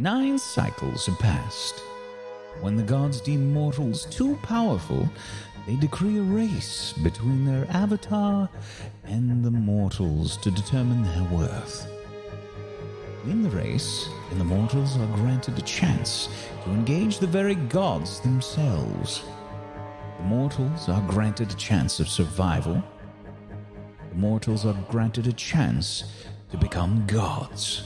Nine cycles have passed. When the gods deem mortals too powerful, they decree a race between their avatar and the mortals to determine their worth. In the race, the mortals are granted a chance to engage the very gods themselves. The mortals are granted a chance of survival. The mortals are granted a chance to become gods.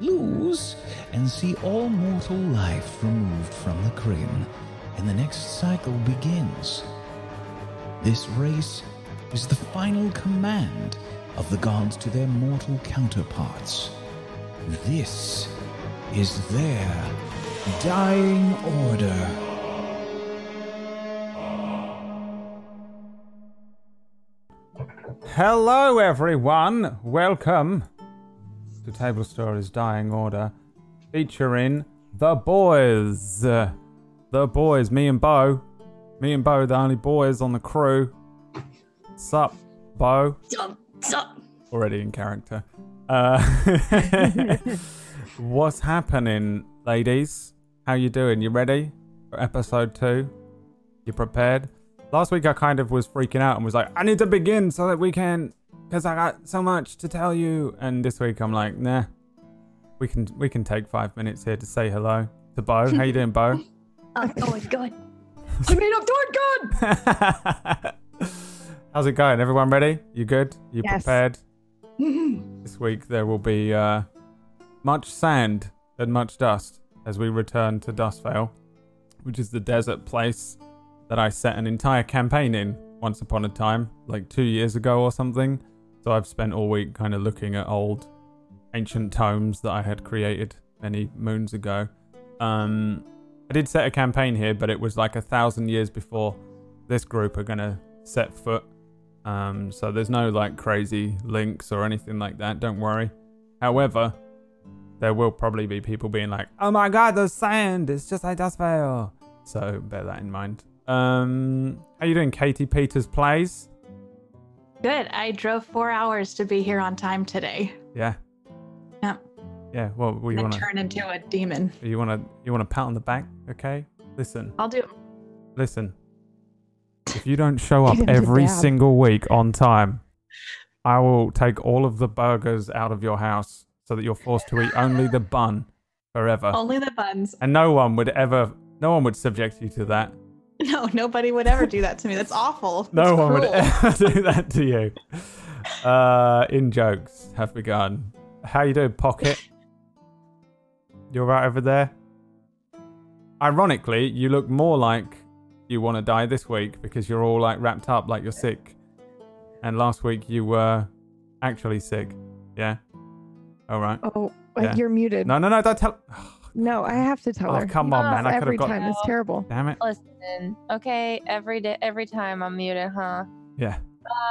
Lose and see all mortal life removed from the Kryn, and the next cycle begins. This race is the final command of the gods to their mortal counterparts. This is their dying order. Hello, everyone. Welcome to Table Stories Dying Order, featuring the boys. The boys, me and Bo. Me and Bo, the only boys on the crew. Sup, Bo? Sup, sup. Already in character. Uh, what's happening, ladies? How you doing? You ready for episode two? You prepared? Last week I kind of was freaking out and was like, I need to begin so that we can, because I got so much to tell you. And this week I'm like, nah, we can we can take five minutes here to say hello to Bo. How you doing, Bo? I'm going good. I mean, I'm doing good. How's it going? Everyone ready? You good? You Yes. prepared? this week there will be uh, much sand and much dust as we return to Dustvale, which is the desert place that I set an entire campaign in once upon a time, like two years ago or something. So I've spent all week kind of looking at old ancient tomes that I had created many moons ago. Um, I did set a campaign here, but it was like a thousand years before this group are gonna set foot. Um, so there's no like crazy links or anything like that. Don't worry. However, there will probably be people being like, "Oh my god, the sand! It's just like Dustvale." So bear that in mind. Um, how you doing, Katie Peters plays? Good. I drove four hours to be here on time today. Yeah. Yeah. Yeah. Well, well you and wanna turn into a demon. you wanna you wanna pat on the back? Okay. Listen. I'll do. it. Listen. If you don't show up to every single week on time, I will take all of the burgers out of your house so that you're forced to eat only the bun forever. Only the buns. And no one would ever, no one would subject you to that. No, nobody would ever do that to me. That's awful. No That's one would ever do that to you. Uh, in jokes have begun. How you doing, Pocket? You're right over there. Ironically, you look more like you want to die this week because you're all like wrapped up like you're sick. And last week you were actually sick. Yeah. All right. Oh, Yeah. you're muted. No, no, no! Don't tell. No, I have to tell Oh, her. come on, man! I could Every have got. time it's terrible. Damn it! Listen, okay, every day, every time I'm muted, huh? Yeah.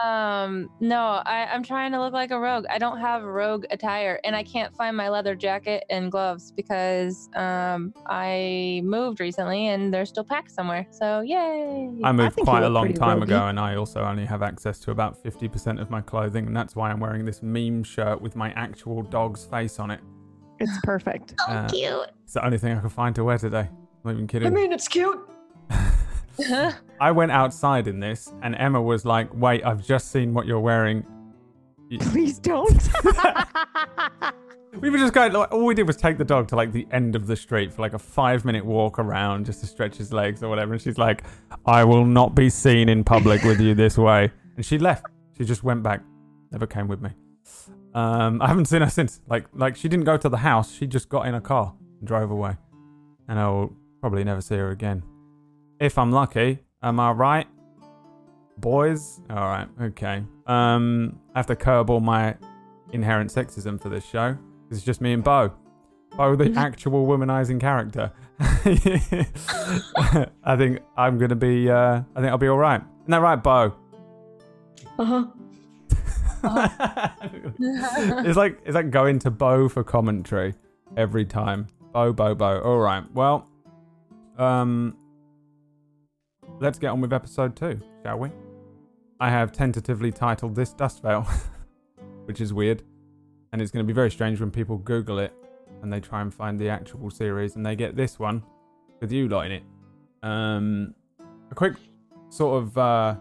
Um, no, I, I'm trying to look like a rogue. I don't have rogue attire, and I can't find my leather jacket and gloves because um I moved recently and they're still packed somewhere. So yay! I moved think you quite a look long pretty time roguey. ago, and I also only have access to about 50% of my clothing, and that's why I'm wearing this meme shirt with my actual dog's face on it. It's perfect. So Uh, cute. It's the only thing I could find to wear today. I'm not even kidding. I mean, it's cute. I went outside in this, and Emma was like, "Wait, I've just seen what you're wearing." Please don't. We were just going. Like, all we did was take the dog to like the end of the street for like a five minute walk around, just to stretch his legs or whatever. And she's like, "I will not be seen in public with you this way." And she left. She just went back. Never came with me. Um, I haven't seen her since. Like, like she didn't go to the house. She just got in a car and drove away. And I will probably never see her again. If I'm lucky. Am I right? Boys? Alright, okay. Um, I have to curb all my inherent sexism for this show. It's just me and Bo. Bo, the actual womanizing character. I think I'm gonna be. Uh, I think I'll be all right. Isn't that right, Bo? Uh huh. it's like it's like going to Bo for commentary every time. Bo, Bo, Bo. All right. Well, um, let's get on with episode two, shall we? I have tentatively titled this Dust Veil, which is weird, and it's going to be very strange when people Google it and they try and find the actual series, and they get this one with you lot in it. Um, a quick sort of uh,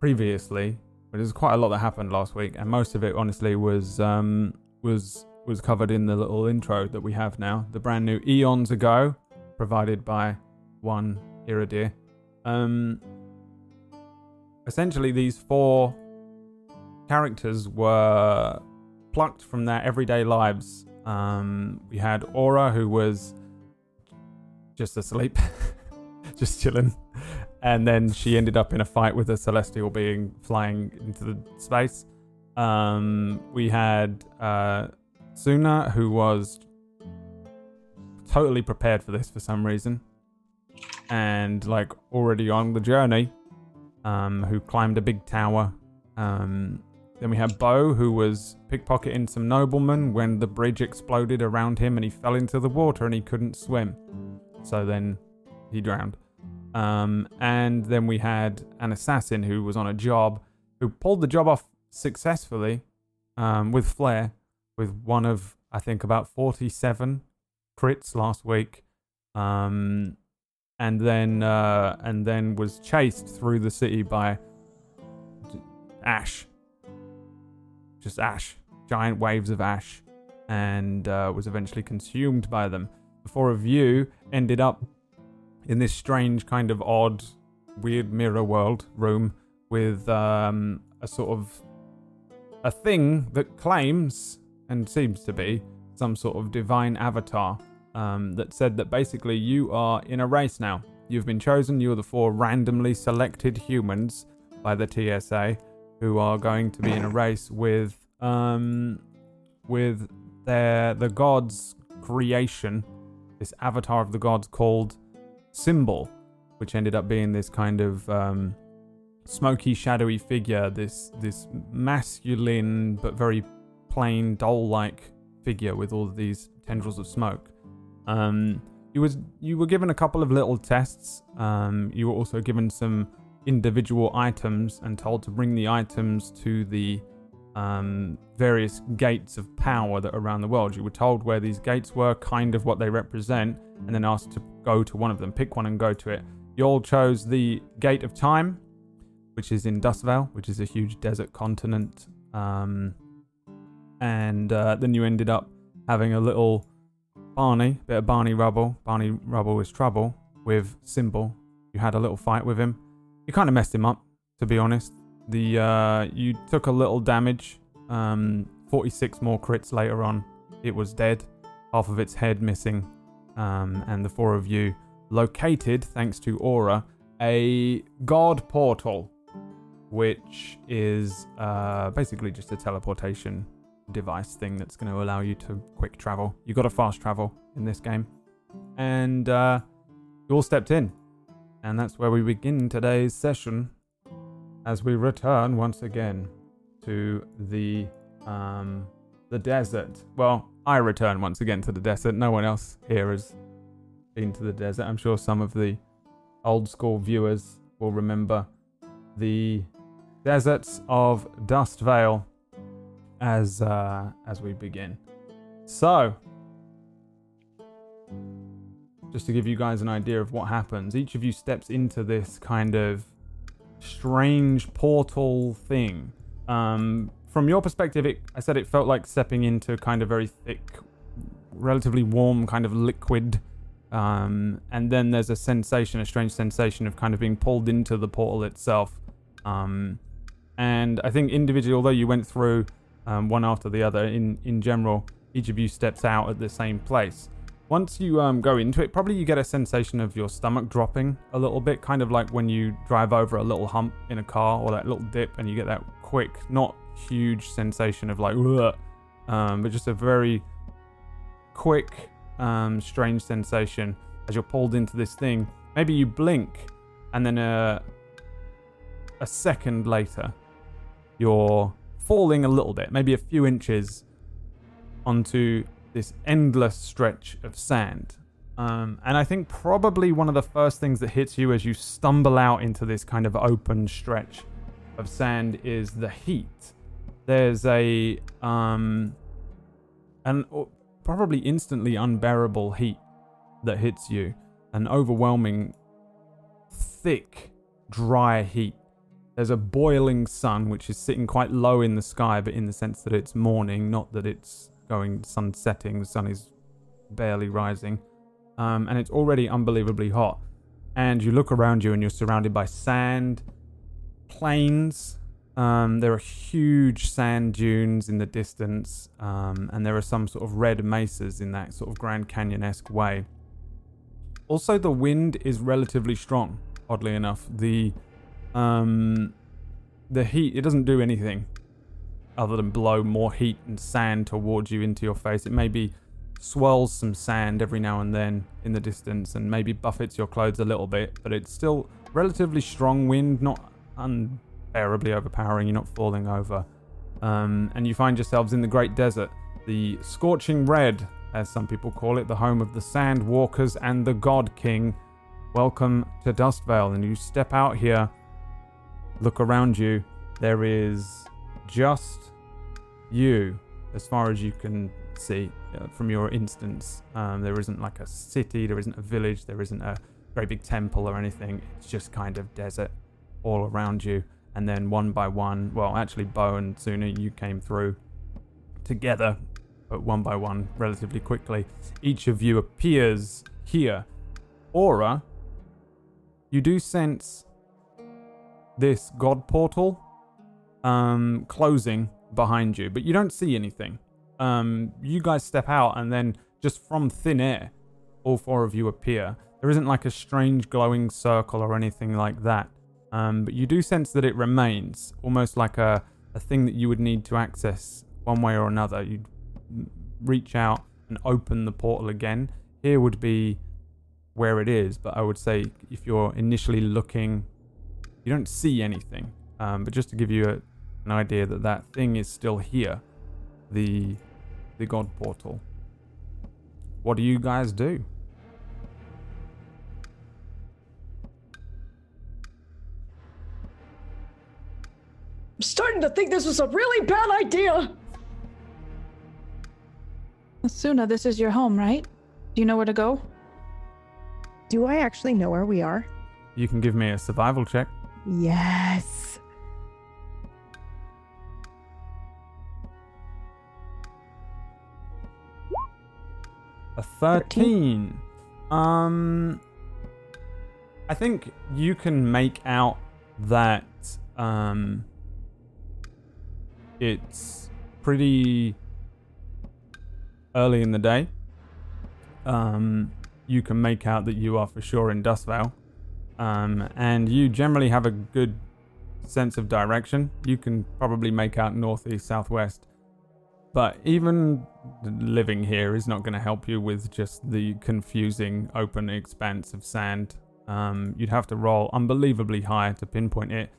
previously, but there's quite a lot that happened last week, and most of it honestly was um, was was covered in the little intro that we have now, the brand new Eons Ago, provided by one Iridir. Um, essentially, these four characters were plucked from their everyday lives. Um, we had Aura, who was just asleep, just chilling, and then she ended up in a fight with a celestial being flying into the space. Um, we had uh, Suna, who was totally prepared for this for some reason, and like already on the journey, um, who climbed a big tower. Um, then we had Bo, who was pickpocketing some noblemen when the bridge exploded around him and he fell into the water and he couldn't swim. So then he drowned. Um, and then we had an assassin who was on a job who pulled the job off successfully um, with flair, with one of, I think, about 47 crits last week. Um, and then uh, and then was chased through the city by ash. Just ash, giant waves of ash, and uh, was eventually consumed by them. The four of you ended up in this strange, kind of odd, weird mirror world room with um, a sort of a thing that claims and seems to be some sort of divine avatar um, that said that basically you are in a race now. You've been chosen. You're the four randomly selected humans by the TSA who are going to be in a race with um with their the gods creation this avatar of the gods called symbol which ended up being this kind of um smoky shadowy figure this this masculine but very plain doll like figure with all of these tendrils of smoke um you was you were given a couple of little tests um you were also given some individual items and told to bring the items to the um, various gates of power that are around the world. You were told where these gates were, kind of what they represent, and then asked to go to one of them. Pick one and go to it. You all chose the Gate of Time, which is in Dustvale, which is a huge desert continent. Um, and uh, then you ended up having a little Barney, bit of Barney Rubble. Barney Rubble is trouble with Symbol. You had a little fight with him you kind of messed him up, to be honest. The uh, you took a little damage. Um, 46 more crits later on, it was dead, half of its head missing, um, and the four of you located, thanks to Aura, a god portal, which is uh, basically just a teleportation device thing that's going to allow you to quick travel. You got to fast travel in this game, and uh, you all stepped in. And that's where we begin today's session as we return once again to the um, the desert. Well, I return once again to the desert. No one else here has been to the desert. I'm sure some of the old school viewers will remember the deserts of Dust Vale as uh, as we begin. So, just to give you guys an idea of what happens, each of you steps into this kind of strange portal thing. Um, from your perspective, it, I said it felt like stepping into kind of very thick, relatively warm kind of liquid. Um, and then there's a sensation, a strange sensation of kind of being pulled into the portal itself. Um, and I think individually, although you went through um, one after the other, in, in general, each of you steps out at the same place. Once you um, go into it, probably you get a sensation of your stomach dropping a little bit, kind of like when you drive over a little hump in a car or that little dip, and you get that quick, not huge sensation of like, um, but just a very quick, um, strange sensation as you're pulled into this thing. Maybe you blink, and then a, a second later, you're falling a little bit, maybe a few inches onto this endless stretch of sand. Um, and I think probably one of the first things that hits you as you stumble out into this kind of open stretch of sand is the heat. There's a um, an probably instantly unbearable heat that hits you, an overwhelming, thick, dry heat. There's a boiling sun which is sitting quite low in the sky, but in the sense that it's morning, not that it's going sun setting. The sun is barely rising, um, and it's already unbelievably hot. And you look around you, and you're surrounded by sand, plains. Um, there are huge sand dunes in the distance, um, and there are some sort of red mesas in that sort of Grand Canyon esque way. Also, the wind is relatively strong. Oddly enough, the um, the heat it doesn't do anything other than blow more heat and sand towards you into your face. It maybe swirls some sand every now and then in the distance and maybe buffets your clothes a little bit, but it's still relatively strong wind, not unbearably overpowering. You're not falling over. Um, and you find yourselves in the Great Desert, the scorching red, as some people call it, the home of the Sand Walkers and the God King. Welcome to Dustvale. And you step out here, look around you. There is just you, as far as you can see uh, from your instance. Um, there isn't like a city, there isn't a village, there isn't a very big temple or anything. It's just kind of desert all around you. And then one by one, well, actually, Bo and Suna, you came through together, but one by one, relatively quickly. Each of you appears here. Aura, you do sense this god portal um, closing behind you, but you don't see anything. Um, you guys step out, and then just from thin air, all four of you appear. There isn't like a strange glowing circle or anything like that, um, but you do sense that it remains almost like a, a thing that you would need to access one way or another. You'd reach out and open the portal again. Here would be where it is, but I would say if you're initially looking, you don't see anything. Um, but just to give you a, an idea that that thing is still here, the the god portal. What do you guys do? I'm starting to think this was a really bad idea. Suna, this is your home, right? Do you know where to go? Do I actually know where we are? You can give me a survival check. Yes. A 13. Um I think you can make out that um it's pretty early in the day. Um you can make out that you are for sure in Dustvale. Um and you generally have a good sense of direction. You can probably make out northeast, southwest. But even living here is not going to help you with just the confusing open expanse of sand. Um, you'd have to roll unbelievably high to pinpoint it.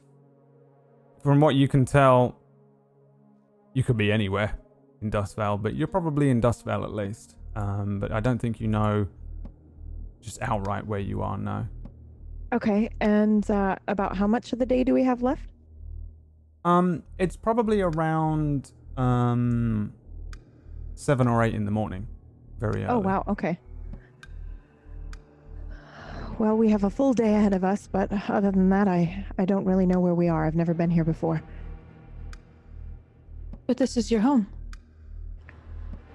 From what you can tell, you could be anywhere in Dustvale, but you're probably in Dustvale at least. Um, but I don't think you know just outright where you are now. Okay, and uh, about how much of the day do we have left? Um, it's probably around um seven or eight in the morning. Very early. Oh, wow. Okay. Well, we have a full day ahead of us, but other than that, I, I don't really know where we are. I've never been here before. But this is your home.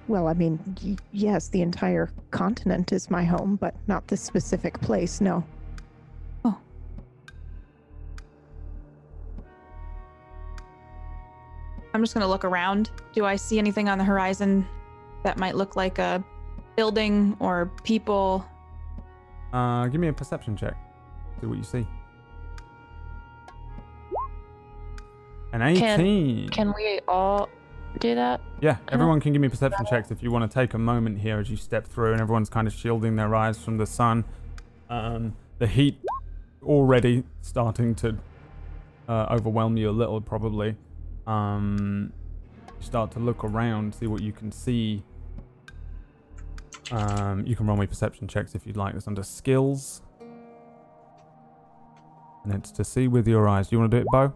Well, I mean, y- yes, the entire continent is my home, but not this specific place, no. I'm just gonna look around. Do I see anything on the horizon that might look like a building or people? Uh, give me a perception check. See what you see. An 18. Can we all do that? Yeah, everyone can give me perception checks if you want to take a moment here as you step through, and everyone's kind of shielding their eyes from the sun. Um, the heat already starting to uh, overwhelm you a little, probably. Um, start to look around, see what you can see. Um, you can roll me perception checks if you'd like. It's under skills, and it's to see with your eyes. Do you want to do it, Bo?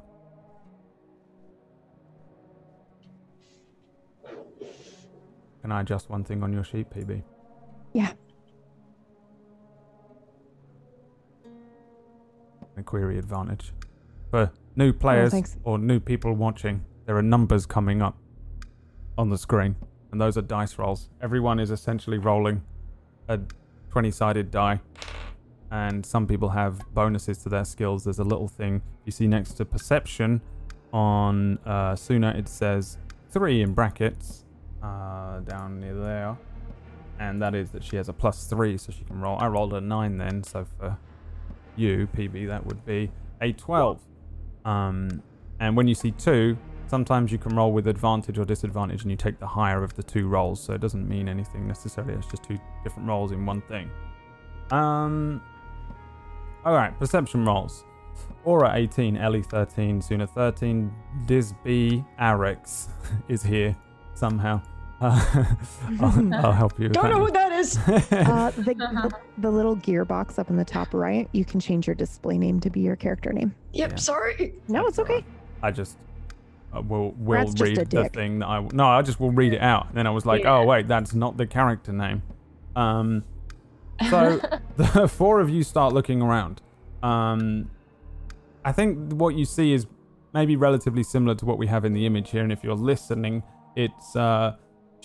can I adjust one thing on your sheet, PB? Yeah. A query advantage. For new players thanks. or new people watching, there are numbers coming up on the screen, and those are dice rolls. Everyone is essentially rolling a 20 sided die, and some people have bonuses to their skills. There's a little thing you see next to perception on uh, Suna, it says three in brackets uh, down near there, and that is that she has a plus three, so she can roll. I rolled a nine then, so for you, PB, that would be a 12. Um, and when you see two, sometimes you can roll with advantage or disadvantage, and you take the higher of the two rolls. So it doesn't mean anything necessarily. It's just two different rolls in one thing. Um. All right, perception rolls. Aura 18, Ellie 13, Suna 13, Disby Arix is here somehow. Uh, I'll, I'll help you. with Don't know who that. that is. Uh, the, the, the little gearbox up in the top right, you can change your display name to be your character name. Yep, Yeah. sorry. No, it's okay. I just uh, will will Brad's just read the thing that I no I just will read it out. Then I was like, Yeah. oh wait, that's not the character name. Um, so the four of you start looking around. Um, I think what you see is maybe relatively similar to what we have in the image here. And if you're listening, it's uh,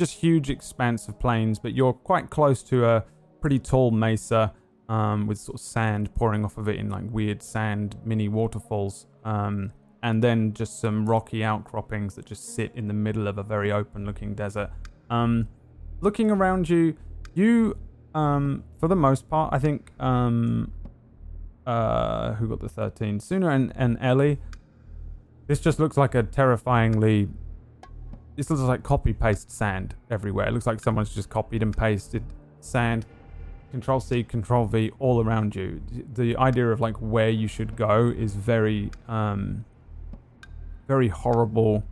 just huge expanse of plains, but you're quite close to a pretty tall mesa um, with sort of sand pouring off of it in like weird sand mini waterfalls. Um, and then just some rocky outcroppings that just sit in the middle of a very open looking desert. Um, looking around you, you, um, for the most part, I think, um, uh, who got the 13? Suna and, and Ellie. This just looks like a terrifyingly. This looks like copy paste sand everywhere. It looks like someone's just copied and pasted sand. Control C, Control V, all around you. The idea of like where you should go is very, um, very horrible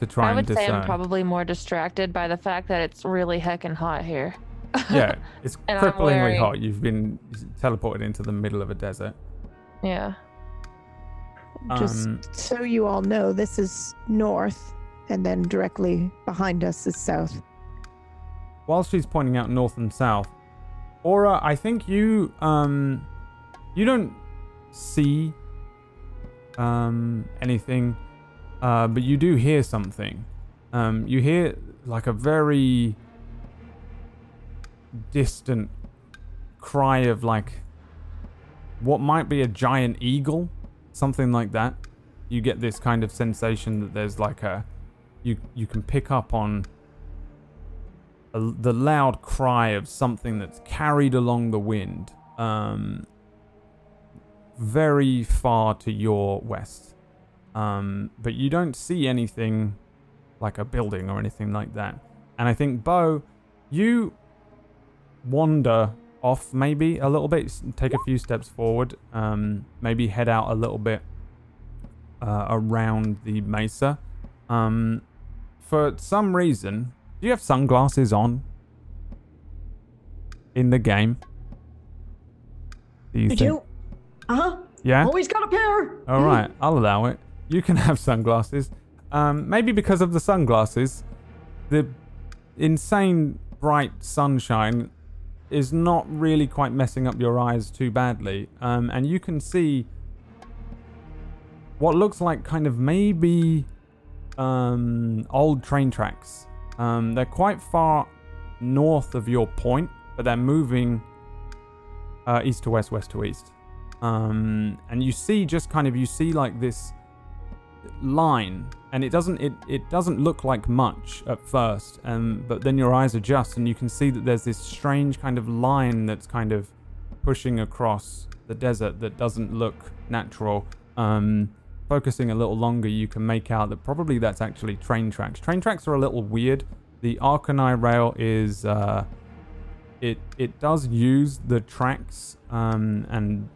to try I and would say. I'm probably more distracted by the fact that it's really heckin' hot here. yeah, it's And I'm cripplingly wearing- hot. You've been teleported into the middle of a desert. Yeah. Just Um, so you all know, this is north, and then directly behind us is south. while she's pointing out north and south, Aura, I think you um you don't see um anything, uh, but you do hear something. Um, you hear like a very distant cry of like what might be a giant eagle, something like that. You get this kind of sensation that there's like a you you can pick up on a, the loud cry of something that's carried along the wind, um, very far to your west. Um, but you don't see anything like a building or anything like that. And I think, Bo, you wander off maybe a little bit, take a few steps forward, um, maybe head out a little bit uh, around the mesa. Um, for some reason, do you have sunglasses on in the game? Do you think? Uh huh. Yeah. Always got a pair. All right, I'll allow it. You can have sunglasses. Um, maybe because of the sunglasses, the insane bright sunshine is not really quite messing up your eyes too badly. Um, and you can see what looks like kind of maybe um, old train tracks. Um, they're quite far north of your point, but they're moving uh, east to west, west to east um, and you see just kind of you see like this line and it doesn't it, it doesn't look like much at first um, but then your eyes adjust and you can see that there's this strange kind of line that's kind of pushing across the desert that doesn't look natural um, focusing a little longer you can make out that probably that's actually train tracks. Train tracks are a little weird. The Arcanine rail is uh, it it does use the tracks um, and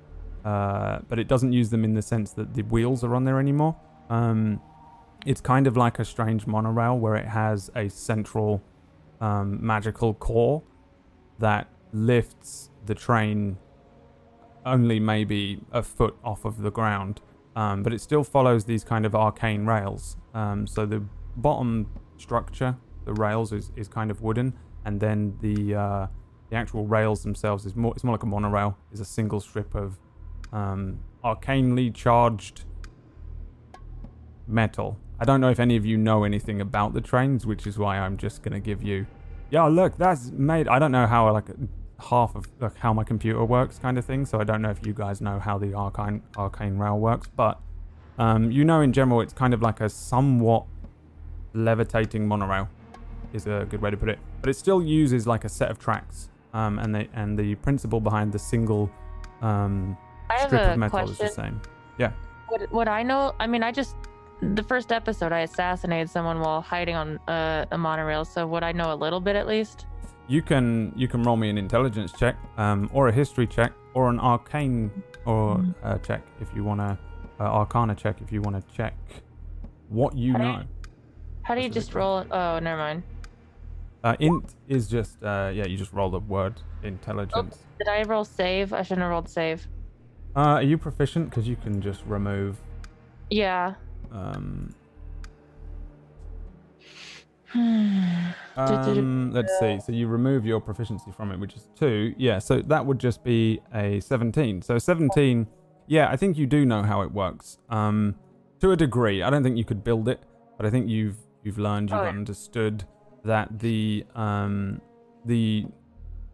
uh, but it doesn't use them in the sense that the wheels are on there anymore. Um, it's kind of like a strange monorail where it has a central um, magical core that lifts the train only maybe a foot off of the ground, um, but it still follows these kind of arcane rails. Um, so the bottom structure the rails is, is kind of wooden, and then the uh, the actual rails themselves is more it's more like a monorail. Is a single strip of um, arcanely charged metal. I don't know if any of you know anything about the trains, which is why I'm just gonna give you. Yeah, look, that's made. I don't know how like half of like how my computer works, kind of thing. So I don't know if you guys know how the arcane arcane rail works, but um, you know in general it's kind of like a somewhat levitating monorail is a good way to put it. But it still uses like a set of tracks, um, and the and the principle behind the single um, strip of metal is the same. Would, what I know? I mean, I just the first episode I assassinated someone while hiding on a, a monorail. So would I know a little bit at least? You can you can roll me an intelligence check, um, or a history check, or an arcane or Mm. uh, check if you want to uh, arcana check if you want to check what you How do you- know. How do you just roll? Oh, never mind. Uh, int is just uh, yeah, you just roll the word intelligence. Did I roll save? I shouldn't have rolled save. Uh, are you proficient? Because you can just remove. Yeah. Um. Um, let's see. So you remove your proficiency from it, which is two. Yeah. So that would just be a seventeen. So seventeen. Yeah, I think you do know how it works. Um, to a degree. I don't think you could build it, but I think you've you've learned, you've Oh, yeah. understood that the um the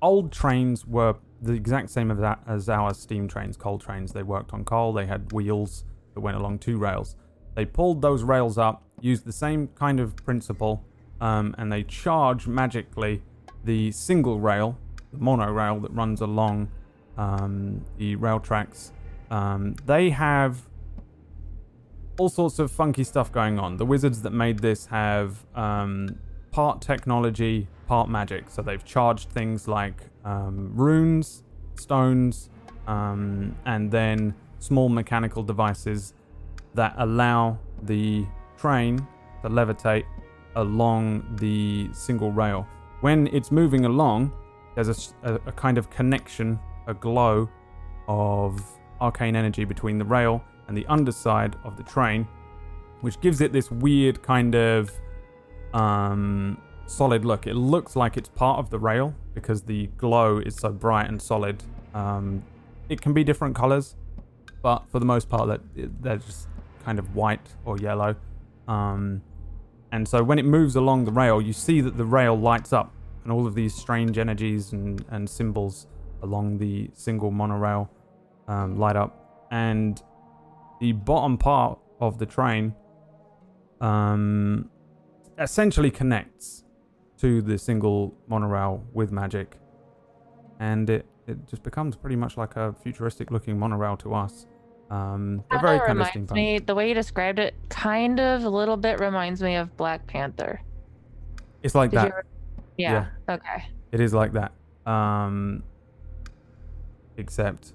old trains were the exact same as, that, as our steam trains, coal trains. They worked on coal. They had wheels that went along two rails. They pulled those rails up, used the same kind of principle, um, and they charge magically the single rail, the monorail that runs along um, the rail tracks. Um, they have all sorts of funky stuff going on. The wizards that made this have um, part technology, part magic. So they've charged things like um, runes, stones, um, and then small mechanical devices that allow the train to levitate along the single rail. When it's moving along, there's a kind of connection, a glow of arcane energy between the rail and the underside of the train, which gives it this weird kind of um, solid look. It looks like it's part of the rail because the glow is so bright and solid. Um, it can be different colors, but for the most part, that they're just kind of white or yellow. Um, and so when it moves along the rail, you see that the rail lights up, and all of these strange energies and, and symbols along the single monorail um, light up. And the bottom part of the train um, essentially connects to the single monorail with magic. And it, it just becomes pretty much like a futuristic looking monorail to us. Um, but very Kinda of reminds steampunk. me, the way you described it, kind of a little bit reminds me of Black Panther. It's like Did that. you ever- Yeah. Okay. It is like that. Um, except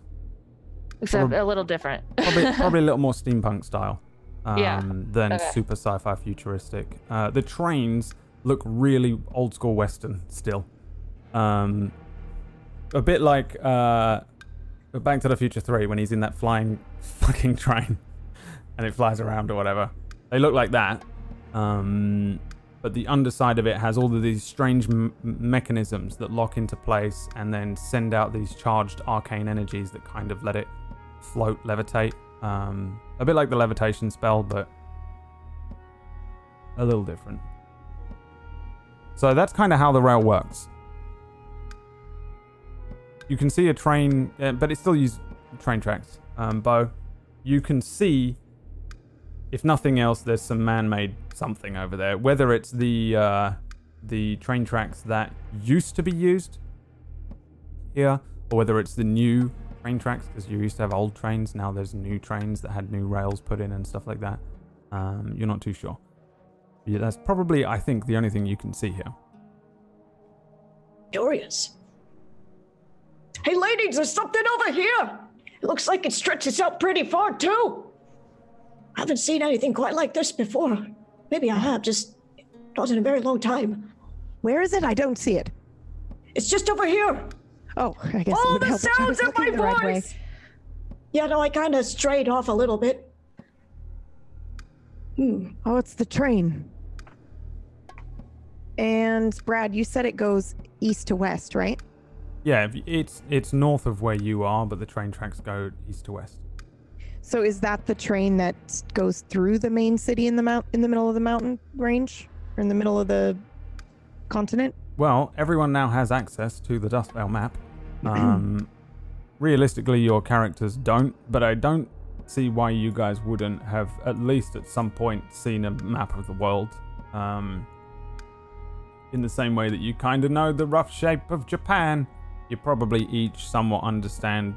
Except Prob- a little different. probably probably a little more steampunk style um, Yeah. than Okay. super sci-fi futuristic. Uh, the trains look really old school western still. Um, a bit like uh, Back to the Future Three when he's in that flying fucking train and it flies around or whatever. They look like that. Um, but the underside of it has all of these strange m- mechanisms that lock into place and then send out these charged arcane energies that kind of let it float, levitate. Um, a bit like the levitation spell, but a little different. So that's kind of how the rail works. You can see a train, uh, but it still uses train tracks. Um, Bo, you can see, if nothing else, there's some man-made something over there. Whether it's the uh, the train tracks that used to be used here, or whether it's the new train tracks because you used to have old trains. Now there's new trains that had new rails put in and stuff like that. Um, you're not too sure. Yeah, that's probably, I think, the only thing you can see here. Curious. Hey, ladies, there's something over here. It looks like it stretches out pretty far, too. I haven't seen anything quite like this before. Maybe I have, just not in a very long time. Where is it? I don't see it. It's just over here. Oh, I guess it All would the help if I sounds was of looking my the right way. voice. Yeah, no, I kind of strayed off a little bit. Hmm. Oh, it's the train. And Brad, you said it goes east to west, right? Yeah, it's it's north of where you are, but the train tracks go east to west. So is that the train that goes through the main city in the mount in the middle of the mountain range or in the middle of the continent? Well, everyone now has access to the Dust Dustvale map. Um, realistically, your characters don't, but I don't see why you guys wouldn't have at least at some point seen a map of the world. Um, in the same way that you kind of know the rough shape of Japan, you probably each somewhat understand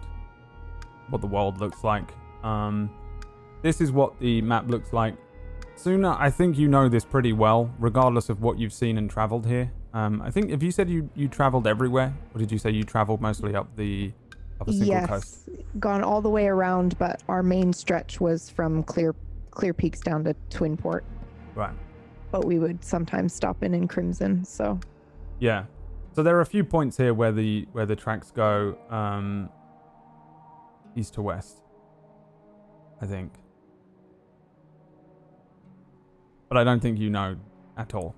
what the world looks like. Um, this is what the map looks like. Suna, I think you know this pretty well, regardless of what you've seen and traveled here. Um, I think, if you said you, you traveled everywhere? Or did you say you traveled mostly up the up a single yes, coast? gone all the way around, but our main stretch was from Clear Clear Peaks down to Twinport. Right. But we would sometimes stop in in Crimson. So Yeah. So there are a few points here where the where the tracks go um, east to west. I think. But I don't think you know at all.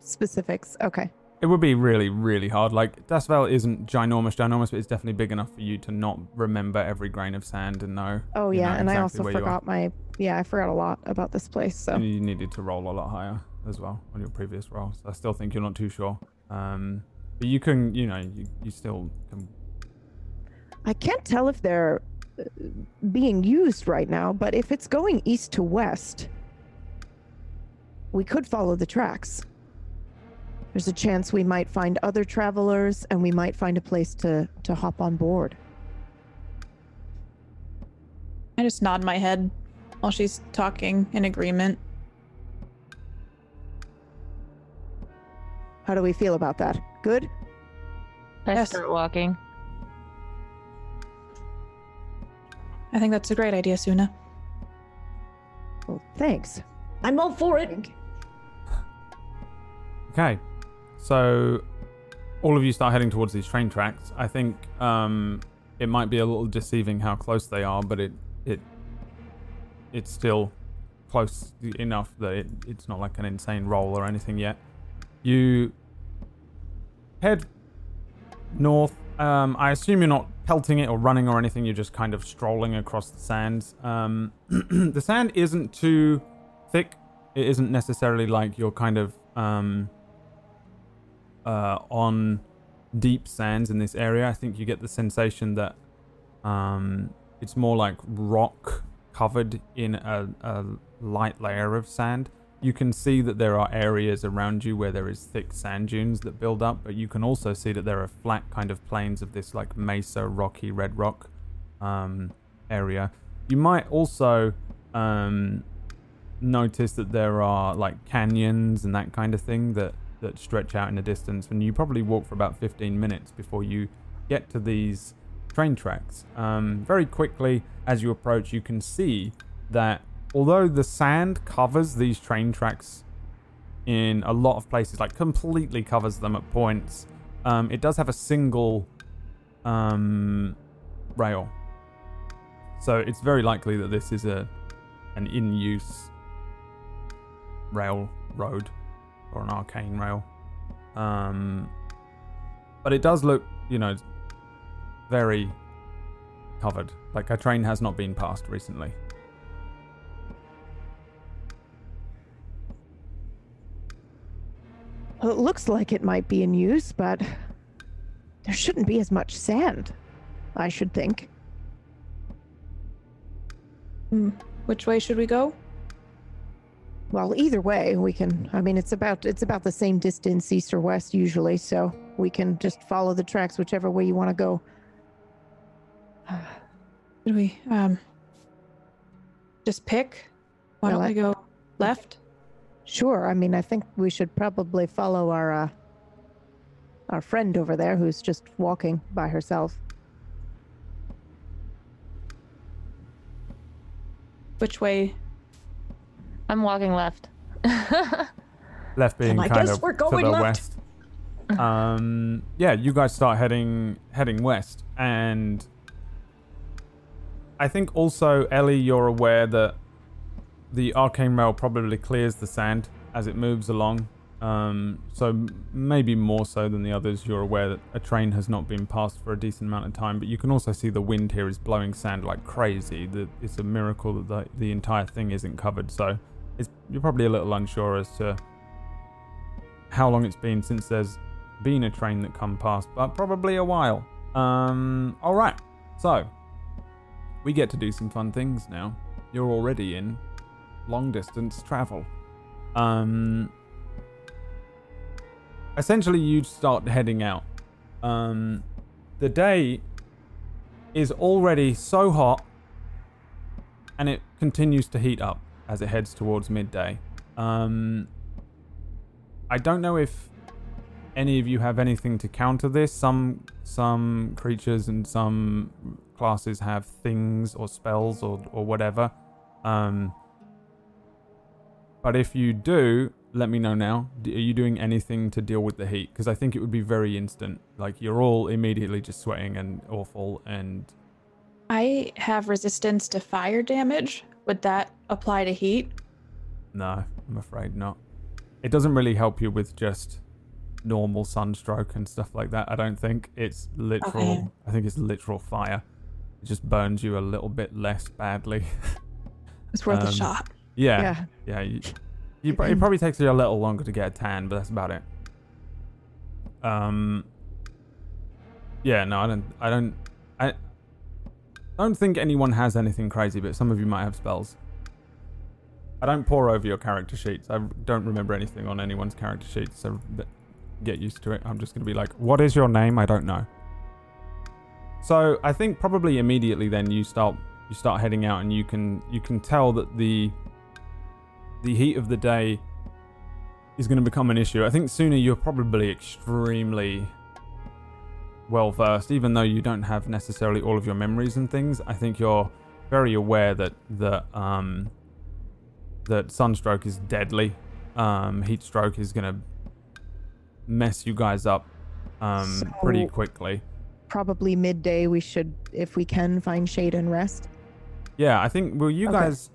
specifics. Okay. It would be really, really hard. Like Dustvale isn't ginormous, ginormous, but it's definitely big enough for you to not remember every grain of sand and know. Oh yeah, know and I also where you are. forgot my yeah, I forgot a lot about this place. So And you needed to roll a lot higher as well on your previous rolls. I still think you're not too sure. Um, but you can, you know, you, you still can. I can't tell if they're uh, being used right now, but if it's going east to west, we could follow the tracks. There's a chance we might find other travelers and we might find a place to to hop on board. I just nod my head while she's talking in agreement. How do we feel about that? Good? I Yes. start walking. I think that's a great idea, Suna. Well, thanks. I'm all for it. Okay. So all of you start heading towards these train tracks. I think um, it might be a little deceiving how close they are, but it it it's still close enough that it, it's not like an insane roll or anything yet. You head north. Um, I assume you're not pelting it or running or anything. You're just kind of strolling across the sands. Um, the sand isn't too thick. It isn't necessarily like you're kind of um, uh, on deep sands in this area. I think you get the sensation that um, it's more like rock covered in a, a light layer of sand. You can see that there are areas around you where there is thick sand dunes that build up, but you can also see that there are flat kind of plains of this like mesa, rocky, red rock um, area. You might also um, notice that there are like canyons and that kind of thing that that stretch out in the distance and you probably walk for about 15 minutes before you get to these train tracks um, very quickly as you approach you can see that although the sand covers these train tracks in a lot of places like completely covers them at points um, it does have a single um, rail so it's very likely that this is a an in use railroad or an arcane rail. Um, but it does look, you know, very covered. Like a train has not been passed recently. Well, it looks like it might be in use, but there shouldn't be as much sand, I should think. Which way should we go? Well, either way, we can. I mean, it's about it's about the same distance east or west usually, so we can just follow the tracks whichever way you want to go. Should we um just pick? Why Well, don't I- we go left? Sure. I mean, I think we should probably follow our uh, our friend over there who's just walking by herself. Which way? I'm walking left. Left being I kind guess of we're to going the left. west. Um, yeah, you guys start heading heading west, and I think also Ellie, you're aware that the arcane rail probably clears the sand as it moves along. Um, so maybe more so than the others, you're aware that a train has not been passed for a decent amount of time. But you can also see the wind here is blowing sand like crazy. It's a miracle that the, the entire thing isn't covered. So you're probably a little unsure as to how long it's been since there's been a train that come past, but probably a while. Um, all right. So we get to do some fun things now. You're already in long distance travel. Um, essentially, you start heading out. Um, the day is already so hot, and it continues to heat up as it heads towards midday. Um, I don't know if any of you have anything to counter this. Some some creatures and some classes have things or spells or or whatever. Um, but if you do, let me know now. Are you doing anything to deal with the heat? Because I think it would be very instant. Like you're all immediately just sweating and awful. And I have resistance to fire damage. Would that apply to heat? no, I'm afraid not. It doesn't really help you with just normal sunstroke and stuff like that. I don't think it's literal. Okay. I think it's literal fire. It just burns you a little bit less badly. It's worth Um, a shot. Yeah, Yeah. yeah. You, you, it probably takes you a little longer to get a tan, but that's about it. Um. Yeah, no, I don't. I don't. I don't think anyone has anything crazy, but some of you might have spells. I don't pour over your character sheets. I don't remember anything on anyone's character sheets, so get used to it. I'm just gonna be like, "What is your name?" I don't know. So I think probably immediately then you start you start heading out, and you can you can tell that the the heat of the day is going to become an issue. I think Suna you're probably extremely well versed, even though you don't have necessarily all of your memories and things. I think you're very aware that that um, that sunstroke is deadly. Um, heat stroke is going to mess you guys up um, pretty quickly. Probably midday. We should, if we can, find shade and rest. Yeah, I think well, you Okay. guys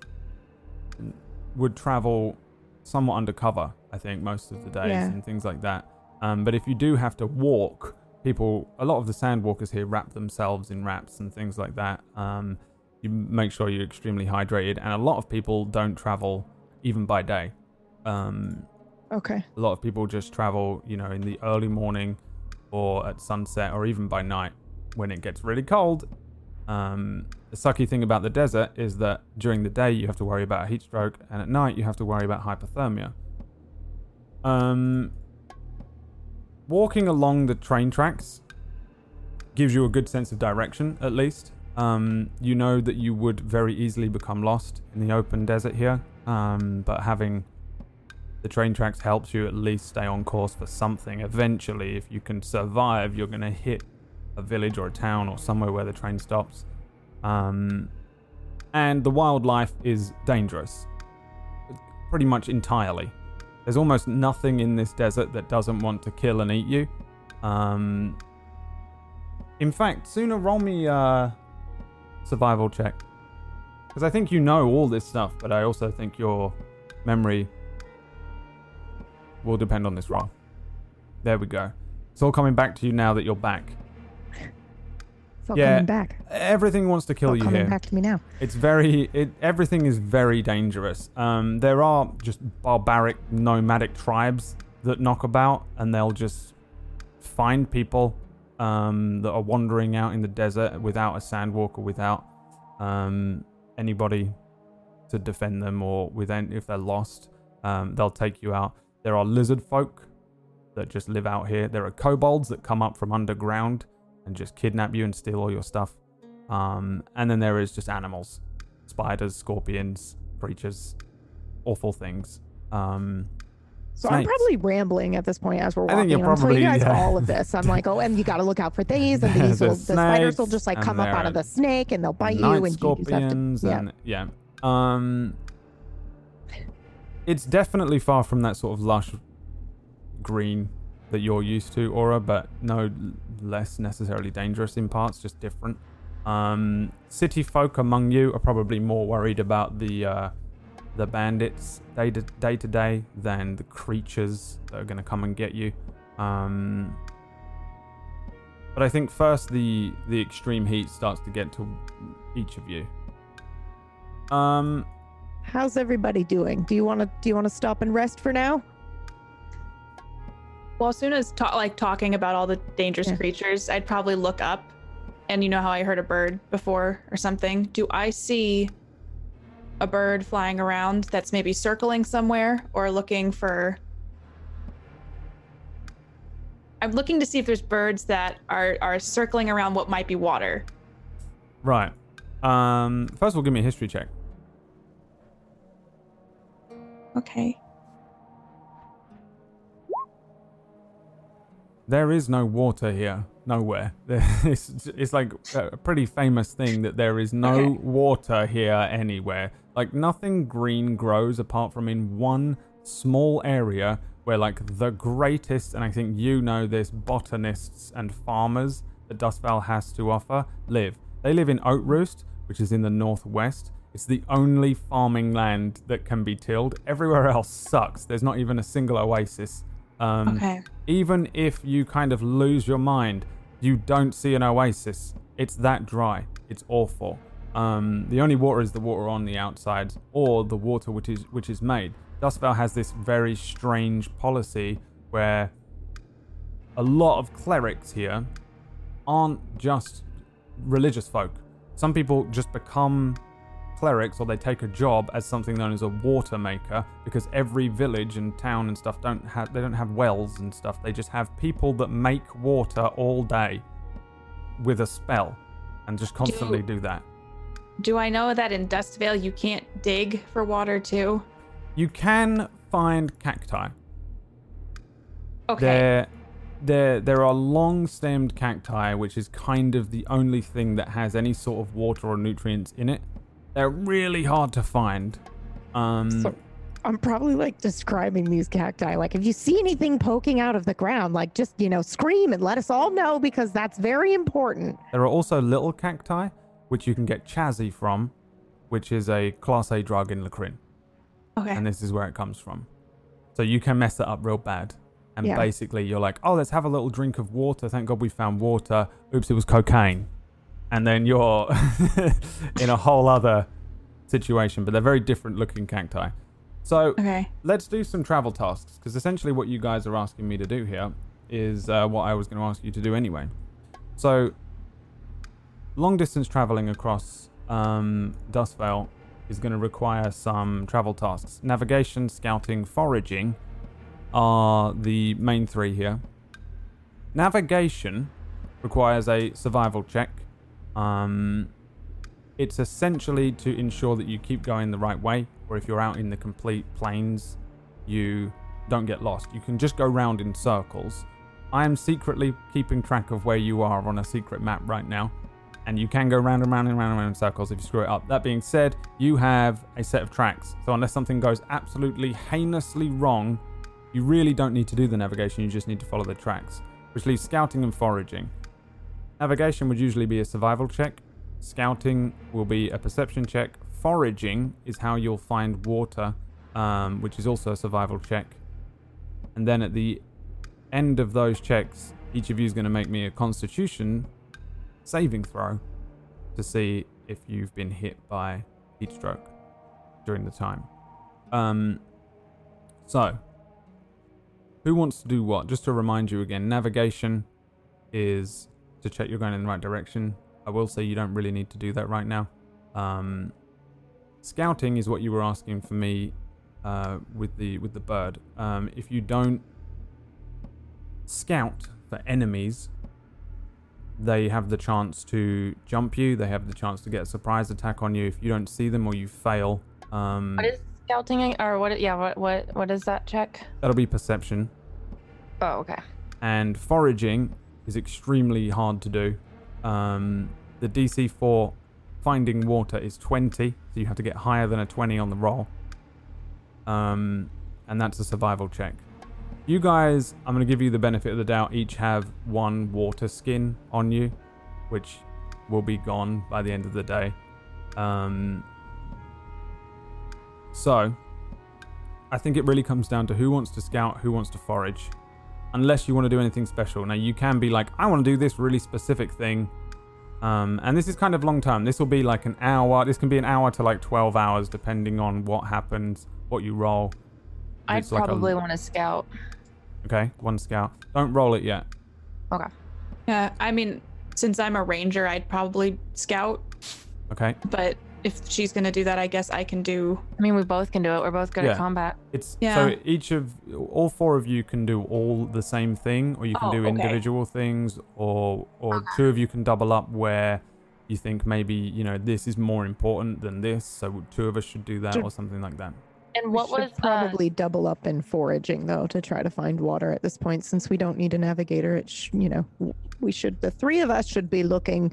would travel somewhat undercover. I think most of the days Yeah. and things like that. Um, but if you do have to walk, people, a lot of the sandwalkers here wrap themselves in wraps and things like that. Um, you make sure you're extremely hydrated, and a lot of people don't travel even by day. Um, Okay. a lot of people just travel, you know, in the early morning or at sunset or even by night when it gets really cold. Um, the sucky thing about the desert is that during the day you have to worry about a heat stroke, and at night you have to worry about hypothermia. Um, walking along the train tracks gives you a good sense of direction, at least. Um, you know that you would very easily become lost in the open desert here, um, but having the train tracks helps you at least stay on course for something. Eventually, if you can survive, you're going to hit a village or a town or somewhere where the train stops. Um, and the wildlife is dangerous, pretty much entirely. There's almost nothing in this desert that doesn't want to kill and eat you. Um, in fact, Suna roll me a survival check. Because I think you know all this stuff, but I also think your memory will depend on this roll. There we go. It's all coming back to you now that you're back. It's all Yeah. coming back. Everything wants to kill all you coming here. back to me now. It's very it everything is very dangerous. Um, there are just barbaric nomadic tribes that knock about and they'll just find people um, that are wandering out in the desert without a sandwalker, without um, anybody to defend them, or with any, if they're lost, um, they'll take you out. There are lizard folk that just live out here. There are kobolds that come up from underground and just kidnap you and steal all your stuff. Um, and then there is just animals, spiders, scorpions, creatures, awful things. Um, So I'm probably rambling at this point as we're I walking. think you're I'm telling probably- you guys yeah. all of this. I'm like, oh, and you got to look out for these, and these will, There's the spiders will just like come up out of the snake, and they'll bite you, and you just have to, scorpions yeah. and yeah. Um, it's definitely far from that sort of lush green that you're used to, Aura, but no less necessarily dangerous in parts, just different. Um, city folk among you are probably more worried about the uh, the bandits day to day to day than the creatures that are going to come and get you. Um, but I think first the the extreme heat starts to get to each of you. Um, How's everybody doing? Do you want to do you want to stop and rest for now? Well, as soon as ta- like talking about all the dangerous Yeah. creatures, I'd probably look up, and you know how I heard a bird before or something. Do I see a bird flying around that's maybe circling somewhere or looking for? I'm looking to see if there's birds that are are circling around what might be water. right. Um, first of all, give me a history check. Okay. There is no water here, nowhere. It's, it's like a pretty famous thing that there is no Okay. water here anywhere. Like nothing green grows apart from in one small area where like the greatest, and I think you know this, botanists and farmers that Dustvale has to offer live. They live in Oat Roost, which is in the northwest. It's the only farming land that can be tilled. Everywhere else sucks. There's not even a single oasis. Um, Okay. even if you kind of lose your mind, you don't see an oasis. It's that dry. It's awful. Um, the only water is the water on the outside, or the water which is which is made. Dustvale has this very strange policy where a lot of clerics here aren't just religious folk. Some people just become clerics or they take a job as something known as a water maker because every village and town and stuff don't have they don't have wells and stuff they just have people that make water all day with a spell and just constantly do, that Do I know that in Dustvale you can't dig for water too? you can find cacti Okay. there there there are long stemmed cacti which is kind of the only thing that has any sort of water or nutrients in it they're really hard to find um So I'm probably like describing these cacti. Like, if you see anything poking out of the ground, like just you know, scream and let us all know because that's very important. There are also little cacti, which you can get chazzy from, which is a class A drug in Lacrin, okay. and this is where it comes from. So you can mess that up real bad. And Yeah. basically, you're like, oh, let's have a little drink of water. Thank God we found water. Oops, it was cocaine. And then you're in a whole other situation, but they're very different looking cacti. So okay. let's do some travel tasks because essentially what you guys are asking me to do here is uh, what I was going to ask you to do anyway. So, long distance traveling across um, Dustvale is going to require some travel tasks. Navigation, scouting, foraging are the main three here. Navigation requires a survival check. Um, it's essentially to ensure that you keep going the right way, or if you're out in the complete plains, you don't get lost. You can just go round in circles. I am secretly keeping track of where you are on a secret map right now, and you can go round and round and round and round in circles if you screw it up. That being said, you have a set of tracks, so unless something goes absolutely heinously wrong, you really don't need to do the navigation, you just need to follow the tracks, which leaves scouting and foraging. Navigation would usually be a survival check, Scouting will be a perception check. Foraging is how you'll find water, um, which is also a survival check. And then at the end of those checks, each of you is going to make me a constitution saving throw to see if you've been hit by heat stroke during the time. Um, so, who wants to do what? Just to remind you again, navigation is to check you're going in the right direction. I will say you don't really need to do that right now. Um, scouting is what you were asking for me uh, with the with the bird. Um, if you don't scout for enemies, they have the chance to jump you. They have the chance to get a surprise attack on you if you don't see them or you fail. Um, What is scouting or what? Yeah, what what what is that check? that'll be perception. Oh, okay. and foraging is extremely hard to do. Um, the DC for finding water is 20, so you have to get higher than a 20 on the roll. Um, and that's a survival check. You guys, I'm going to give you the benefit of the doubt, each have one water skin on you, which will be gone by the end of the day. Um, So, I think it really comes down to who wants to scout, who wants to forage. Unless you want to do anything special. Now, you can be like, I want to do this really specific thing. Um, and this is kind of long term. This will be like an hour. This can be an hour to like 12 hours, depending on what happens, what you roll. I'd It's like a- probably want to scout. Okay, one scout. Don't roll it yet. Okay. Yeah, I mean, since I'm a ranger, I'd probably scout. Okay. But if she's gonna do that, I guess I can do. I mean, we both can do it. We're both good Yeah. at combat. It's Yeah. so each of all four of you can do all the same thing, or you can Oh, do okay. individual things, or or two of you can double up where you think maybe you know this is more important than this, so two of us should do that Sure. or something like that. And what should was uh, probably double up in foraging though to try to find water at this point since we don't need a navigator it sh- you know we should the three of us should be looking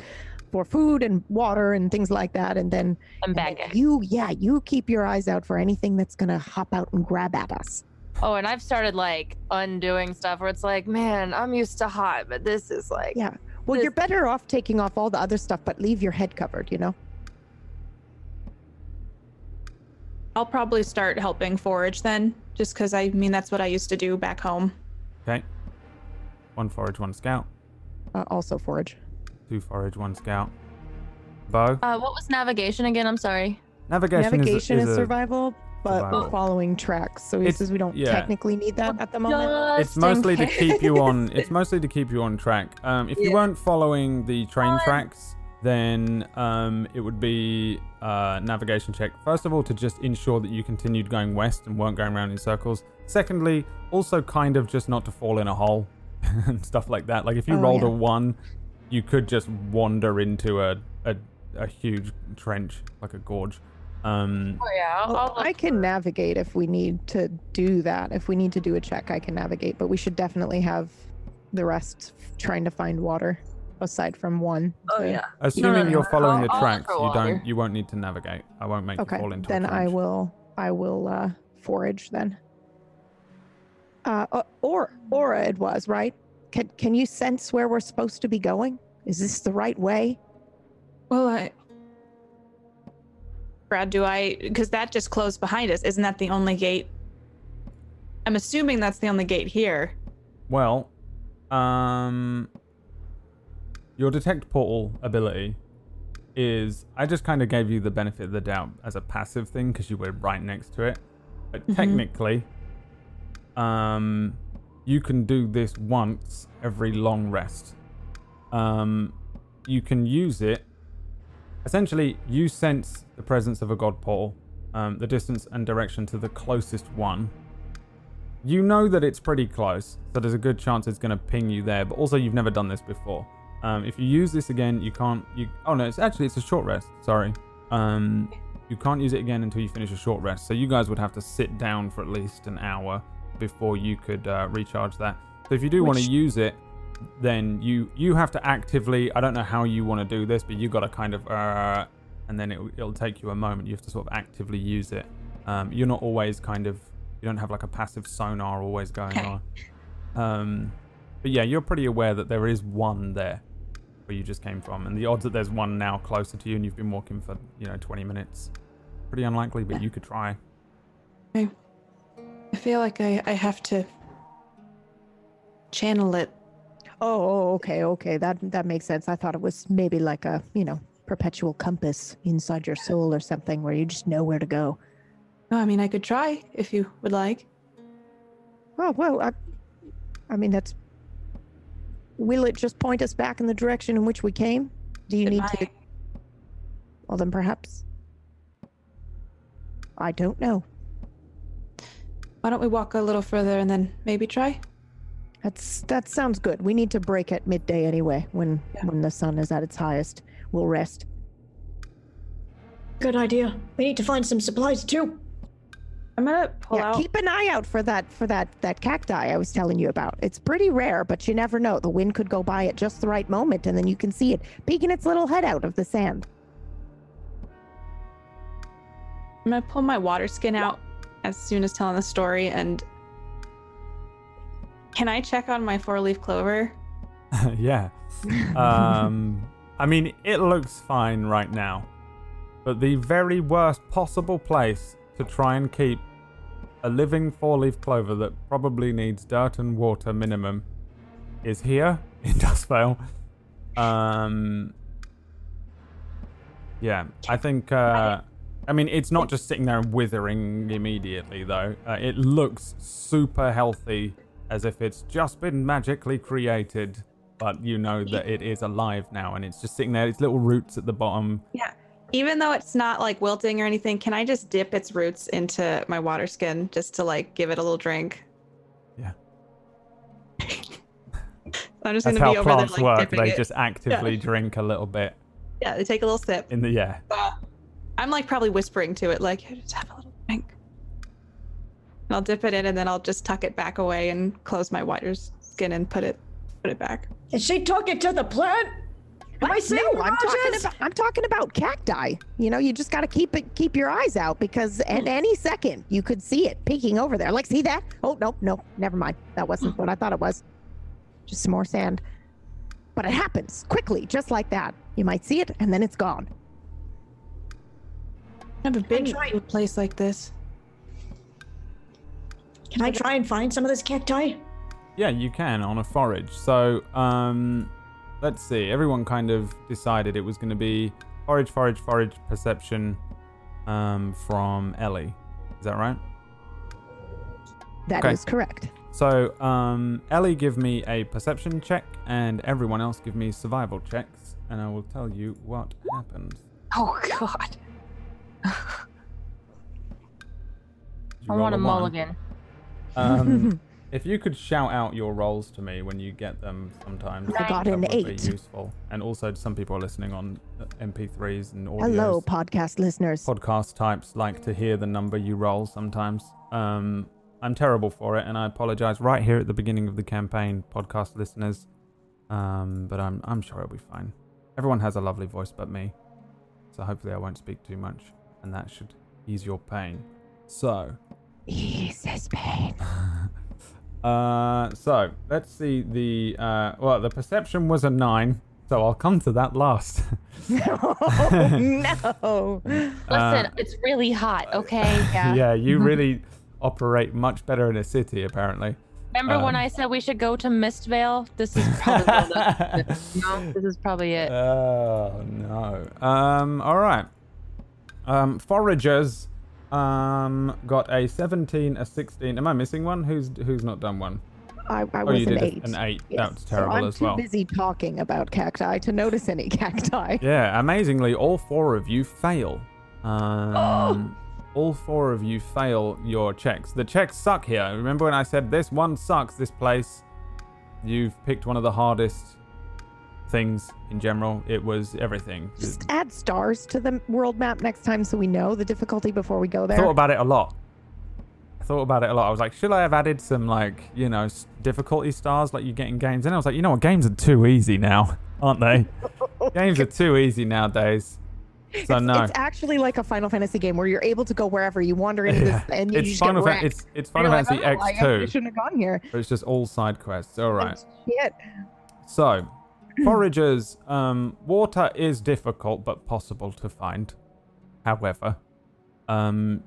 for food and water and things like that and then, and and then you yeah you keep your eyes out for anything that's gonna hop out and grab at us Oh, and I've started like undoing stuff where it's like, man, I'm used to hot, but this is like, Yeah. well This- you're better off taking off all the other stuff but leave your head covered you know I'll probably start helping forage then, just because I mean that's what I used to do back home. Okay. One forage, one scout. uh, also forage Two forage, one scout. Bow. Uh, what was navigation again? I'm sorry. Navigation, navigation is, is, is a, survival but survival. we're following tracks so he It's- says we don't yeah. technically need that at the moment It's Just in mostly to keep you on. It's mostly to keep you on track. Um, if you Yeah. weren't following the train tracks, then um, it would be uh, navigation check. First of all, to just ensure that you continued going west and weren't going around in circles. Secondly, also kind of just not to fall in a hole and stuff like that. Like if you Oh, rolled yeah. a one, you could just wander into a a, a huge trench, like a gorge. Um, Oh yeah, I'll, I'll I can for- navigate if we need to do that. If we need to do a check, I can navigate, but we should definitely have the rest trying to find water aside from one. Oh yeah. assuming no, you're following I'll- the tracks, you don't you won't need to navigate. I won't make Okay. you fall into Then a I trench. will I will uh forage then. Uh uh, or Aura it was, right? Can can you sense where we're supposed to be going? Is this the right way? Well, I. Brad, do I? Because that just closed behind us. Isn't that the only gate? I'm assuming that's the only gate here. Well, um, your detect portal ability is I just kind of gave you the benefit of the doubt as a passive thing because you were right next to it. But Mhm. technically, um, you can do this once every long rest. Um, you can use it. Essentially, you sense the presence of a god portal, um, the distance and direction to the closest one you know that it's pretty close, so there's a good chance it's going to ping you there. But also, you've never done this before. Um, if you use this again, you can't. You oh no, it's actually it's a short rest. Sorry, um, you can't use it again until you finish a short rest. So you guys would have to sit down for at least an hour before you could uh, recharge that. So if you do want to use it, then you you have to actively. I don't know how you want to do this, but you got to kind of uh, and then it, it'll take you a moment. You have to sort of actively use it. Um, you're not always kind of you don't have like a passive sonar always going Okay. on. Um, but yeah, you're pretty aware that there is one there where you just came from, and the odds that there's one now closer to you, and you've been walking for you know 20 minutes, pretty unlikely. But you could try. I feel like I, I have to channel it. Oh, oh, okay, okay. That that makes sense. I thought it was maybe like a, you know, perpetual compass inside your soul or something where you just know where to go. No, I mean I could try if you would like. Oh, well, I I mean that's Will it just point us back in the direction in which we came? Do you It need to. Well then perhaps I don't know. Why don't we walk a little further and then maybe try? That's that sounds good. We need to break at midday anyway, when Yeah. when the sun is at its highest. We'll rest. Good idea. We need to find some supplies too. I'm gonna pull yeah, out. keep an eye out for that for that that cacti I was telling you about. It's pretty rare, but you never know. The wind could go by at just the right moment, and then you can see it peeking its little head out of the sand. I'm gonna pull my water skin out as soon as telling the story and can I check on my four leaf clover? yeah. Um, I mean, it looks fine right now, but the very worst possible place to try and keep a living four-leaf clover that probably needs dirt and water minimum is here in Dustvale. Um, yeah, I think. Uh, I mean, it's not just sitting there and withering immediately, though. Uh, it looks super healthy, as if it's just been magically created. But you know that it is alive now, and it's just sitting there. Its little roots at the bottom. Yeah. Even though it's not like wilting or anything, can I just dip its roots into my water skin just to like give it a little drink? Yeah. I'm just That's gonna be how over there plants like work. They it. just actively drink a little bit Yeah, they take a little sip. in the yeah. I'm like probably whispering to it, like, "Here, just have a little drink. And I'll dip it in, and then I'll just tuck it back away and close my water skin and put it put it back. Is she talking to the plant? Am I uh, saying no, I'm talking about I'm talking about cacti. You know, you just got to keep it keep your eyes out because at hmm. any second you could see it peeking over there. Like, see that? Oh no, no, never mind. That wasn't what I thought it was. Just some more sand. But it happens quickly, just like that. You might see it and then it's gone. Never been trying- to a place like this. Can I try and find some of this cacti? Yeah, you can on a forage. So, um, let's see. Everyone kind of decided it was going to be forage, forage, forage, perception um, from Ellie. Is that right? That is Okay. correct. So, um, Ellie, give me a perception check, and everyone else give me survival checks, and I will tell you what happened. Oh God. Did you I want a one? mulligan. Um, if you could shout out your rolls to me when you get them, sometimes I got that an would be eight. useful. And also, some people are listening on uh, MP3s and audios. Hello, podcast listeners. podcast types like to hear the number you roll sometimes. Um, I'm terrible for it, and I apologize right here at the beginning of the campaign, podcast listeners. Um, but I'm I'm sure it'll be fine. Everyone has a lovely voice but me, so hopefully I won't speak too much, and that should ease your pain. So, Jesus, pain. uh, so let's see the uh, well, the perception was a nine, so I'll come to that last. oh, no. Listen, Uh, it's really hot. Okay. Yeah. yeah, you really operate much better in a city, apparently. Remember when Um, I said we should go to Mistvale? This is probably the, no. This is probably it. Oh no. Um. All right. Um. Foragers. Um. Got a 17, a 16. Am I missing one? Who's Who's not done one? I, I Oh, was you an did eight. an eight. Yes. That's So terrible I'm as too busy talking about cacti to notice any cacti. Yeah. Amazingly, all four of you fail. Um. All four of you fail your checks. The checks suck here. Remember when I said this one sucks? This place. You've picked one of the hardest things in general. It was everything. Just add stars to the world map next time so we know the difficulty before we go there. thought about it a lot. I thought about it a lot. I was like, should I have added some like you know difficulty stars like you get in games? And I was like, you know what, games are too easy now, aren't they? games are too easy nowadays. So no, It's actually like a Final Fantasy game where you're able to go wherever you wander into Yeah. this and you it's just Final get wrecked. it's it's Final you're like, Fantasy "Oh, X I two, shouldn't have gone here. but it's just all side quests. All right. Shit. So, foragers, um, water is difficult but possible to find. However, um,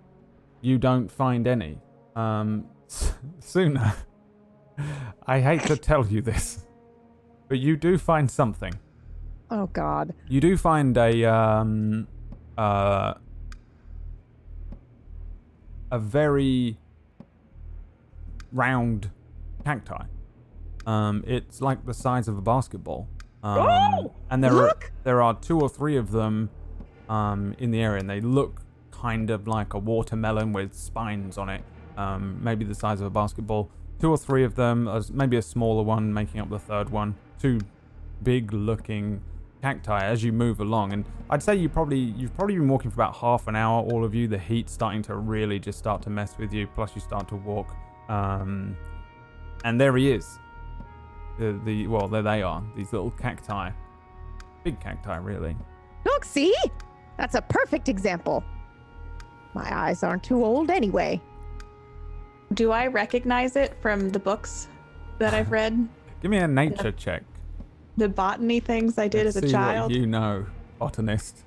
you don't find any. Um, Suna. I hate to tell you this, but you do find something. Oh God. You do find a um, uh, a very round cacti. Um, it's like the size of a basketball. Um, Oh, and there look! are there are two or three of them um, in the area, and they look kind of like a watermelon with spines on it. Um, maybe the size of a basketball. Two or three of them, maybe a smaller one making up the third one. Two big-looking cacti as you move along, and I'd say you probably you've probably been walking for about half an hour. All of you, the heat's starting to really just start to mess with you. Plus, you start to walk, um, and there he is. The, the well, there they are. These little cacti, big cacti, really. Look, see? That's a perfect example. My eyes aren't too old anyway. Do I recognize it from the books that I've read? Give me a nature check. The botany things I did Let's as a see what child? you know, botanist.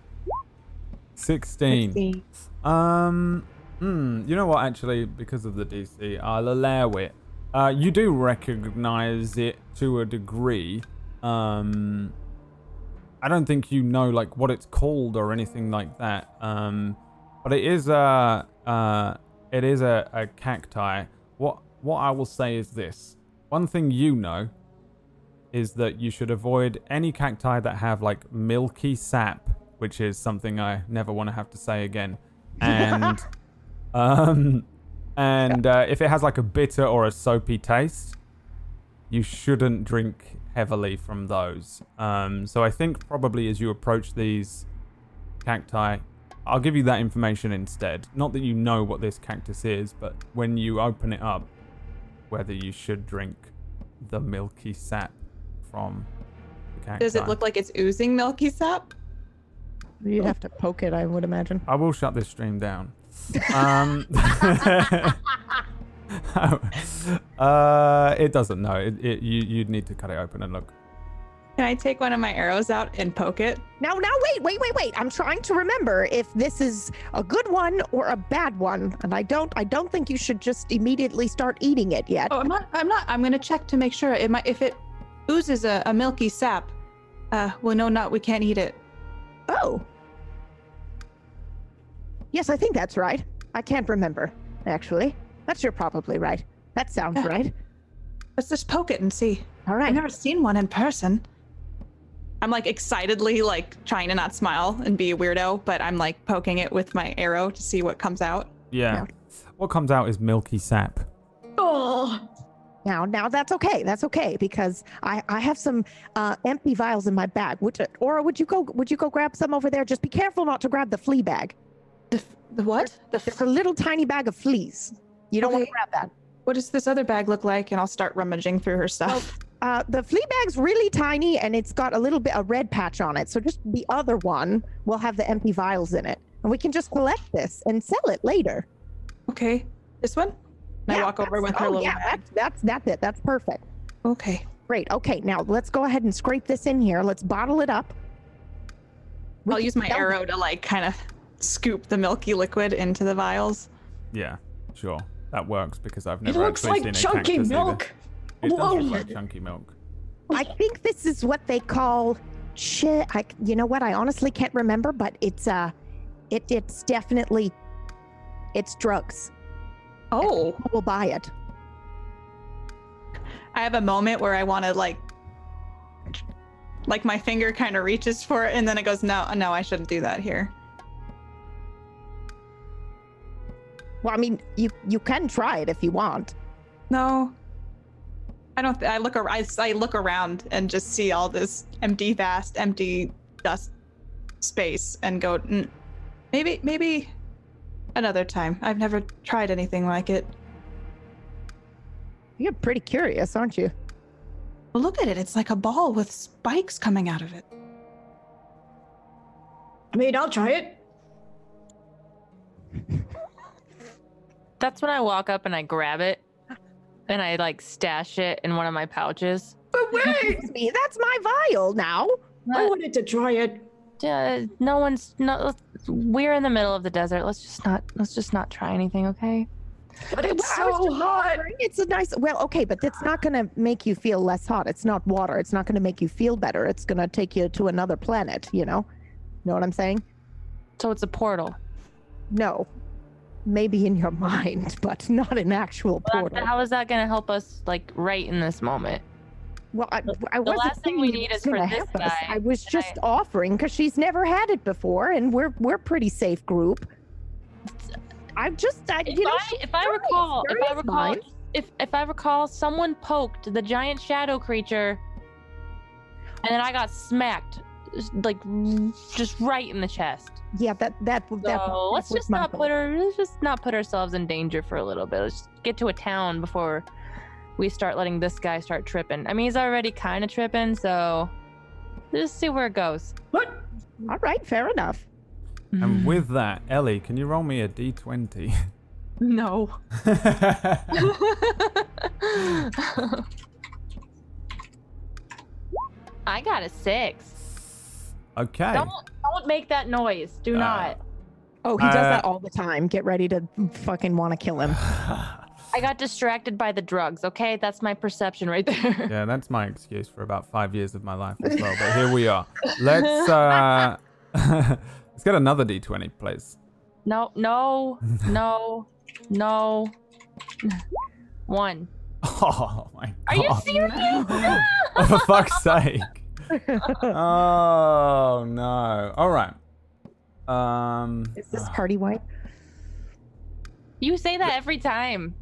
Sixteen. 16. Um, Hmm. You know what? Actually, because of the DC, I'll allow it. Uh, you do recognize it to a degree. Um, I don't think you know like what it's called or anything like that. Um, but it is a uh, it is a, a cacti. What what I will say is this: one thing you know is that you should avoid any cacti that have like milky sap, which is something I never want to have to say again. And um, and uh, if it has like a bitter or a soapy taste, you shouldn't drink heavily from those. Um, so I think probably as you approach these cacti, I'll give you that information instead. Not that you know what this cactus is, but when you open it up, whether you should drink the milky sap from the cacti. Does it look like it's oozing milky sap? You'd have to poke it, I would imagine. I will shut this stream down. Um, uh, it doesn't. No, it, it, you you'd need to cut it open and look. Can I take one of my arrows out and poke it? Now, now, wait, wait, wait, wait. I'm trying to remember if this is a good one or a bad one, and I don't, I don't think you should just immediately start eating it yet. Oh, I'm not. I'm not. I'm gonna check to make sure. It might. If it oozes a, a milky sap, uh, well, no, not. We can't eat it. Oh. Yes, I think that's right. I can't remember, actually. That's you're probably right. That sounds Yeah. right. Let's just poke it and see. All right. I've never seen one in person. I'm like excitedly like trying to not smile and be a weirdo, but I'm like poking it with my arrow to see what comes out. Yeah. What comes out is milky sap. Oh, Now, now that's okay. That's okay because I, I have some uh, empty vials in my bag. Would or would you go? Would you go grab some over there? Just be careful not to grab the flea bag. The, f- the what? The f- There's a little tiny bag of fleas. You don't want to grab that. what does this other bag look like? And I'll start rummaging through her stuff. Uh, the flea bag's really tiny and it's got a little bit of red patch on it. So just the other one will have the empty vials in it, and we can just collect this and sell it later. okay, this one. And I Yeah, walk over that's- with her oh, little yeah, bag. that's that's that's it. That's perfect. Okay. Great. Okay, now let's go ahead and scrape this in here. Let's bottle it up. We I'll can use my sell arrow to like kind of scoop the milky liquid into the vials. Yeah, sure. That works because I've never it looks actually like seen a chunky cactus either. milk. It does look like chunky milk. I think this is what they call shit. I, you know what? I honestly can't remember, but it's uh, it it's definitely, it's drugs. Oh, We'll buy it. I have a moment where I want to like, like my finger kind of reaches for it, and then it goes, no, no, I shouldn't do that here. Well, I mean, you you can try it if you want. No. I don't. Th- I look. Ar- I, I look around and just see all this empty, vast, empty dust space, and go. "Mm, maybe, maybe another time. I've never tried anything like it. You're pretty curious, aren't you? Well, look at it. It's like a ball with spikes coming out of it. I mean, I'll try it. That's when I walk up and I grab it and I like stash it in one of my pouches. But wait, me, that's my vial now. I wanted to try it. Uh, no one's no. We're in the middle of the desert. Let's just not. Let's just not try anything, okay? But it's I so hot. It's a nice. Well, okay, but it's not going to make you feel less hot. It's not water. It's not going to make you feel better. It's going to take you to another planet. You know, know what I'm saying? So it's a portal. No, maybe in your mind, but not an actual Well, portal. How is that going to help us, like, right in this moment? Well, I, I the wasn't last thing we need is for this help us. guy, I was and just offering because she's never had it before, and we're we're pretty safe group. I just, I, If you know, I, if I recall, if I recall, if if I recall, someone poked the giant shadow creature, and then I got smacked, like just right in the chest. yeah, that that So that. let's just not fault. put her. Let's just not put ourselves in danger for a little bit. Let's get to a town before we start letting this guy start tripping. I mean, he's already kind of tripping, so let's just see where it goes. What? All right, fair enough. And hmm. with that, Ellie, can you roll me a d20? No. I got a six. Okay. Don't don't make that noise. Do Uh, not. Oh, he does Uh, that all the time. Get ready to fucking want to kill him. I got distracted by the drugs. Okay, that's my perception right there. Yeah, that's my excuse for about five years of my life as well. But here we are. Let's uh, let's get another d20, please. No, no, no, no. One. Oh my god! Are you serious? Oh, for fuck's sake! Oh no! All right. Um, Is this party white? you say that every time,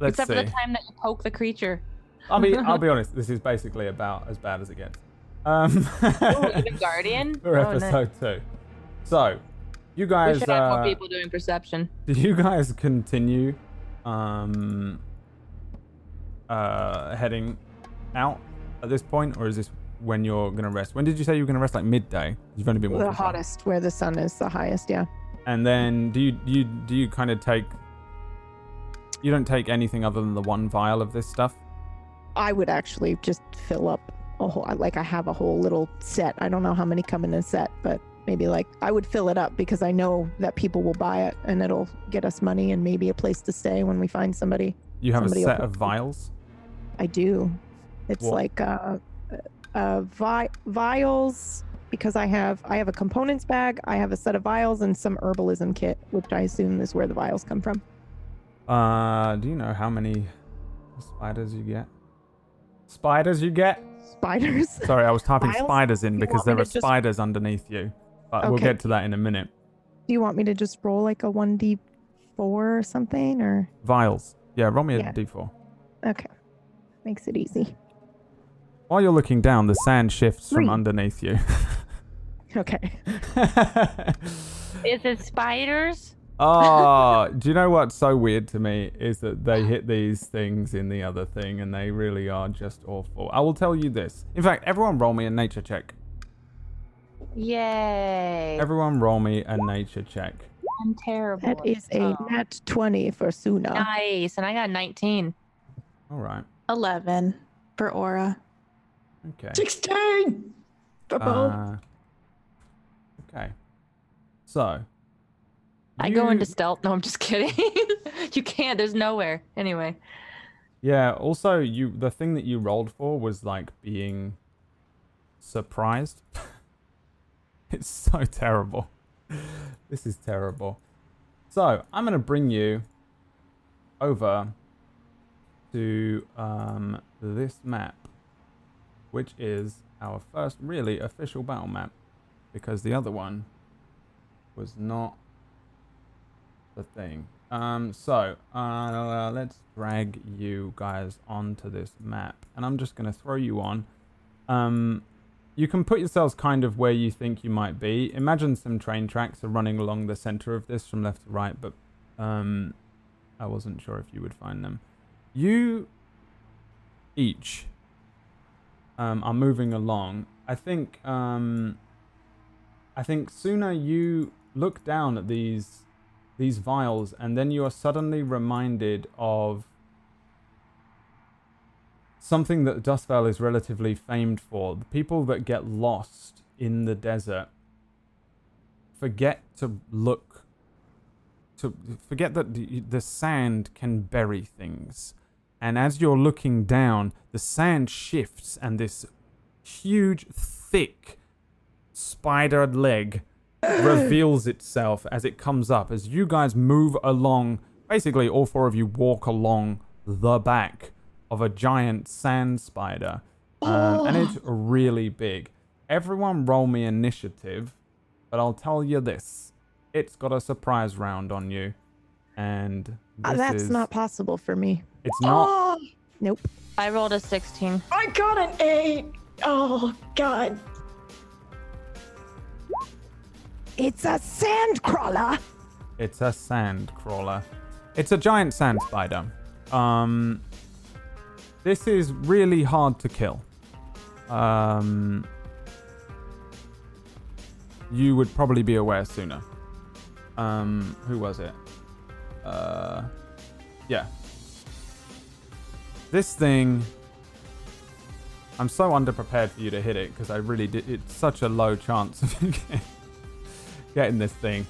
let's except see. for the time that you poke the creature. I'll be I'll be honest. This is basically about as bad as it gets. Um, Ooh, even Guardian. for Oh, nice. episode two. So, you We guys, should have more uh, people doing perception. did you guys continue, um, uh, heading out at this point, or is this when you're gonna rest? When did you say you were gonna rest? Like midday? You've only been The hottest, where the sun is the highest. Yeah. And then do you do you do you kind of take? You don't take anything other than the one vial of this stuff. I would actually just fill up a whole. Like I have a whole little set. I don't know how many come in a set, but maybe like I would fill it up because I know that people will buy it and it'll get us money and maybe a place to stay when we find somebody. You have Somebody a set of vials. I do. It's What? like uh, uh, vi- vials because I have I have a components bag. I have a set of vials and some herbalism kit, which I assume is where the vials come from. Uh, do you know how many spiders you get? Spiders you get? Spiders. Sorry, I was typing Vials? spiders in because there are just- spiders underneath you. But we'll get to that in a minute. do you want me to just roll like a one d four or something or? Vials. Yeah, roll me a Yeah. d4. Okay, makes it easy. While you're looking down, the sand shifts Three. from underneath you. Okay. Is it spiders? oh, do you know what's so weird to me is that they hit these things in the other thing and they really are just awful. I will tell you this. In fact, everyone roll me a nature check. Yay! Everyone roll me a nature check. I'm terrible. That is a Oh. nat twenty for Suna. Nice, and I got 19. All right. 11 for Aura. Okay. 16 for. Uh, okay. So. I go into stealth. No, I'm just kidding. you can't. There's nowhere. Anyway. Yeah. Also, you the thing that you rolled for was like being surprised. it's so terrible. This is terrible. So I'm gonna bring you over to um, this map, which is our first really official battle map, because the other one was not the thing. Um, so uh, let's drag you guys onto this map, and I'm just gonna throw you on. Um, you can put yourselves kind of where you think you might be. Imagine some train tracks are running along the center of this from left to right, but um, I wasn't sure if you would find them. You each um, are moving along. I think um, I think Suna you look down at these these vials and then you are suddenly reminded of something that Dustvale is relatively famed for. The people that get lost in the desert forget to look to forget that the, the sand can bury things. And as you're looking down, the sand shifts and this huge, thick spider leg reveals itself as it comes up. As you guys move along, basically, all four of you walk along the back of a giant sand spider. Um, and it's really big. Everyone roll me initiative, but I'll tell you this it's got a surprise round on you. And Uh, that's is- not possible for me. It's not. Oh, Nope. I rolled a 16. I got an 8. Oh, God. It's a sand crawler. It's a sand crawler. It's a giant sand spider. Um, this is really hard to kill. Um, you would probably be aware Suna. Um, who was it? Uh, yeah. This thing. I'm so underprepared for you to hit it because I really did. It's such a low chance of getting- this thing.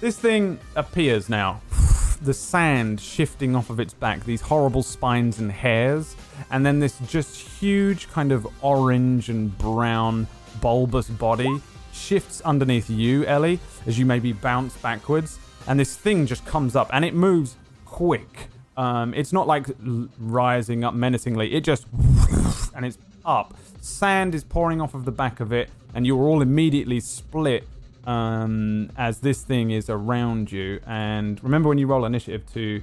This thing appears now. The sand shifting off of its back, these horrible spines and hairs, and then this just huge kind of orange and brown bulbous body shifts underneath you, Ellie, as you maybe bounce backwards, and this thing just comes up and it moves quick. Um, it's not like l- rising up menacingly. It just and it's up. Sand is pouring off of the back of it, and you're all immediately split um, as this thing is around you. And remember when you roll initiative to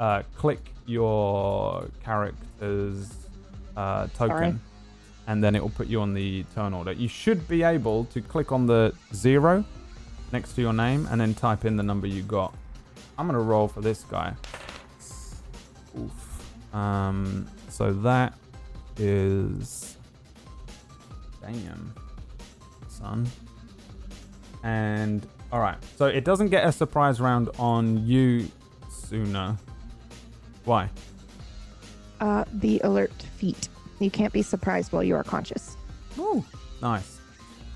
uh, click your character's uh, token, Sorry. and then it will put you on the turn order. You should be able to click on the zero next to your name and then type in the number you got. I'm gonna roll for this guy. Oof. Um, so that is damn, son. And all right, so it doesn't get a surprise round on you Suna. Why? Uh, the alert feat. You can't be surprised while you are conscious. Ooh, nice.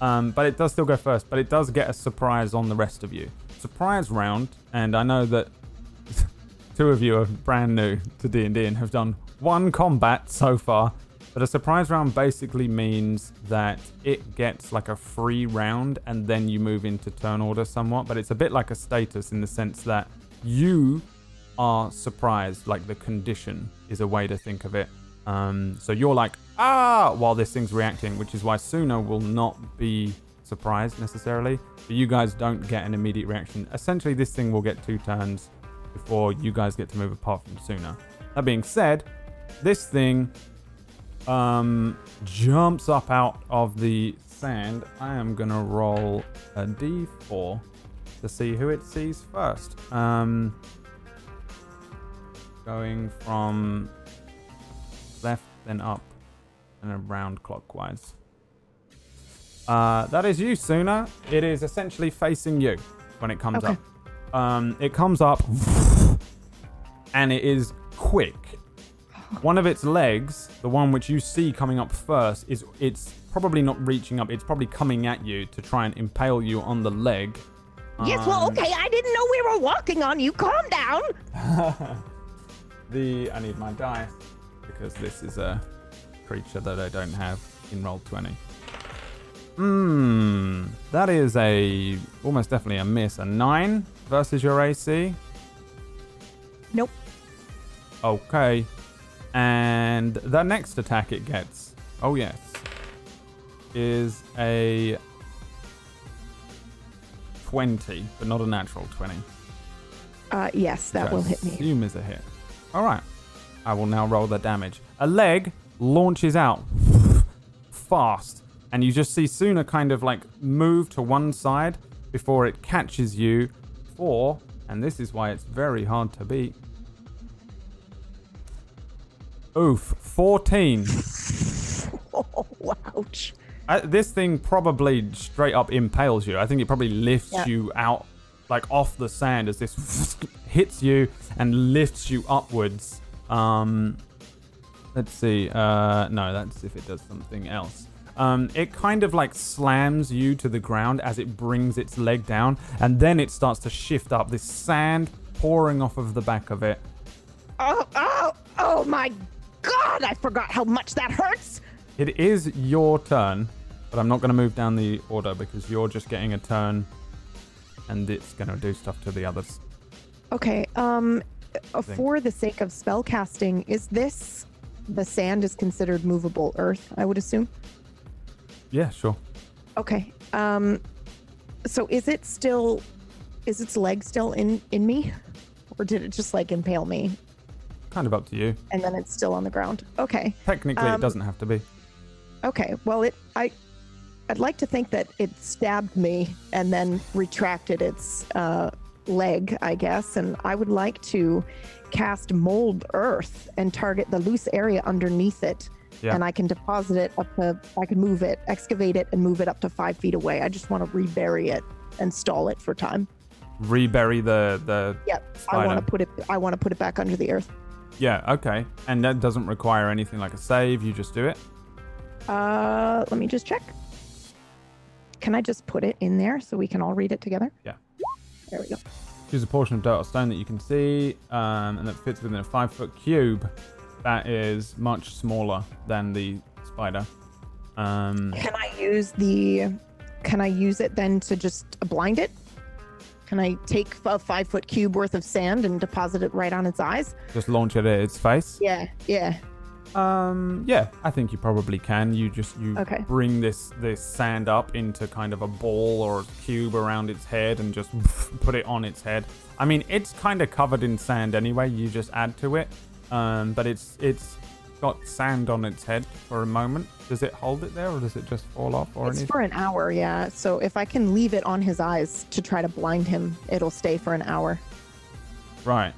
Um, but it does still go first, but it does get a surprise on the rest of you. Surprise round, and I know that two of you are brand new to D&D and have done one combat so far, but a surprise round basically means that it gets like a free round and then you move into turn order somewhat, but it's a bit like a status in the sense that you are surprised, like the condition is a way to think of it. Um, so you're like, ah, while this thing's reacting, which is why Suna will not be surprised necessarily. But you guys don't get an immediate reaction. Essentially, this thing will get two turns before you guys get to move apart from Suna. That being said, this thing um, jumps up out of the sand. I am gonna roll a d4 to see who it sees first. Um, going from left, then up, and around clockwise. Uh, that is you, Suna. It is essentially facing you when it comes Okay. up. Um, it comes up, and it is quick. One of its legs, the one which you see coming up first, is it's probably not reaching up. It's probably coming at you to try and impale you on the leg. yes, well, Um, okay. I didn't know we were walking on you. Calm down. the I need my dice because this is a creature that I don't have in Roll20. Hmm, that is a almost definitely a miss. A nine versus your AC. Nope. Okay, and the next attack it gets. Oh yes, is a twenty, but not a natural twenty. Uh, yes, that will hit me. Assume is a hit. All right. I will now roll the damage. A leg launches out fast, and you just see Suna kind of like move to one side before it catches you for, and this is why it's very hard to beat. Oof, 14. Oh, ouch. Uh, this thing probably straight up impales you. I think it probably lifts Yeah. you out, like off the sand as this hits you and lifts you upwards. Um, let's see. Uh, no, that's if it does something else. Um, it kind of like slams you to the ground as it brings its leg down, and then it starts to shift up. This sand pouring off of the back of it. Oh, oh, oh my God! I forgot how much that hurts. It is your turn, but I'm not going to move down the order because you're just getting a turn, and it's going to do stuff to the others. Okay. Um, uh, for the sake of spell casting, is this the sand is considered movable earth? I would assume. Yeah, sure. Okay. Um, so is it still? Is its leg still in in me, or did it just like impale me Kind of up to you. and then it's still on the ground? Okay. Technically, it Um, doesn't have to be. Okay. Well, it I I'd like to think that it stabbed me and then retracted its uh, leg, I guess, and I would like to cast mold earth and target the loose area underneath it. Yeah. And I can deposit it up to, I can move it, excavate it, and move it up to five feet away. I just want to rebury it and stall it for time. Rebury the the. Yep. I want to put it. I want to put it back under the earth. Yeah, okay. And that doesn't require anything like a save. You just do it. Uh, let me just check. Can I just put it in there so we can all read it together? Yeah. There we go. Choose a portion of dirt or stone that you can see, um, and that fits within a five foot cube. That is much smaller than the spider. Um, Can I use the? Can I use it then to just blind it? Can I take a five foot cube worth of sand and deposit it right on its eyes? just launch it at its face. Yeah, yeah. Um, yeah, I think you probably can. You just you Okay. bring this this sand up into kind of a ball or a cube around its head and just put it on its head. I mean, it's kind of covered in sand anyway. You just add to it, um, but it's it's got sand on its head for a moment. Does it hold it there, or does it just fall off, or It's anything? for an hour, yeah. So if I can leave it on his eyes to try to blind him, it'll stay for an hour. Right.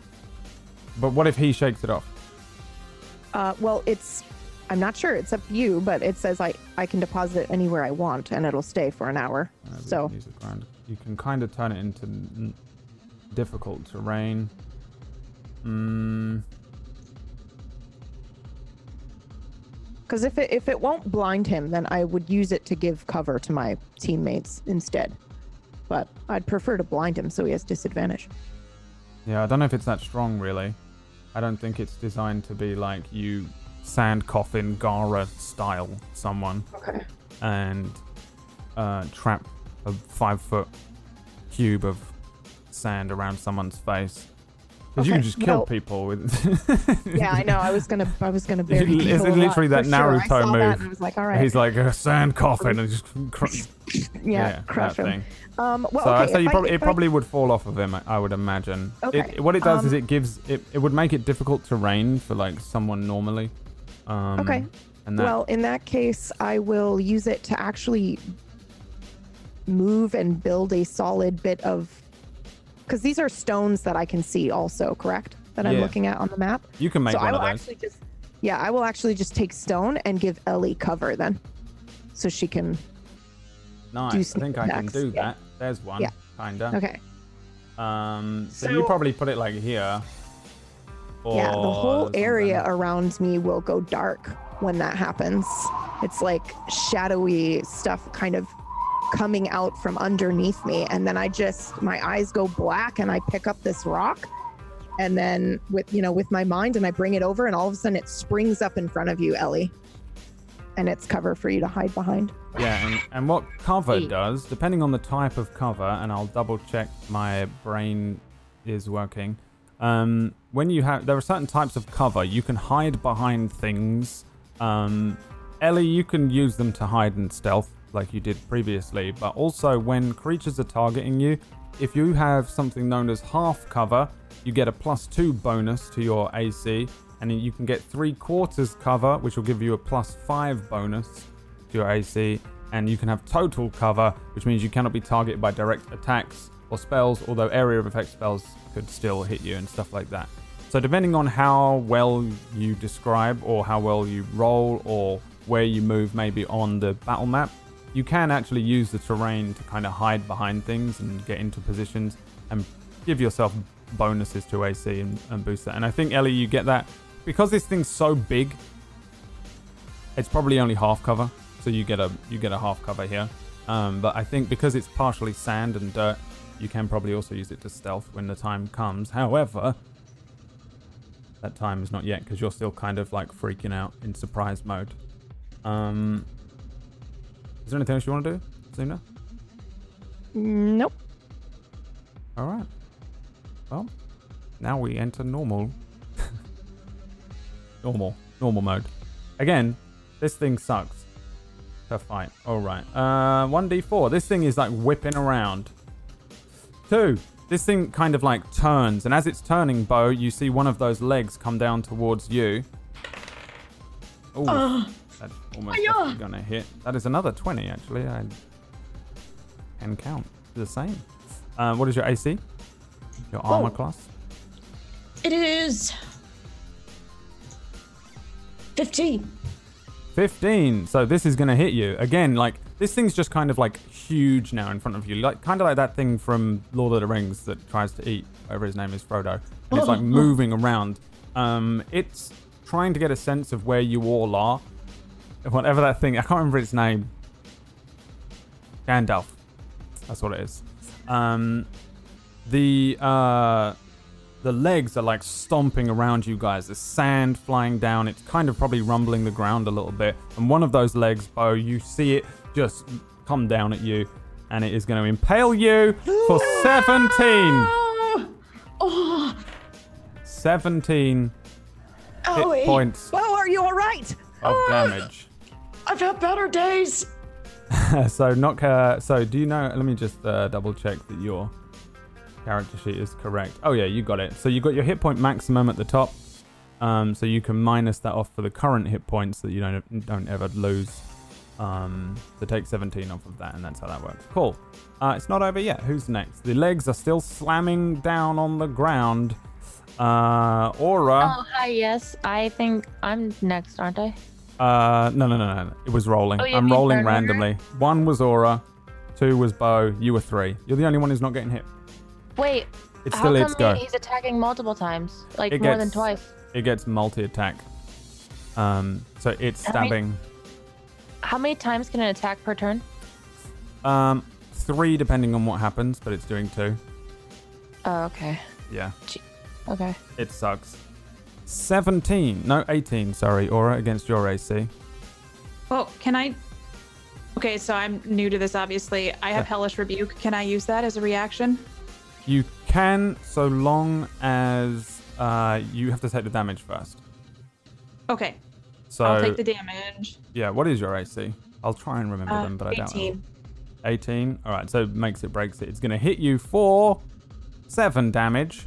But what if he shakes it off? Uh, well, it's. I'm not sure. It's up to you, but it says I I can deposit it anywhere I want, and it'll stay for an hour. Uh, So can use a grind. you can kind of turn it into n- difficult terrain. Mm, Because if it if it won't blind him, then I would use it to give cover to my teammates instead. But I'd prefer to blind him so he has disadvantage. yeah, I don't know if it's that strong, really. I don't think it's designed to be like you sand coffin Gaara style someone Okay. and uh, trap a five foot cube of sand around someone's face. Because you can just kill well- people with. Yeah, I know. I was gonna I was gonna bury It's people alive, literally that for sure. I Naruto saw that move. I was like, all right. He's like a sand coffin and just cr- yeah, crush him. thing. Um, well, so okay, I say you if probably, it probably would fall off of him. I- I would imagine. Okay, It, what it does is um, it gives it. It would make it difficult terrain for like someone normally. Um, Okay. And that, well, in that case, I will use it to actually move and build a solid bit of. Because these are stones that I can see, also correct? That I'm looking at on the map. you can make so I will of those. actually just. Yeah, I will actually just take stone and give Ellie cover then, so she can. nice. do I sneak think I can attacks, do yeah. that. There's one. Yeah. Kinda. Okay. Um. So, you probably put it like here. Yeah, the whole something. area around me will go dark when that happens. It's like shadowy stuff kind of coming out from underneath me. And then I just, my eyes go black and I pick up this rock. And then with, you know, with my mind and I bring it over and all of a sudden it springs up in front of you, Ellie. And it's cover for you to hide behind. Yeah, and, and what cover Eight. does, depending on the type of cover, and I'll double check my brain is working. Um, when you have, there are certain types of cover you can hide behind things. Um, Ellie, you can use them to hide and stealth like you did previously, but also when creatures are targeting you, if you have something known as half cover, you get a plus two bonus to your AC, and you can get three quarters cover, which will give you a plus five bonus to your AC, and you can have total cover, which means you cannot be targeted by direct attacks or spells, although area of effect spells could still hit you and stuff like that. So, depending on how well you describe, or how well you roll, or where you move, maybe on the battle map, you can actually use the terrain to kind of hide behind things and get into positions and give yourself bonuses to AC and, and boost that. And I think, Ellie, you get that because this thing's so big, it's probably only half cover, so you get a you get a half cover here. Um, but I think because it's partially sand and dirt, you can probably also use it to stealth when the time comes. However, that time is not yet because you're still kind of like freaking out in surprise mode. Um, is there anything else you want to do, Suna? Nope. All right. Well, now we enter normal. normal, normal mode. Again, this thing sucks to fight. All right. Uh, one d four. This thing is like whipping around. Two. This thing kind of like turns, and as it's turning, Bo, you see one of those legs come down towards you. Oh, that's almost Hiya. gonna hit. That is another twenty, actually. I can count the same. Uh, what is your AC? Your armor Oh. class? it is 15. 15. So this is going to hit you. Again, like, this thing's just kind of like huge now in front of you. Like, kind of like that thing from Lord of the Rings that tries to eat, whatever his name is, Frodo. And it's like moving around. Um, it's trying to get a sense of where you all are. Whatever that thing, I can't remember its name. Gandalf. That's what it is. Um, the uh, the legs are like stomping around you guys. There's sand flying down. It's kind of probably rumbling the ground a little bit. And one of those legs, Bo, you see it just come down at you, and it is going to impale you for 17. Oh, 17 Owie. hit points Bo, are you all right? of damage. I've had better days. so not ca- so do you know let me just uh, double check that your character sheet is correct. Oh yeah you got it. So you got your hit point maximum at the top. Um, so you can minus that off for the current hit points that you don't don't ever lose. Um, so take 17 off of that and that's how that works. Cool. Uh, it's not over yet. Who's next? The legs are still slamming down on the ground. Uh, aura. Oh, hi, yes. I think I'm next, aren't I? Uh, no, no, no, no. It was rolling. Oh, I'm rolling order? randomly. One was Aura, two was Bo. You were three. You're the only one who's not getting hit. Wait, It's still its go. he's attacking multiple times? Like It more than twice. It gets multi attack. Um, so it's How many- stabbing. How many times can an attack per turn? Um, three depending on what happens, but it's doing two. Oh, okay. Yeah, Okay. it sucks. 17, no, 18, sorry, Aura against your AC. Oh, can I? Okay, so I'm new to this. Obviously, I have Yeah. hellish rebuke. Can I use that as a reaction? You can, so long as uh, you have to take the damage first. Okay, So, I'll take the damage. yeah, what is your AC? I'll try and remember Uh, them, but I don't. know. 18. 18. All right, so makes it breaks it. It's going to hit you for seven damage.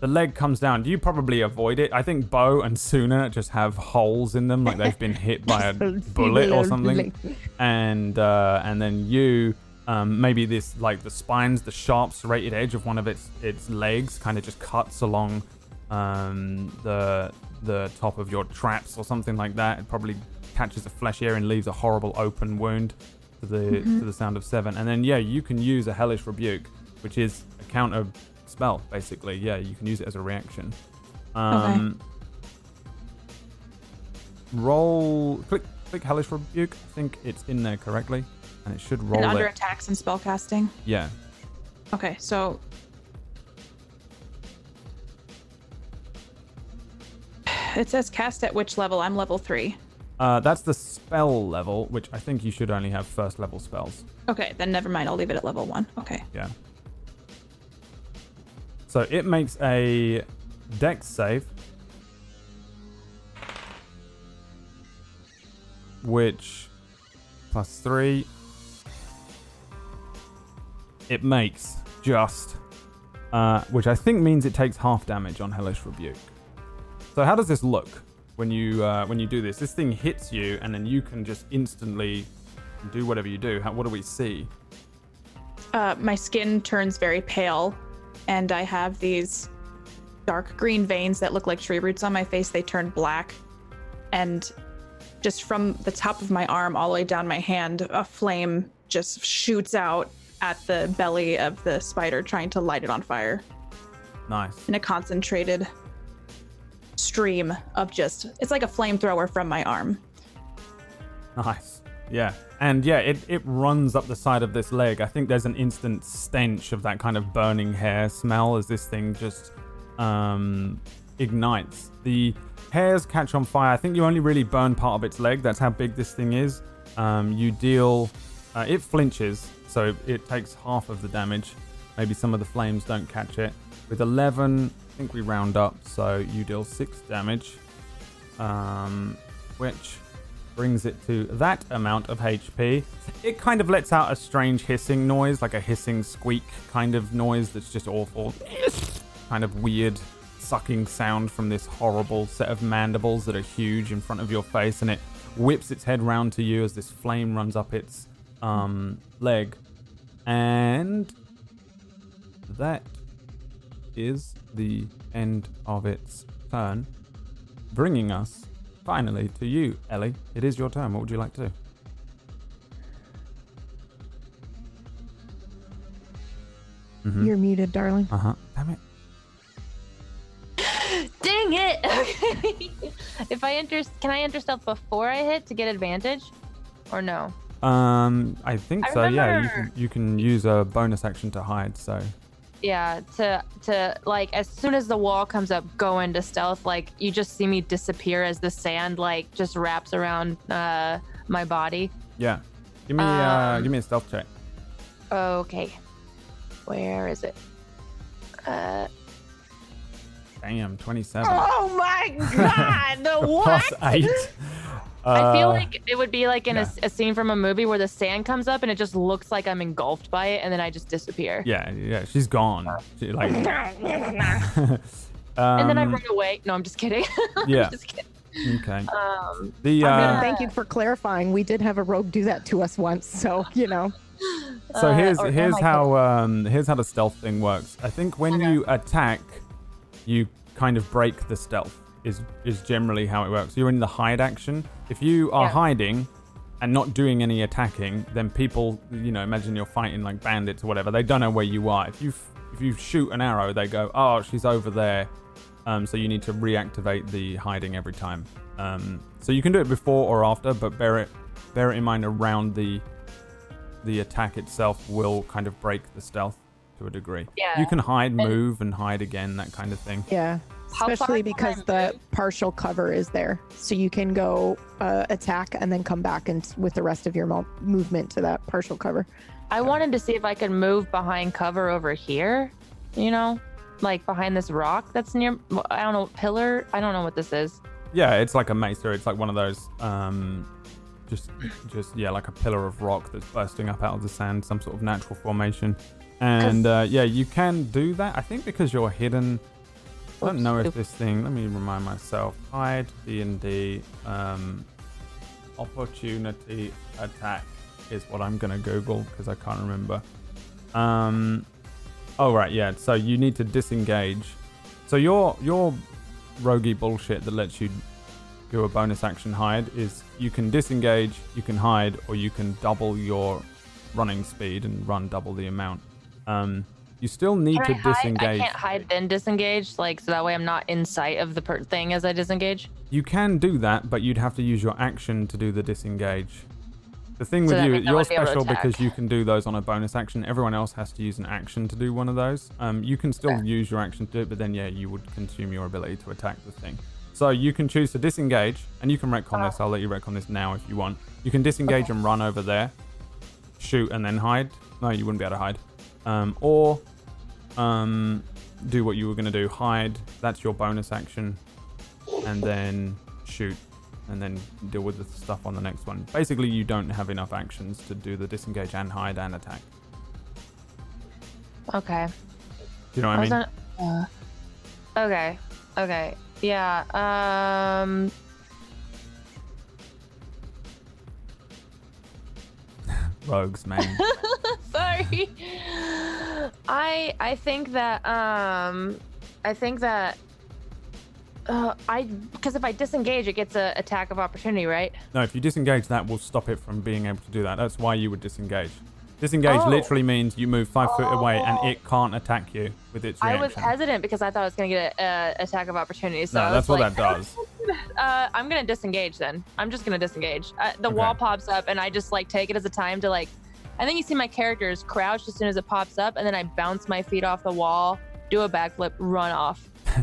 The leg comes down. You probably avoid it. I think Bo and Suna just have holes in them, like they've been hit by a bullet or something. And uh, and then you, um, maybe this like the spines, the sharp serrated edge of one of its its legs, kind of just cuts along um, the the top of your traps or something like that. It probably catches a flesh ear and leaves a horrible open wound to the to the sound of seven. And then yeah, you can use a hellish rebuke, which is a counter spell basically. Yeah, you can use it as a reaction. Um, Roll click click hellish rebuke. I think it's in there correctly, and it should roll and under it. attacks and spellcasting. Yeah. Okay, so it says cast at which level? I'm level three. Uh, that's the spell level, which I think you should only have first level spells. Okay, then never mind. I'll leave it at level one. Okay. Yeah. So it makes a dex save. Which plus three. It makes just. Uh, which I think means it takes half damage on Hellish Rebuke. So how does this look when you uh, when you do this? This thing hits you, and then you can just instantly do whatever you do. How, what do we see? Uh, my skin turns very pale, and I have these dark green veins that look like tree roots on my face. They turn black, and just from the top of my arm all the way down my hand, a flame just shoots out at the belly of the spider, trying to light it on fire Nice. in a concentrated stream of just. It's like a flamethrower from my arm. Nice. Yeah. And yeah, it, it runs up the side of this leg. I think there's an instant stench of that kind of burning hair smell as this thing just um, ignites. The hairs catch on fire. I think you only really burn part of its leg. That's how big this thing is. Um, you deal. Uh, it flinches, so it takes half of the damage. Maybe some of the flames don't catch it. With 11, I think we round up, so you deal 6 damage. Um, which brings it to that amount of HP. It kind of lets out a strange hissing noise, like a hissing squeak kind of noise that's just awful. kind of weird sucking sound from this horrible set of mandibles that are huge in front of your face, and it whips its head round to you as this flame runs up its um, leg. And that is the end of its turn, bringing us finally to you, Ellie. It is your turn. What would you like to do? Mhm. You're muted, darling. Uh huh. Damn it. Dang it! Okay. if I enter, can I enter stealth before I hit to get advantage, or no? Um, I think I so. Yeah, you can you can use a bonus action to hide. So yeah, to to like as soon as the wall comes up, go into stealth. Like you just see me disappear as the sand like just wraps around uh my body. Yeah. Give me uh Um, give me a stealth check. Okay, where is it? Uh, Damn, 27. Oh my god! The what? Plus eight. I feel Uh, like it would be like in a, yeah. a scene from a movie where the sand comes up and it just looks like I'm engulfed by it, and then I just disappear. Yeah, yeah, she's gone. She, like, and then I um, run away. No, I'm just kidding. I'm Yeah. just kidding. Okay. Um, The I mean, uh, thank you for clarifying. We did have a rogue do that to us once, so you know. so uh, here's or here's I how um here's how the stealth thing works. I think when you attack, you kind of break the stealth. Is is generally how it works. You're in the hide action. If you are Yeah. hiding and not doing any attacking, then people, you know, imagine you're fighting like bandits or whatever. They don't know where you are. If you if you shoot an arrow, they go, "Oh, she's over there." Um, so you need to reactivate the hiding every time. Um, so you can do it before or after, but bear it bear it in mind around the the attack itself will kind of break the stealth to a degree. Yeah. You can hide, move, and hide again, that kind of thing. Yeah. How Especially because the move? partial cover is there, so you can go uh, attack and then come back and with the rest of your mo- movement to that partial cover. I wanted to see if I could move behind cover over here. You know, like behind this rock that's near. I don't know pillar. I don't know what this is. Yeah, it's like a mesa. It's like one of those, um, just, just yeah, like a pillar of rock that's bursting up out of the sand, some sort of natural formation. And uh, yeah, you can do that. I think because you're hidden. I don't know if this thing. Let me remind myself. Hide D and D. Um, opportunity attack is what I'm gonna Google because I can't remember. Um, oh right, yeah. So you need to disengage. So your your roguey bullshit that lets you do a bonus action hide is you can disengage, you can hide, or you can double your running speed and run double the amount. Um, you still need Can to I hide? disengage. I can't hide then disengage, like so that way I'm not in sight of the per- thing as I disengage. You can do that, but you'd have to use your action to do the disengage. The thing So with you, you're wouldn't be special because you can do those on a bonus action. Everyone else has to use an action to do one of those. Um, you can still Okay. use your action to do it, but then yeah, you would consume your ability to attack the thing. So you can choose to disengage, and you can retcon this. I'll let you retcon this now if you want. You can disengage Okay. and run over there, shoot, and then hide. No, you wouldn't be able to hide. Um, or um, do what you were going to do hide that's your bonus action and then shoot and then deal with the stuff on the next one basically you don't have enough actions to do the disengage and hide and attack Okay. do you know what i mean was on- uh, okay. Okay. Yeah. Um. rogues man Sorry. I I think that um I think that uh, I because if I disengage, it gets a attack of opportunity, right? no if you disengage that will stop it from being able to do that that's why you would disengage disengage Oh. literally means you move five foot away and it can't attack you with its I was hesitant because I thought I was gonna get a, a attack of opportunity. So no that's what like, that does Uh, I'm gonna disengage then. I'm just gonna disengage. Uh, the Okay. wall pops up, and I just like take it as a time to like. I think you see my characters crouched as soon as it pops up, and then I bounce my feet off the wall, do a backflip, run off.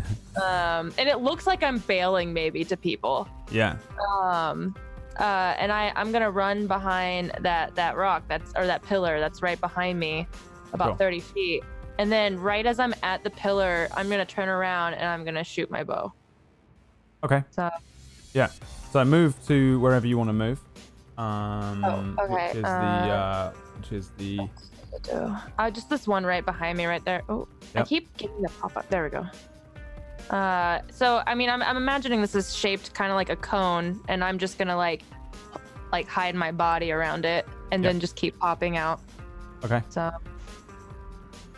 um, and it looks like I'm bailing maybe to people. yeah Um, uh, and I I'm gonna run behind that that rock that's or that pillar that's right behind me, about Cool. 30 feet. And then right as I'm at the pillar, I'm gonna turn around and I'm gonna shoot my bow. okay So Yeah. So move to wherever you want to move. Um, Oh, okay, Which is the uh, uh, which is the Uh, just this one right behind me, right there. Oh, I keep getting the pop up. There we go. Uh, so I mean, I'm, I'm imagining this is shaped kind of like a cone, and I'm just gonna like, like hide my body around it, and Yep. then just keep popping out. okay, So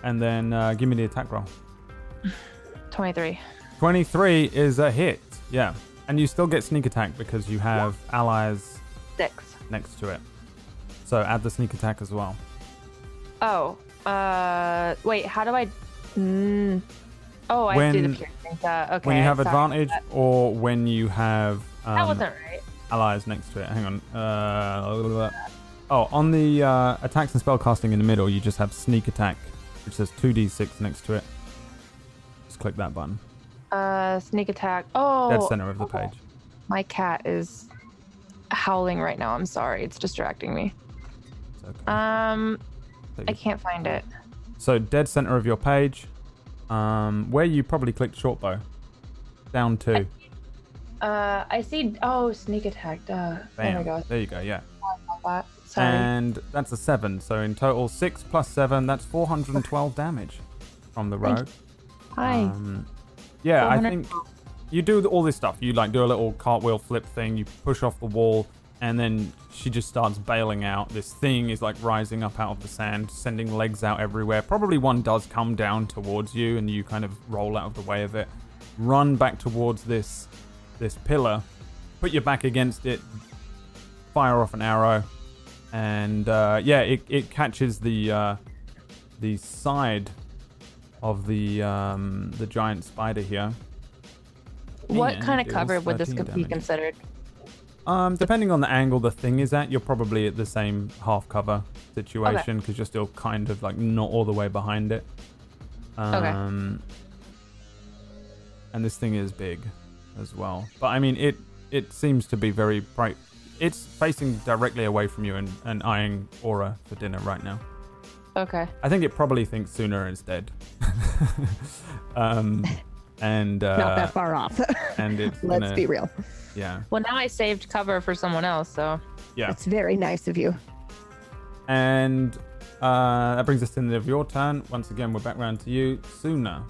and then uh, give me the attack roll. 23. Twenty-three is a hit. Yeah, and you still get sneak attack because you have allies Six. Next to it. So add the sneak attack as well. Oh. Uh. Wait. How do I? Mm, oh, I to do the piercing. Uh, okay. when you have advantage, or when you have That um, wasn't right. allies next to it. Hang on. Uh, oh, on the uh, attacks and spellcasting in the middle, you just have sneak attack which says 2d6 next to it. Just click that button. Uh, sneak attack. Oh, Dead center of the page. my cat is howling right now. I'm sorry, it's distracting me. It's okay. Um, I can't find it. So dead center of your page, um, where you probably clicked short bow, down two. Uh, I see. Oh, sneak attack. Duh. Oh my gosh. There you go. Yeah. That. Sorry. And that's a seven. So in total, six plus seven, that's 412 damage from the rogue. Hi. Um, yeah, I think you do all this stuff. You like do a little cartwheel flip thing. You push off the wall, and then she just starts bailing out. This thing is like rising up out of the sand, sending legs out everywhere. Probably one does come down towards you, and you kind of roll out of the way of it. Run back towards this this pillar. Put your back against it. Fire off an arrow, and uh, yeah, it, it catches the uh, the side of the um, the giant spider here. What kind of cover would this 13 be considered? Um, depending on the angle the thing is at, you're probably at the same half cover situation because you're still kind of like not all the way behind it. Um, And this thing is big as well, but I mean it it seems to be very bright. It's facing directly away from you and, and eyeing Aura for dinner right now. Okay. I think it probably thinks Suna is dead. um, and uh, Not that far off. and it's Let's gonna- be real. Yeah, Well, now I saved cover for someone else, so yeah. That's very nice of you. And uh, that brings us to the end of your turn. Once again, we're back round to you, Suna.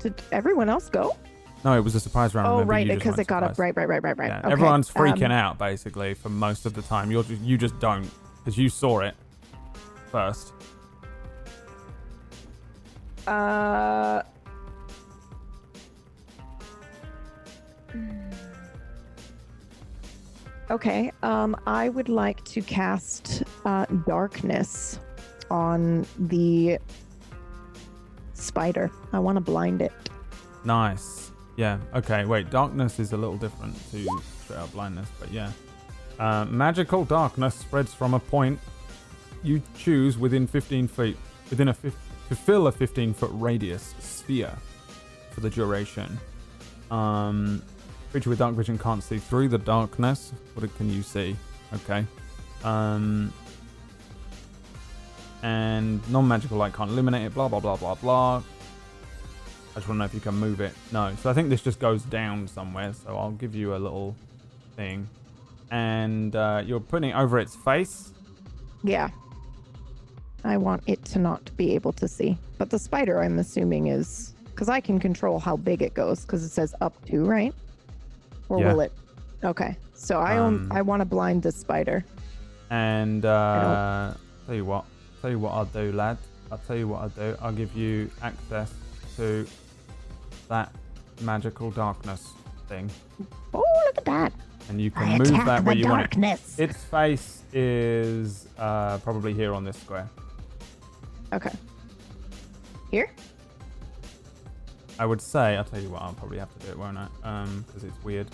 Did everyone else go? No, it was a surprise round. Oh, remember, right, because weren't it got up. Right, right, right, right, right. Yeah, Okay, everyone's freaking um, out basically for most of the time. You're just, you just don't because you saw it first. Uh. Okay. Um, I would like to cast uh, darkness on the spider. I want to blind it. Nice. Yeah. Okay. Wait. Darkness is a little different to straight up blindness, but yeah. Uh, magical darkness spreads from a point you choose within 15 feet, within a fif- to fill a 15 foot radius sphere for the duration. Um, creature with dark vision can't see through the darkness. What can you see? Okay. Um, and non-magical light can't illuminate it. Blah blah blah blah blah. I just want to know if you can move it. No. So I think this just goes down somewhere. So I'll give you a little thing. And uh, you're putting it over its face. Yeah. I want it to not be able to see. But the spider, I'm assuming, is because I can control how big it goes because it says up to, right? Or Yeah. will it? Okay. So I Um, I want to blind the spider. And uh, tell you what, tell you what I'll do, lad. I'll tell you what I'll do. I'll give you access to that magical darkness thing, Oh, look at that! and you I can move attack that where you want it. darkness. Its face is uh, probably here on this square. Okay. Here? I would say, I'll tell you what, I'll probably have to do it, won't I? Um, because it's weird.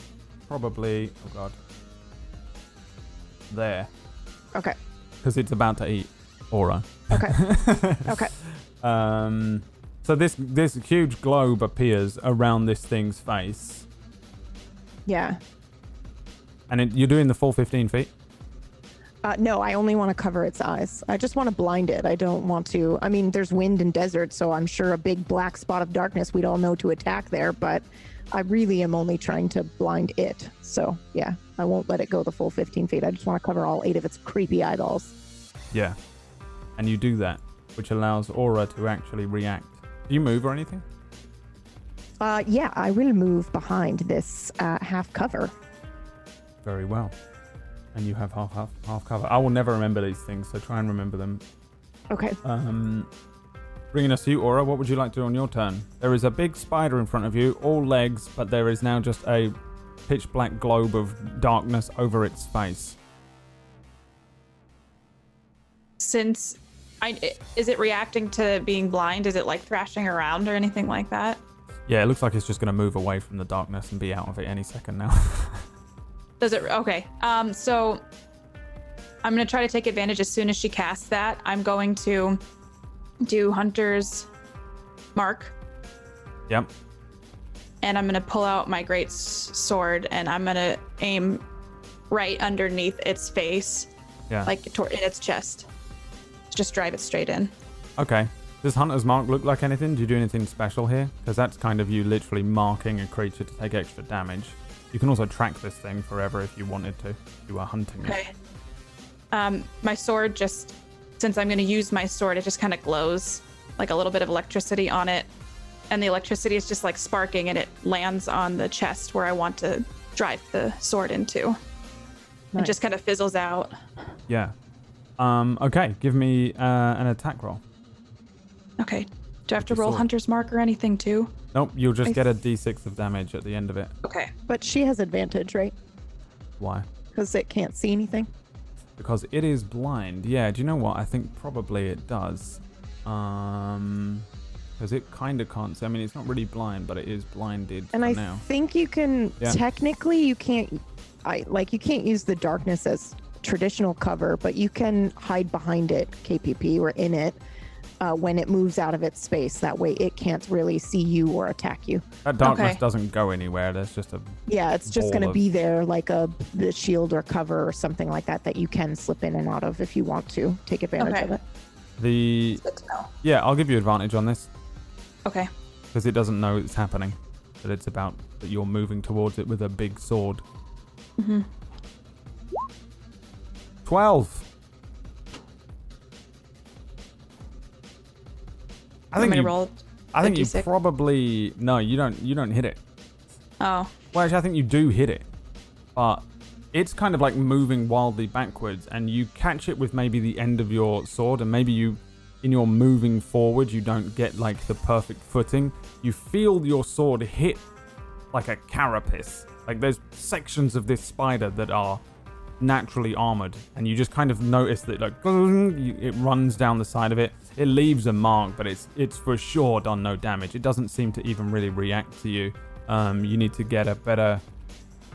Probably, oh god, there, Okay. because it's about to eat aura. Okay. Okay. Um, so this this huge globe appears around this thing's face, Yeah. and it, you're doing the full 15 feet. Uh, no, I only want to cover its eyes. I just want to blind it. I don't want to. I mean, there's wind and desert, so I'm sure a big black spot of darkness we'd all know to attack there, but I really am only trying to blind it. So, yeah, I won't let it go the full 15 feet. I just want to cover all eight of its creepy eyeballs. Yeah, and you do that, which allows aura to actually react. Do you move or anything? Uh, yeah, I will move behind this uh, half cover. Very well. And you have half half half cover. I will never remember these things, so try and remember them Okay. Um, bringing us to you, Aura. What would you like to do on your turn? There is a big spider in front of you, all legs, but there is now just a pitch black globe of darkness over its face. Since I is it reacting to being blind? Is it like thrashing around or anything like that? Yeah, it looks like it's just going to move away from the darkness and be out of it any second now. Does it? Okay. Um. So I'm gonna try to take advantage as soon as she casts that. I'm going to do Hunter's mark, Yep. and I'm gonna pull out my great s- sword, and I'm gonna aim right underneath its face, Yeah. like tor- in its chest. Just drive it straight in. Okay. Does Hunter's Mark look like anything? Do you do anything special here? Because that's kind of you literally marking a creature to take extra damage. You can also track this thing forever if you wanted to. You were hunting it. Okay. Um, my sword just, since I'm going to use my sword, it just kind of glows, like a little bit of electricity on it, and the electricity is just like sparking, and it lands on the chest where I want to drive the sword into. It just kind of fizzles out. Yeah. Um. Okay. Give me uh, an attack roll. Okay. Do I have to roll sword. Hunter's Mark or anything too? Nope. You'll just I get a d6 of damage at the end of it. Okay. But she has advantage, right? Why? Because it can't see anything. Because it is blind. Yeah. Do you know what? I think probably it does. Um. Because it kind of can't see. I mean, it's not really blind, but it is blinded And for I now. think you can Yeah. technically you can't I like you can't use the darkness as traditional cover, but you can hide behind it, KPP or in it, uh, when it moves out of its space. That way it can't really see you or attack you. That darkness Okay. doesn't go anywhere. There's just a Yeah, it's just gonna of- be there like a the shield or cover or something like that that you can slip in and out of if you want to take advantage Okay. of it. the. Good to know. Yeah, I'll give you advantage on this. Okay. because it doesn't know it's happening. That it's about that you're moving towards it with a big sword. Mm-hmm. Twelve. I think you. roll. I think you probably no. You don't. You don't hit it. Oh. Well, actually, I think you do hit it, but it's kind of like moving wildly backwards, and you catch it with maybe the end of your sword, and maybe you, in your moving forward, you don't get like the perfect footing. You feel your sword hit like a carapace. Like there's sections of this spider that are naturally armored, and you just kind of notice that like it runs down the side of it. It leaves a mark, but it's it's for sure done no damage. It doesn't seem to even really react to you. Um, you need to get a better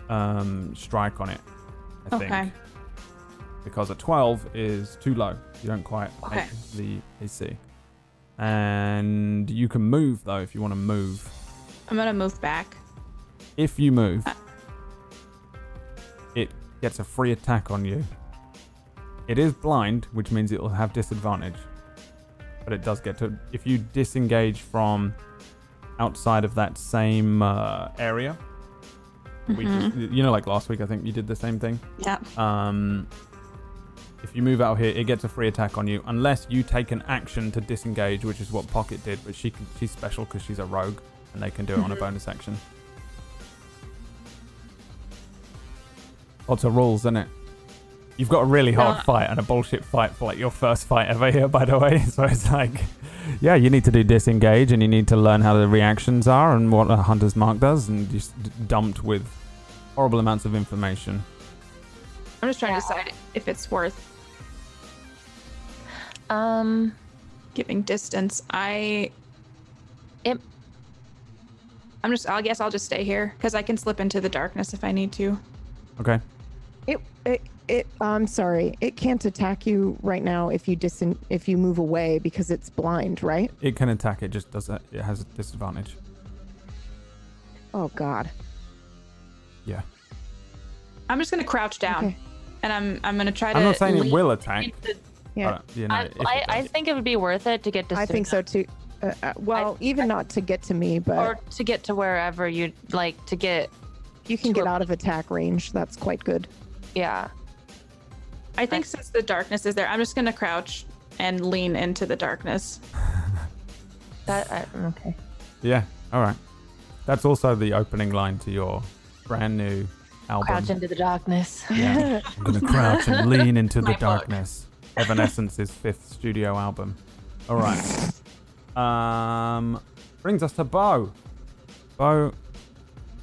um, strike on it, I think, because a 12 is too low. You don't quite Okay. make the AC. And you can move though if you want to move. I'm gonna move back. If you move, Uh. Gets a free attack on you. It is blind, which means it will have disadvantage. But it does get to. If you disengage from outside of that same uh, area, we just, you know, like last week, I think you did the same thing. Yeah. Um, if you move out here, it gets a free attack on you, unless you take an action to disengage, which is what Pocket did. But she can, she's special because she's a rogue, and they can do it on a bonus action. Lots of rules, isn't it? You've got a really hard No. fight and a bullshit fight for like your first fight ever here, by the way. So it's like, yeah, you need to do disengage, and you need to learn how the reactions are and what a hunter's mark does, and just dumped with horrible amounts of information. I'm just trying Yeah. to decide if it's worth Um, giving distance. I. It- I'm just. I guess I'll just stay here because I can slip into the darkness if I need to. Okay. It it it I'm sorry. It can't attack you right now if you dis if you move away because it's blind, right? It can attack. It just does it. It has a disadvantage. Oh god. Yeah. I'm just gonna crouch down, Okay. and I'm. I'm gonna try to. I'm not saying it will attack. into- Yeah. But, you know, I, I, I think it would be worth it to get to I think so too. Uh, uh, well, even not to get to me, but or to get to wherever you'd like to get. you can get a- out of attack range. That's quite good. Yeah. I think since the darkness is there, I'm just gonna crouch and lean into the darkness. That I, okay. Yeah. All right. That's also the opening line to your brand new album. Crouch into the darkness. Yeah. I'm gonna crouch and lean into the My book. darkness. Evanescence's fifth studio album. All right. Um, brings us to Bo. Bo,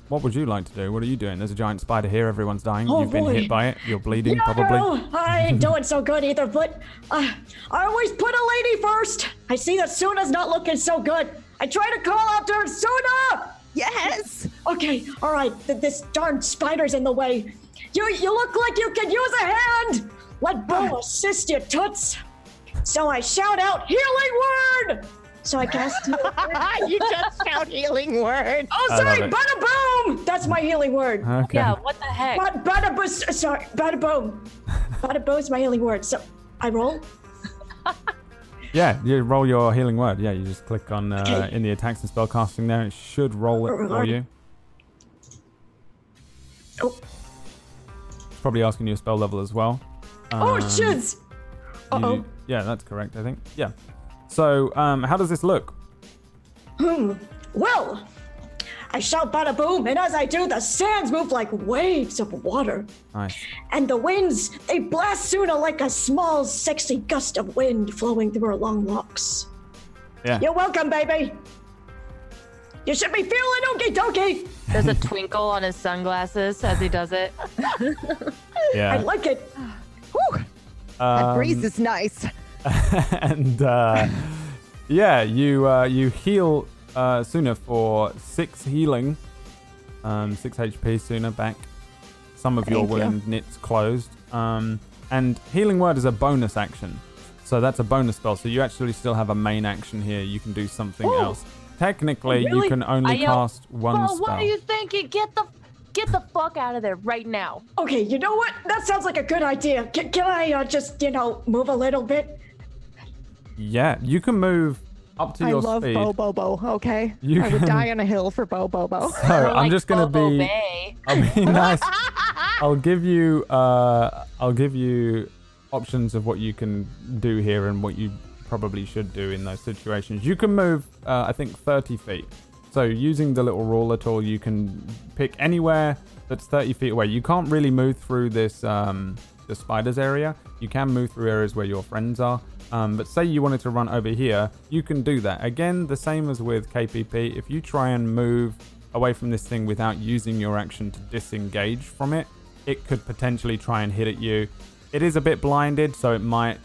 what would you like to do? What are you doing? There's a giant spider here. Everyone's dying. Oh, You've been hit by it. You're bleeding, Yeah, probably. no, I ain't doing so good either, but uh, I always put a lady first. I see that Suna's not looking so good. I try to call out to her, Suna! Yes. Okay, all right, th- this darn spider's in the way. You, you look like you could use a hand. Let Bo assist you, toots. So I shout out healing word. So I cast. you just shout healing word. oh, sorry, love it. bada boom. That's my healing word. Okay. Yeah, what the heck? But bada boom. Sorry, bada boom. Bada boom is my healing word. So I roll. Yeah, you roll your healing word. Yeah, you just click on uh, Okay. in the attacks and spellcasting there. It should roll it for Alright. you. Oh, It's probably asking you a spell level as well. oh Um, shiz. Uh oh. Yeah, that's correct. I think. Yeah. So, um, how does this look? Hmm. Well, I shout bada boom, and as I do, the sands move like waves of water. Nice. And the winds, they blast Suna like a small, sexy gust of wind flowing through her long locks. Yeah. You're welcome, baby. You should be feeling okie dokie. There's a twinkle on his sunglasses as he does it. yeah. I like it. Whew, that Um, breeze is nice. and uh, yeah, you uh, you heal uh, Suna for six healing, um, six HP Suna back. Some of your Thank you. wound knits closed. Um, and healing word is a bonus action, so that's a bonus spell. So you actually still have a main action here. You can do something Ooh. else. Technically, you can only I yell, cast one Well, spell. what are you thinking? Get the get the fuck out of there right now. Okay, you know what? That sounds like a good idea. Can, can I uh, just, you know, move a little bit? Yeah, you can move up to your. I your love speed. Bo Bobo. Okay, You I would can- die on a hill for Bo Bobo. So I'm Like just gonna Bobo be. Bay. I'll be nice. I'll give you uh I'll give you options of what you can do here and what you probably should do in those situations. You can move uh, I think 30 feet. So using the little ruler tool you can pick anywhere that's 30 feet away. You can't really move through this um the spiders area. You can move through areas where your friends are. Um, but say you wanted to run over here, you can do that. Again, the same as with KPP. If you try and move away from this thing without using your action to disengage from it, it could potentially try and hit at you. It is a bit blinded, so it might.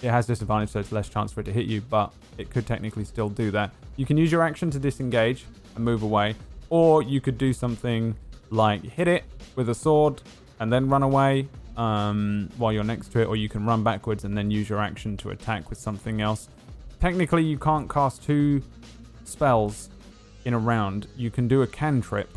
It has disadvantage, so it's less chance for it to hit you, but it could technically still do that. You can use your action to disengage and move away, or you could do something like hit it with a sword and then run away um, while you're next to it, or you can run backwards and then use your action to attack with something else. Technically, you can't cast two spells in a round. You can do a cantrip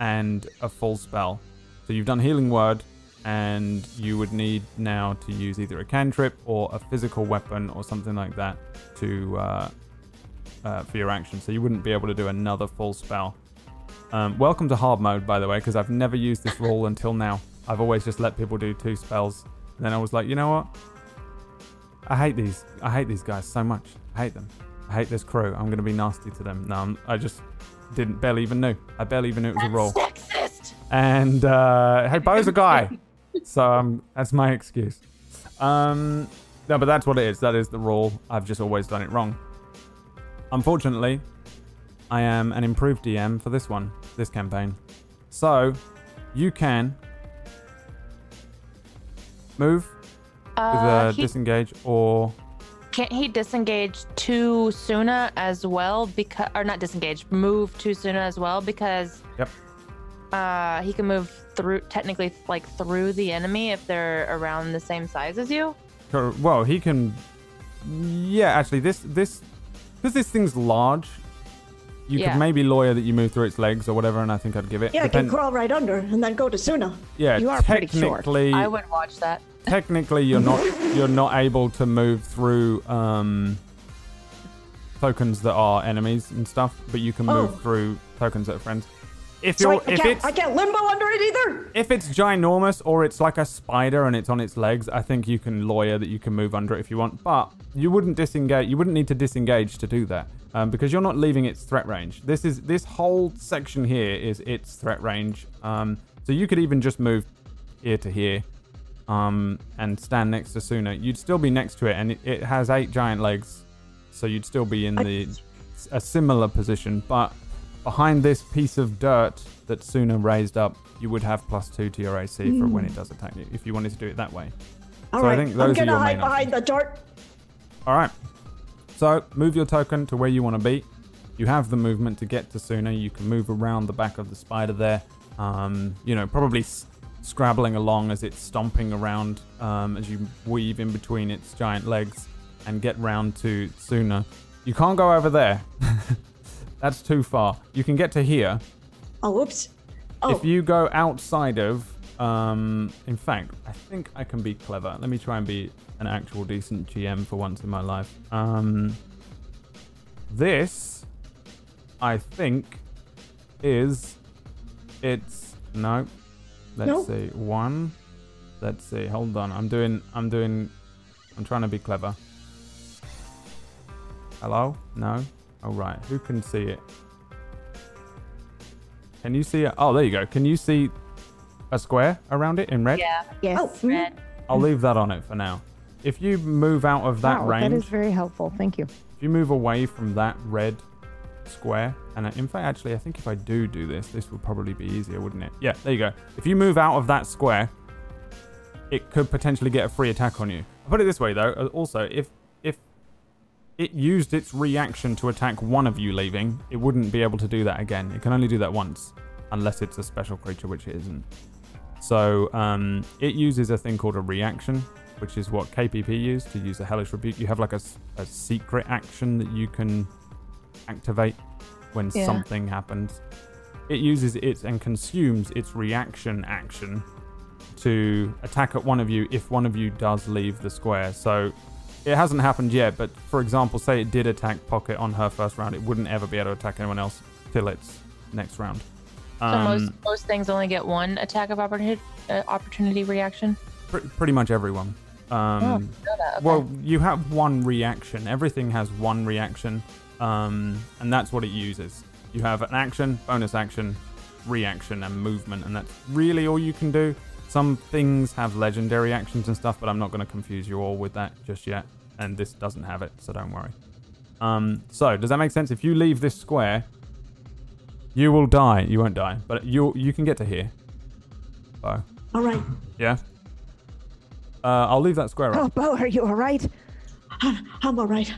and a full spell. So you've done Healing Word, and you would need now to use either a cantrip or a physical weapon or something like that to uh, uh, for your action. So you wouldn't be able to do another full spell. Um, welcome to hard mode, by the way, because I've never used this rule until now. I've always just let people do two spells. And then I was like, you know what? I hate these. I hate these guys so much. I hate them. I hate this crew. I'm gonna be nasty to them. No, I'm, I just didn't barely even knew. I barely even knew it was a roll. Sexist. And uh, hey, Bo's a guy, so um, that's my excuse. Um, no, but that's what it is. That is the rule. I've just always done it wrong. Unfortunately, I am an improved DM for this one, this campaign. So you can move with Uh, a he, disengage or can't he disengage to Suna as well? Because or not disengage, move to Suna as well because Yep. uh, he can move through technically like through the enemy if they're around the same size as you. Well, he can. Yeah, actually, this this because this thing's large. You Yeah. could maybe lawyer that you move through its legs or whatever, and I think I'd give it. Yeah, I can crawl right under and then go to Suna. yeah, You are pretty short. technically, I would watch that. technically, you're not you're not able to move through um, tokens that are enemies and stuff, but you can move Oh. through tokens that are friends. If So you're I if can't, it's I can't limbo under it either. if it's ginormous or it's like a spider and it's on its legs, I think you can lawyer that you can move under it if you want. But you wouldn't disengage. You wouldn't need to disengage to do that um, because you're not leaving its threat range. This is this whole section here is its threat range. Um, so you could even just move here to here um, and stand next to Suna. You'd still be next to it, and it, it has eight giant legs, so you'd still be in I- the a similar position, but behind this piece of dirt that Suna raised up, you would have plus two to your AC for when it does attack you, if you wanted to do it that way. All So I right, think I'm gonna your hide behind the dart. All right. So move your token to where you want to be. You have the movement to get to Suna. You can move around the back of the spider there. Um, you know, probably s- scrabbling along as it's stomping around um, as you weave in between its giant legs and get round to Suna. You can't go over there. That's too far. You can get to here. Oh, oops. Oh, If you go outside of, um, in fact, I think I can be clever. Let me try and be an actual decent GM for once in my life. Um, this, I think, is it's no. Let's No. see one. Let's see. Hold on. I'm doing. I'm doing. I'm trying to be clever. Hello? No. All right. Who can see it? Can you see it? Oh, there you go. Can you see a square around it in red? Yeah, Yes. Oh, mm. red. I'll leave that on it for now. If you move out of that wow, range, that is very helpful. Thank you. if you move away from that red square, and in fact, actually, I think if I do do this, this would probably be easier, wouldn't it? Yeah, there you go. If you move out of that square, it could potentially get a free attack on you. I'll put it this way, though. uh, Also, if if it used its reaction to attack one of you leaving, it wouldn't be able to do that again. It can only do that once, unless it's a special creature, which it isn't. So um, it uses a thing called a reaction, which is what KPP used to use a Hellish Rebuke. You have like a secret action that you can activate when Yeah. something happens. It uses its and consumes its reaction action to attack at one of you if one of you does leave the square. So it hasn't happened yet, but for example, say it did attack Pocket on her first round, it wouldn't ever be able to attack anyone else till its next round. So Um, most most things only get one attack of opportunity uh, opportunity reaction. pr- pretty much everyone. Um, oh. Okay. Well, you have one reaction. Everything has one reaction, um, and that's what it uses. You have an action, bonus action, reaction, and movement, and that's really all you can do. Some things have legendary actions and stuff, but I'm not going to confuse you all with that just yet. And this doesn't have it, so don't worry. Um, so, does that make sense? If you leave this square, you will die. You won't die, but you you can get to here. So, all right. yeah. Uh, I'll leave that square up. Oh, Bo, are you all right? I'm, I'm all right.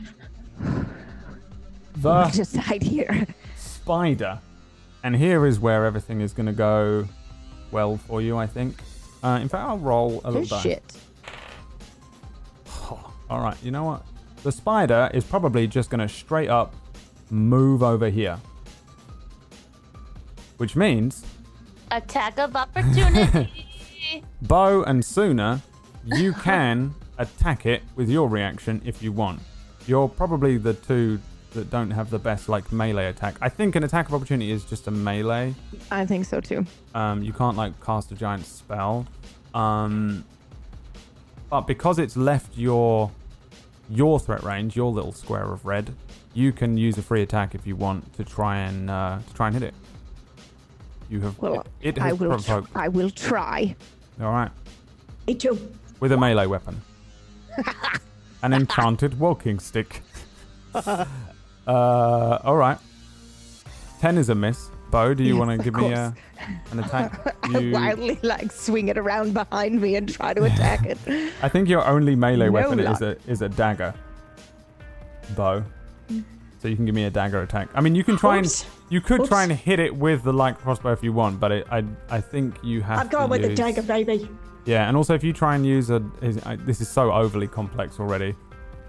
The Just hide here. spider. And here is where everything is going to go well for you, I think. Uh, in fact, I'll roll a little shit. All right, you know what? The spider is probably just going to straight up move over here. Which means attack of opportunity. Bo and Suna, you can attack it with your reaction if you want. You're probably the two that don't have the best like melee attack. I think an attack of opportunity is just a melee. I think so too. Um, you can't like cast a giant spell. Um, but because it's left your your threat range, your little square of red, you can use a free attack if you want to try and uh, to try and hit it. You have Well, it, it I will. Tr- I will try. All right, Me too. with a melee weapon, an enchanted walking stick. uh, all right. Ten is a miss. Bo, do you Yes, want to give me a, an attack? I wildly like swing it around behind me and try to attack it. I think your only melee No weapon is a is a dagger. Bow. So you can give me a dagger attack. I mean, you can try Oops. and you could try and hit it with the light crossbow if you want, but it, I I think you have. I'm going to with the dagger, baby. Yeah, and also if you try and use a, is, I, this is so overly complex already.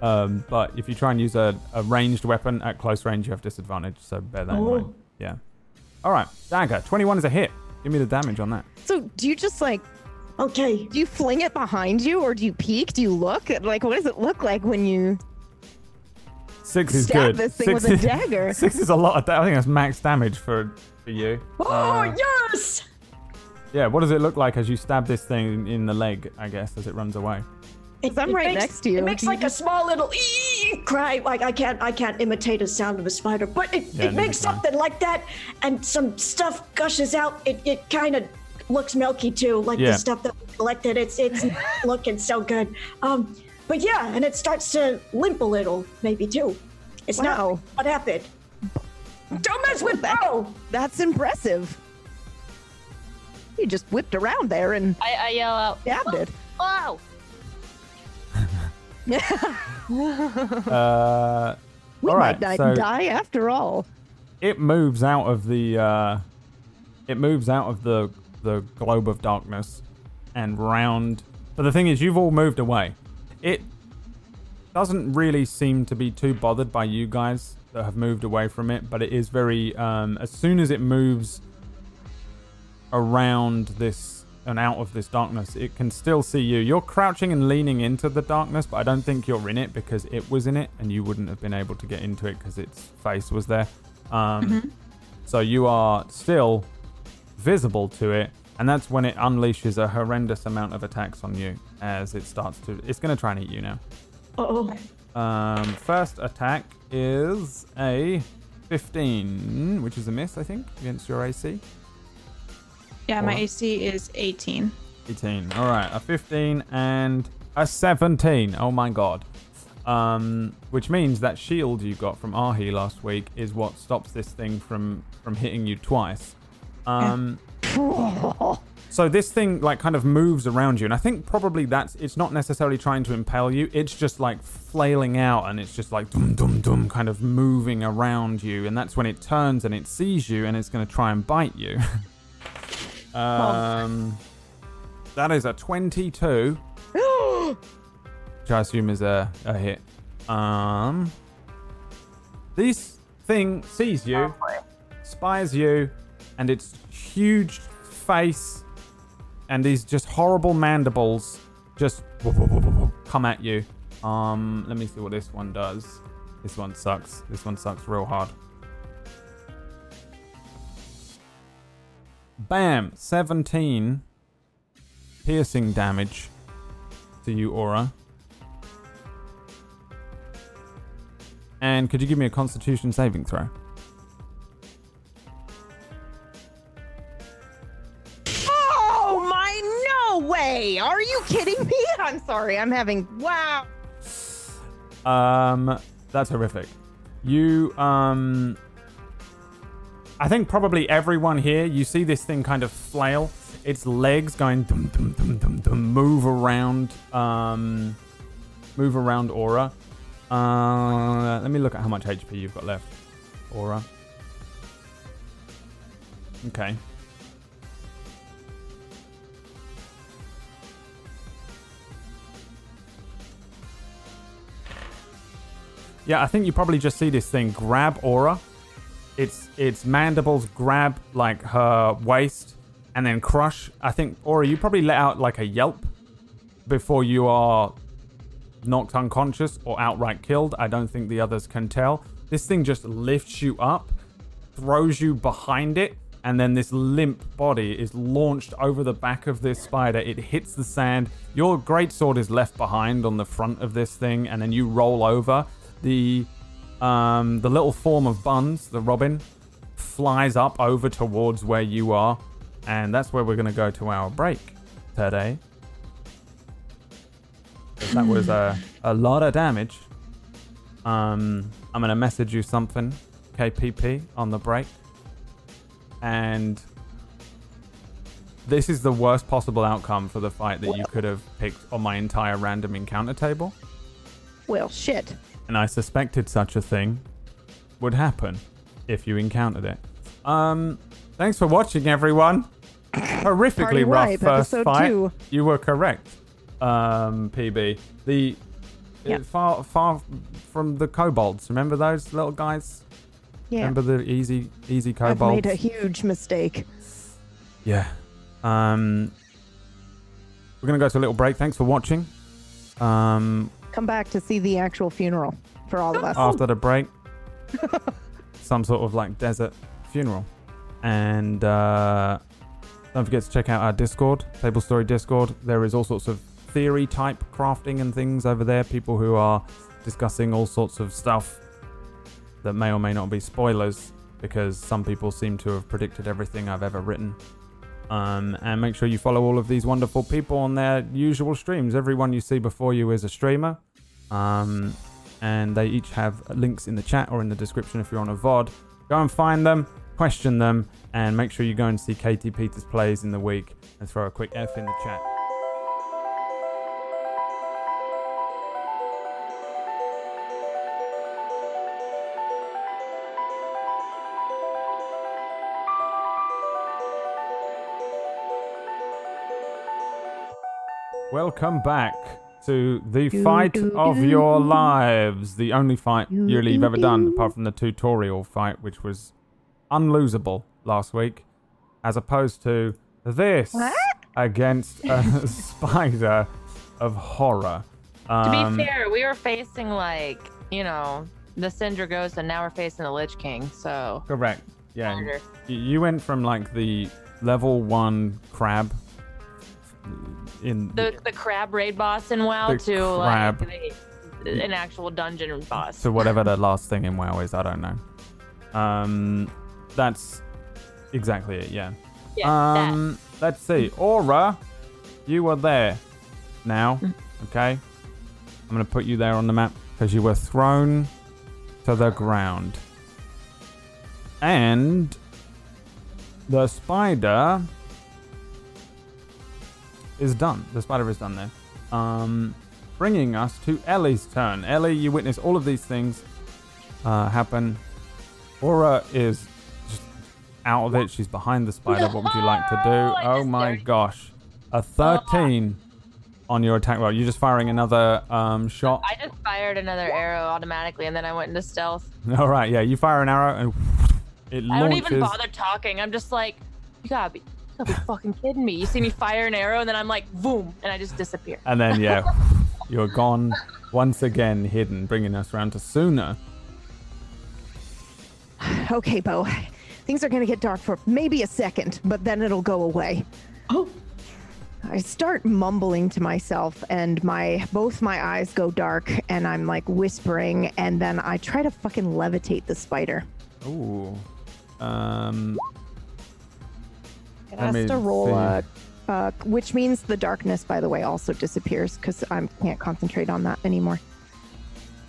Um, but if you try and use a, a ranged weapon at close range, you have disadvantage. So bear that in mind. Yeah. All right, dagger. Twenty-one is a hit. Give me the damage on that. So, do you just like Okay. do you fling it behind you, or do you peek? Do you look? Like, what does it look like when you Six is stab good. this thing Six with a dagger? Six is a lot of da- I think that's max damage for for you. Oh, Uh, yes! yeah, what does it look like as you stab this thing in the leg, I guess, as it runs away? It, I'm it right makes, next to you. It makes like a small little ee cry. Like I can't, I can't imitate a sound of a spider, but it, Yeah, it makes neither can something like that, and some stuff gushes out. It, it kind of looks milky too, like Yeah. the stuff that we collected. It's, it's looking so good. Um, but yeah, and it starts to limp a little, maybe too. It's Wow. not what happened. Don't mess with that, Bo. That's impressive. You just whipped around there and I, I yell out. stabbed it. Oh! Uh, We All might right, so- die after all. it moves out of the uh, it moves out of the the globe of darkness and round. But the thing is, you've all moved away. It doesn't really seem to be too bothered by you guys that have moved away from it, but it is very. Um, as soon as it moves around this and out of this darkness, it can still see you. You're crouching and leaning into the darkness, but I don't think you're in it because it was in it, and you wouldn't have been able to get into it because its face was there. Um, So you are still visible to it, and that's when it unleashes a horrendous amount of attacks on you as it starts to. It's going to try and eat you now. Oh, Um, first attack is a 15, which is a miss, I think, against your AC. Yeah, my AC is 18. 18. All right, a 15 and a 17. Oh my god. Um, which means that shield you got from Ahi last week is what stops this thing from from hitting you twice. Um, so this thing like kind of moves around you, and I think probably that's it's not necessarily trying to impale you. It's just like flailing out, and it's just like dum dum dum, kind of moving around you, and that's when it turns and it sees you, and it's going to try and bite you. um, that is a twenty-two, which I assume is a, a hit. Um, this thing sees you, spies you, and its huge face and these just horrible mandibles just come at you. Um, let me see what this one does. This one sucks. This one sucks real hard. Bam! 17 piercing damage to you, Aura. And could you give me a constitution saving throw? Oh my, no way! Are you kidding me? I'm sorry. I'm having wow. Um, that's horrific. You, um, I think probably everyone here, you see this thing kind of flail. Its legs going dum dum dum dum dum move around, um, move around Aura. Uh, let me look at how much HP you've got left, Aura. Okay. Yeah, I think you probably just see this thing grab Aura. Its its mandibles grab like her waist and then crush. I think Aura, you probably let out like a yelp before you are knocked unconscious or outright killed. I don't think the others can tell. This thing just lifts you up, throws you behind it, and then this limp body is launched over the back of this spider. It hits the sand. Your greatsword is left behind on the front of this thing, and then you roll over. The um, the little form of Buns, the Robin, flies up over towards where you are, and that's where we're going to go to our break today. That was a, a lot of damage. Um, I'm going to message you something, KPP, on the break. And this is the worst possible outcome for the fight that you could have picked on my entire random encounter table. Well, shit. And I suspected such a thing would happen if you encountered it. Um, thanks for watching, everyone. Horrifically Party rough Ripe, first fight. two. You were correct, um, PB. The uh, Yeah. far far from the kobolds. Remember those little guys? Yeah. Remember the easy easy I've made a huge mistake. Yeah. Um, we're gonna go to a little break. Thanks for watching. Um, Come back to see the actual funeral for all of us. after the break, some sort of like desert funeral, and uh, don't forget to check out our Discord, Table Story Discord. There is all sorts of theory type crafting and things over there. People who are discussing all sorts of stuff that may or may not be spoilers, because some people seem to have predicted everything I've ever written. Um, and make sure you follow all of these wonderful people on their usual streams. Everyone you see before you is a streamer. Um, and they each have links in the chat or in the description if you're on a VOD. Go and find them, question them, and make sure you go and see Katie Peters plays in the week and throw a quick F in the chat. Welcome back to the Do, fight do, of do. your lives. The only fight Do, really you've do, ever done, apart from the tutorial fight, which was unlosable last week, as opposed to this What? against a spider of horror. To Um, be fair, we were facing like, you know, the Cinder Ghost, and now we're facing the Lich King. So Correct. Yeah. harder. You went from like the level one crab in the the crab raid boss in WoW The to crab. like the, an actual dungeon boss. to whatever the last thing in WoW is. I don't know. Um, that's exactly it. Yeah. yeah, that. Um, let's see. Aura, you were there now. Okay. I'm gonna put you there on the map because you were thrown to the ground, and the spider is done. The spider is done there. Um, bringing us to Ellie's turn. Ellie, you witness all of these things uh, happen. Aura is just out of it. She's behind the spider. What would you like to do? Oh my gosh. A 13 on your attack roll. You're just firing another um, shot. I just fired another arrow automatically, and then I went into stealth. All right, yeah. You fire an arrow and it I don't even bother talking. I'm just like, you gotta be, you gotta be fucking kidding me. You see me fire an arrow, and then I'm like, boom, and I just disappear. And then, yeah, you're gone once again, hidden, bringing us around to Suna. Okay, Bo. Things are going to get dark for maybe a second, but then it'll go away. Oh, I start mumbling to myself and my both my eyes go dark and I'm like whispering and then I try to fucking levitate the spider. Ooh. Um, It Let has to roll see. uh, which means the darkness by the way also disappears because I can't concentrate on that anymore.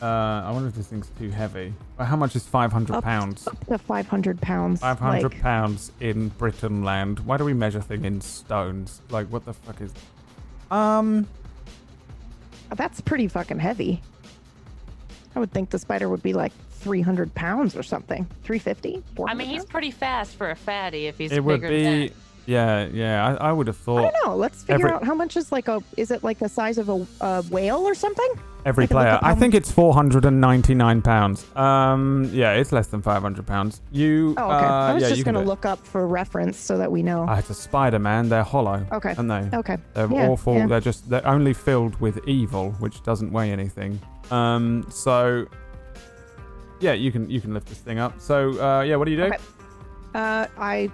uh, I wonder if this thing's too heavy. How much is 500 Up- pounds? Up to 500 pounds. 500 like- pounds in Britain land. Why do we measure things in stones? Like, what the fuck is. Um, That's pretty fucking heavy. I would think the spider would be like 300 pounds or something. 350? I mean, he's pretty fast for a fatty if he's it would bigger than be. that. Yeah, yeah. I, I would have thought. I don't know. Let's figure Every- out how much is like a. Is it like the size of a, a whale or something? every I player. I think it's 499 pounds. Um, yeah, it's less than 500 pounds. You. Oh, okay. Uh, I was yeah, just gonna look up for reference so that we know. Ah, it's a spider, man. They're hollow. Okay. Aren't they? okay. They're Yeah, awful. yeah. They're just they're only filled with evil, which doesn't weigh anything. Um, so yeah, you can you can lift this thing up. So uh, yeah, what do you do? Okay. Uh, I.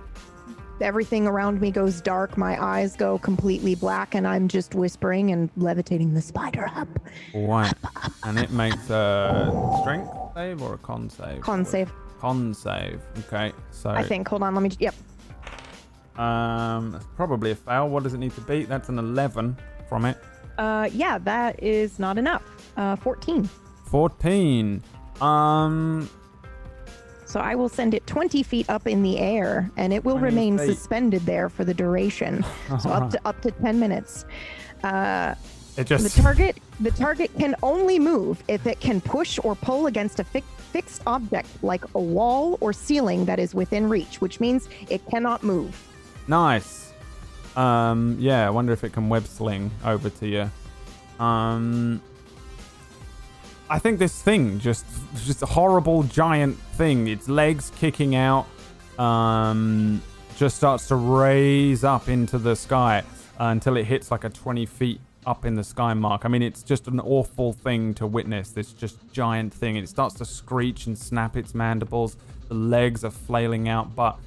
Everything around me goes dark. My eyes go completely black, and I'm just whispering and levitating the spider up. Right, and it makes a strength save or a con save. Con save, Con save. Okay, so I think. Hold on. Let me. Yep. um, that's probably a fail. What does it need to beat? That's an eleven from it. Uh, yeah, that is not enough. Uh, 14. Fourteen. Um, So I will send it 20 feet up in the air, and it will remain feet. suspended there for the duration. So up to up to 10 minutes. Uh, it the target the target can only move if it can push or pull against a fi- fixed object like a wall or ceiling that is within reach, which means it cannot move. Nice. Um, yeah, I wonder if it can web sling over to you. Um, I think this thing just just a horrible giant thing. Its legs kicking out. Um, just starts to raise up into the sky uh, until it hits like a 20 feet up in the sky mark. I mean, it's just an awful thing to witness. This just giant thing. It starts to screech and snap its mandibles. The legs are flailing out, but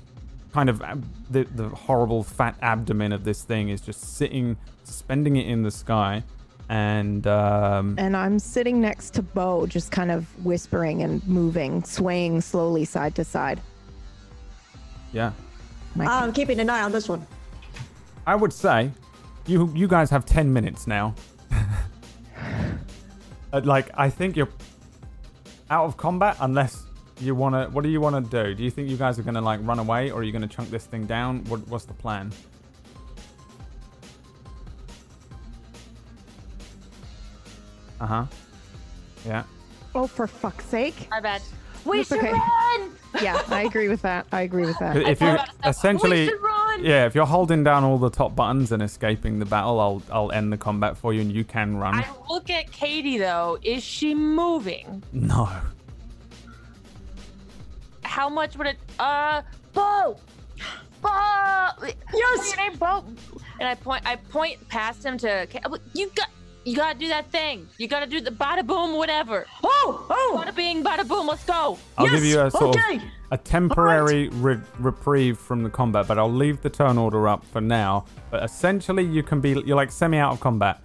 kind of ab- the, the horrible fat abdomen of this thing is just sitting, suspending it in the sky. And um, And I'm sitting next to Bo, just kind of whispering and moving, swaying slowly side to side. yeah, My- I'm keeping an eye on this one. I would say you you guys have 10 minutes now. Uh, like, I think you're out of combat unless you want to. What do you want to do? Do you think you guys are going to like run away or are you going to chunk this thing down? What, what's the plan? Uh huh. Yeah. oh, for fuck's sake. My bad. We That's should okay. run. Yeah, I agree with that. I agree with that. If you about it, so- essentially we should run. run. Yeah, if you're holding down all the top buttons and escaping the battle, I'll I'll end the combat for you and you can run. I look at Katie though. Is she moving? No. How much would it? Uh, Bo, Bo. Yes. Your name, Bo. And I point. I point past him to. Ka- You got. You gotta do that thing. You gotta do the bada boom, whatever. Oh, oh. Bada bing, bada boom. Let's go. I'll give Yes, you a sort okay. of a temporary re- reprieve from the combat, but I'll leave the turn order up for now. But essentially, you can be you're like semi out of combat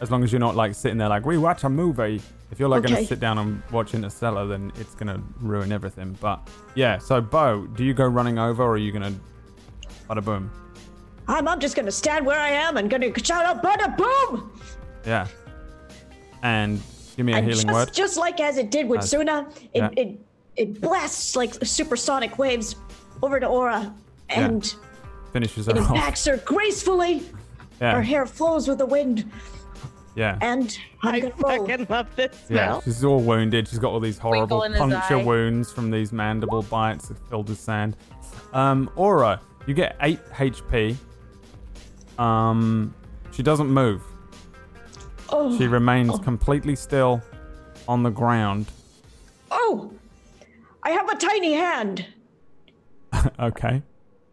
as long as you're not like sitting there like we watch a movie. If you're like Okay. gonna sit down and watch Interstellar, then it's gonna ruin everything. But yeah, so Bo, do you go running over or are you gonna bada boom? I'm, I'm just gonna stand where I am and gonna shout out, bada boom! Yeah. And give me a And healing just, word. just like as it did with As- Suna, it, yeah. it it blasts like supersonic waves over to Aura, and Finishes it her off. impacts her gracefully. Yeah. Her hair flows with the wind, Yeah. and I'm roll. fucking love this Yeah, she's all wounded. She's got all these horrible Twinkle in his puncture eye. wounds from these mandible bites that filled with sand. Um, Aura, you get 8 HP. Um, she doesn't move. Oh, She remains completely still on the ground. oh, I have a tiny hand. okay.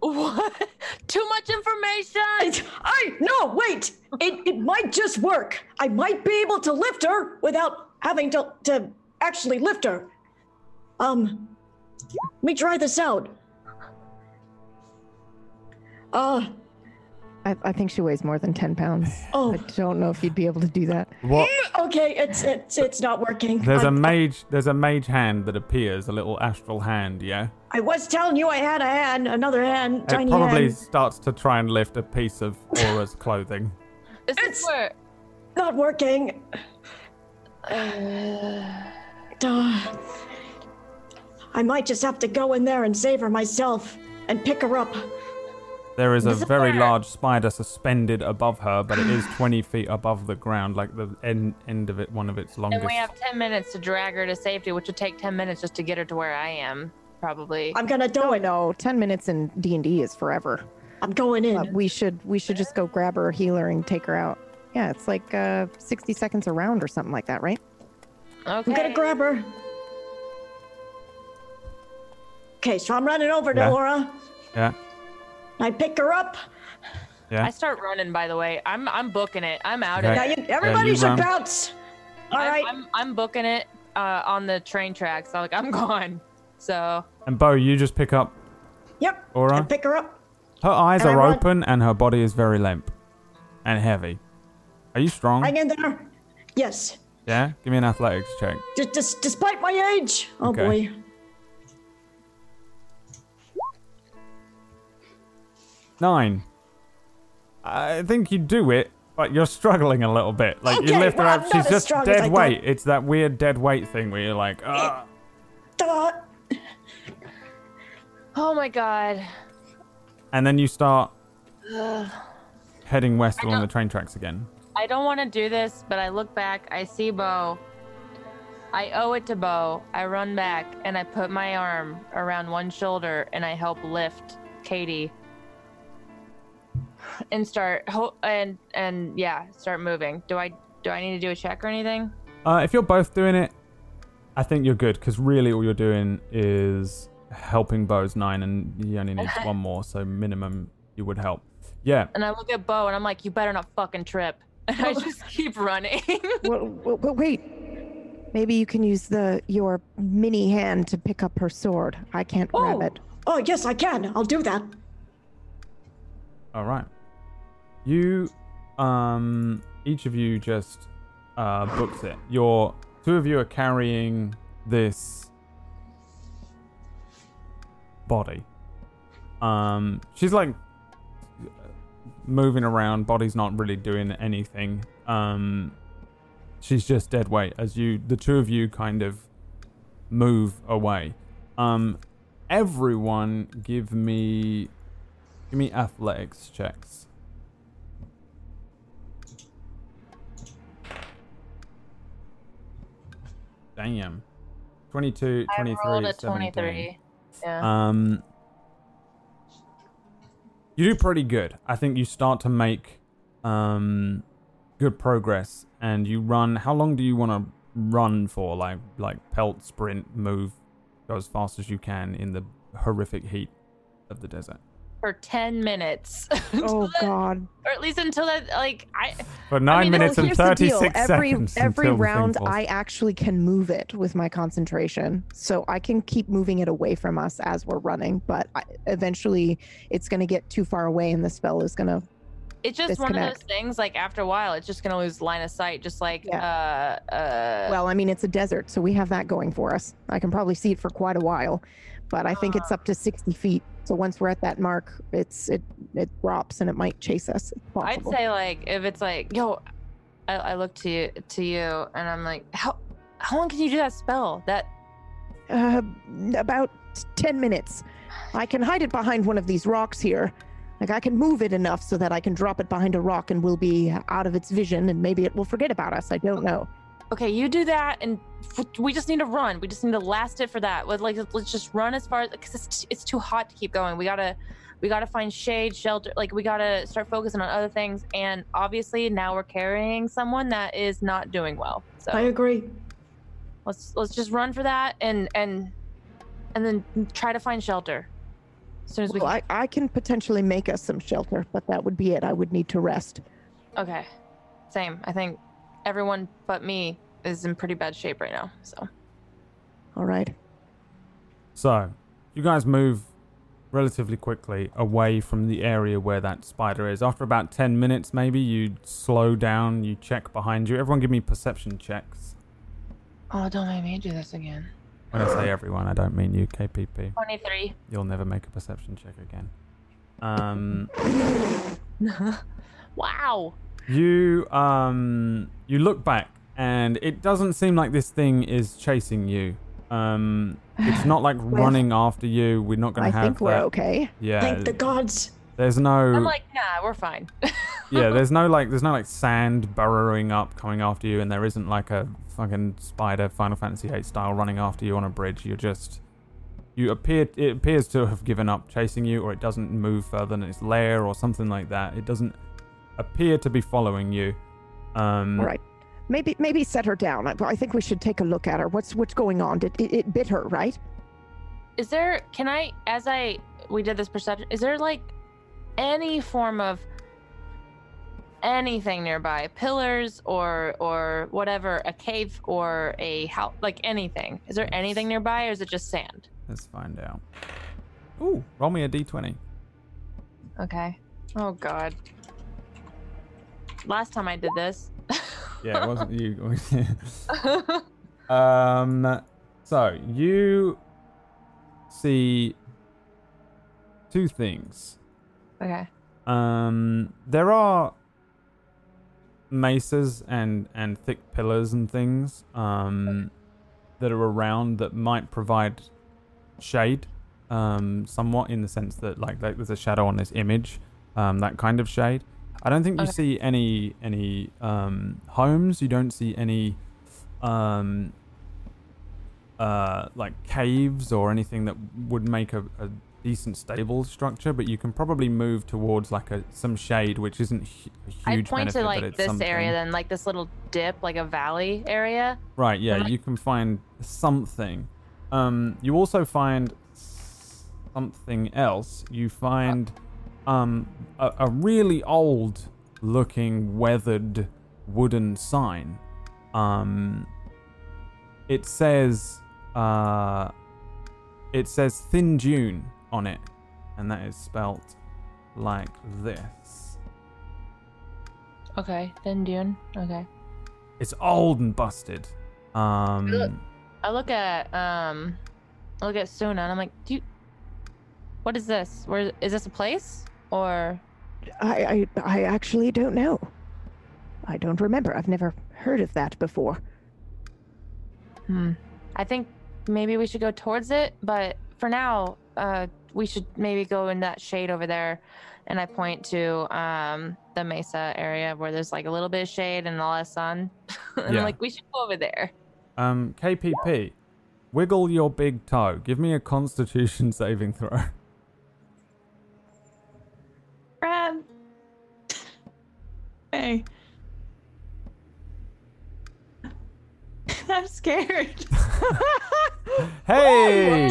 What? Too much information. I, I no, wait. It it might just work. I might be able to lift her without having to to actually lift her. Um, let me try this out. Uh, I, I think she weighs more than 10 pounds. oh, I don't know if you'd be able to do that. What? okay. It's it's it's not working. There's I, a mage. There's a mage hand that appears, a little astral hand. Yeah. I was telling you I had a hand, another hand, It tiny probably hand. starts to try and lift a piece of Aura's clothing. This is It's- where. Not working. Uh. Duh. I might just have to go in there and save her myself and pick her up. There is a is very where- large spider suspended above her, but it is 20 feet above the ground, like the end, end of it, one of its longest. And we have 10 minutes to drag her to safety, which would take 10 minutes just to get her to where I am, probably. I'm gonna do No, it. no, 10 minutes in D&D is forever. I'm going in. But we should we should just go grab her, healer and take her out. Yeah, it's like uh, 60 seconds a round or something like that, right? Okay. I'm gonna grab her. Okay, so I'm running over to Yeah. Laura. Yeah, I pick her up. yeah. I start running, by the way. I'm I'm booking it. I'm out Okay. of Now it. you, everybody should run. bounce. All I'm, right. I'm, I'm booking it uh, on the train tracks. So, like, I'm gone. So, And Bo, you just pick up. Yep. All right. I pick her up. Her eyes And I are run- open and her body is very limp and heavy. Are you strong? Hang in there. Yes. Yeah? Give me an athletics check. Just, just despite my age. Oh Okay. boy. Nine. I think you do it, but you're struggling a little bit. Like you Okay, lift her well, up, I'm she's just strong as I dead thought. weight. It's that weird dead weight thing where you're like, ah. Oh my god. And then you start heading west along the train tracks again. I don't want to do this, but I look back, I see Bo. I owe it to Bo. I run back and I put my arm around one shoulder and I help lift Katie and start ho- and and yeah, start moving. Do I do I need to do a check or anything? Uh, if you're both doing it, I think you're good because really all you're doing is helping Bo's nine, and he only needs one more, so minimum you would help. Yeah, And I look at Bo and I'm like, you better not fucking trip. And I just keep running. well, well, well, wait. Maybe you can use the your mini hand to pick up her sword. I can't grab Oh. it. Oh yes, I can. I'll do that. all right. You, um, each of you just uh, books it. Your two of you are carrying this body. Um, she's like moving around. Body's not really doing anything. Um, she's just dead weight as you, the two of you, kind of move away. Um, everyone, give me, give me athletics checks. Damn. 22, I 23, rolled a 17. 23. Yeah. Um, You do pretty good. I think you start to make um, good progress, and you run. How long do you want to run for? Like like pelt, sprint, move, go as fast as you can in the horrific heat of the desert. For ten minutes. Oh God. or at least until that like I For nine mean, minutes Well, and here's the deal. thirty-six every seconds. every until round. I actually can move it with my concentration. So I can keep moving it away from us as we're running, but I, eventually it's going to get too far away and the spell is going to it's just one of those things like after a while it's just gonna lose line of sight just like uh uh Well, I mean it's a desert, so we have that going for us. I can probably see it for quite a while, but I think it's up to 60 feet. So once we're at that mark, it's it it drops and it might chase us. I'd say like if it's like yo I, I look to you to you and I'm like how how long can you do that spell? That Uh, about 10 minutes. I can hide it behind one of these rocks here. Like I can move it enough so that I can drop it behind a rock and we'll be out of its vision and maybe it will forget about us. I don't know. Okay, you do that and we just need to run. We just need to last it for that. With like let's just run as far as because it's it's too hot to keep going. We gotta we gotta find shade, shelter. Like we gotta start focusing on other things. And obviously now we're carrying someone that is not doing well. So I agree. let's let's just run for that and and and then try to find shelter as soon as we can. I, I can potentially make us some shelter, but that would be it. I would need to rest. Okay. Same. I think everyone but me is in pretty bad shape right now. So All right. So, you guys move relatively quickly away from the area where that spider is. After about 10 minutes, maybe, you slow down, you check behind you. Everyone give me perception checks. Oh, don't make me do this again. When I say everyone, I don't mean you, KPP. 23. You'll never make a perception check again. Um, wow. You um, you look back, and it doesn't seem like this thing is chasing you. Um, it's not like Well, running after you. We're not going I to have I think we're that. okay. Yeah, Thank the gods. there's no. I'm like, nah, we're fine. yeah, there's no like there's no like sand burrowing up coming after you, and there isn't like a fucking spider Final Fantasy VIII style running after you on a bridge. You're just you appear it appears to have given up chasing you, or it doesn't move further than its lair, or something like that. It doesn't appear to be following you. Um, All right. Maybe maybe set her down. I, I think we should take a look at her. What's what's going on? Did it, it bit her, right? is there, can I, as I, we did this perception, is there like any form of anything nearby? Pillars or, or whatever, a cave or a house, like anything? Is there anything nearby or is it just sand? Let's find out. Ooh, roll me a d20. Okay. Oh, God. Last time I did this. Yeah, it wasn't you. Um, so you see two things. okay. Um, there are mesas and and thick pillars and things um that are around that might provide shade um somewhat in the sense that like, like there's a shadow on this image um that kind of shade i don't think you Okay. see any any um homes you don't see any um uh like caves or anything that would make a, a decent stable structure but you can probably move towards like a some shade which isn't hu- a I'd huge point benefit to like this something. area then, like this little dip, like a valley area. Right, yeah, like- you can find something. Um, you also find something else. You find um, a, a really old looking weathered wooden sign. Um, it says uh, it says Thin June on it, and that is spelt like this. Okay, Thin Dune. Okay. It's old and busted. Um, I look at um, I look at Suna and I'm like, do you, what is this? Where is this a place or? I, I I actually don't know. I don't remember. I've never heard of that before. Hmm. I think maybe we should go towards it, but for now, uh, we should maybe go in that shade over there. And I point to um the mesa area where there's like a little bit of shade and a lot of sun. and Yeah. I'm like, we should go over there. Um, KPP, wiggle your big toe. Give me a Constitution saving throw. Okay. I'm scared. Hey!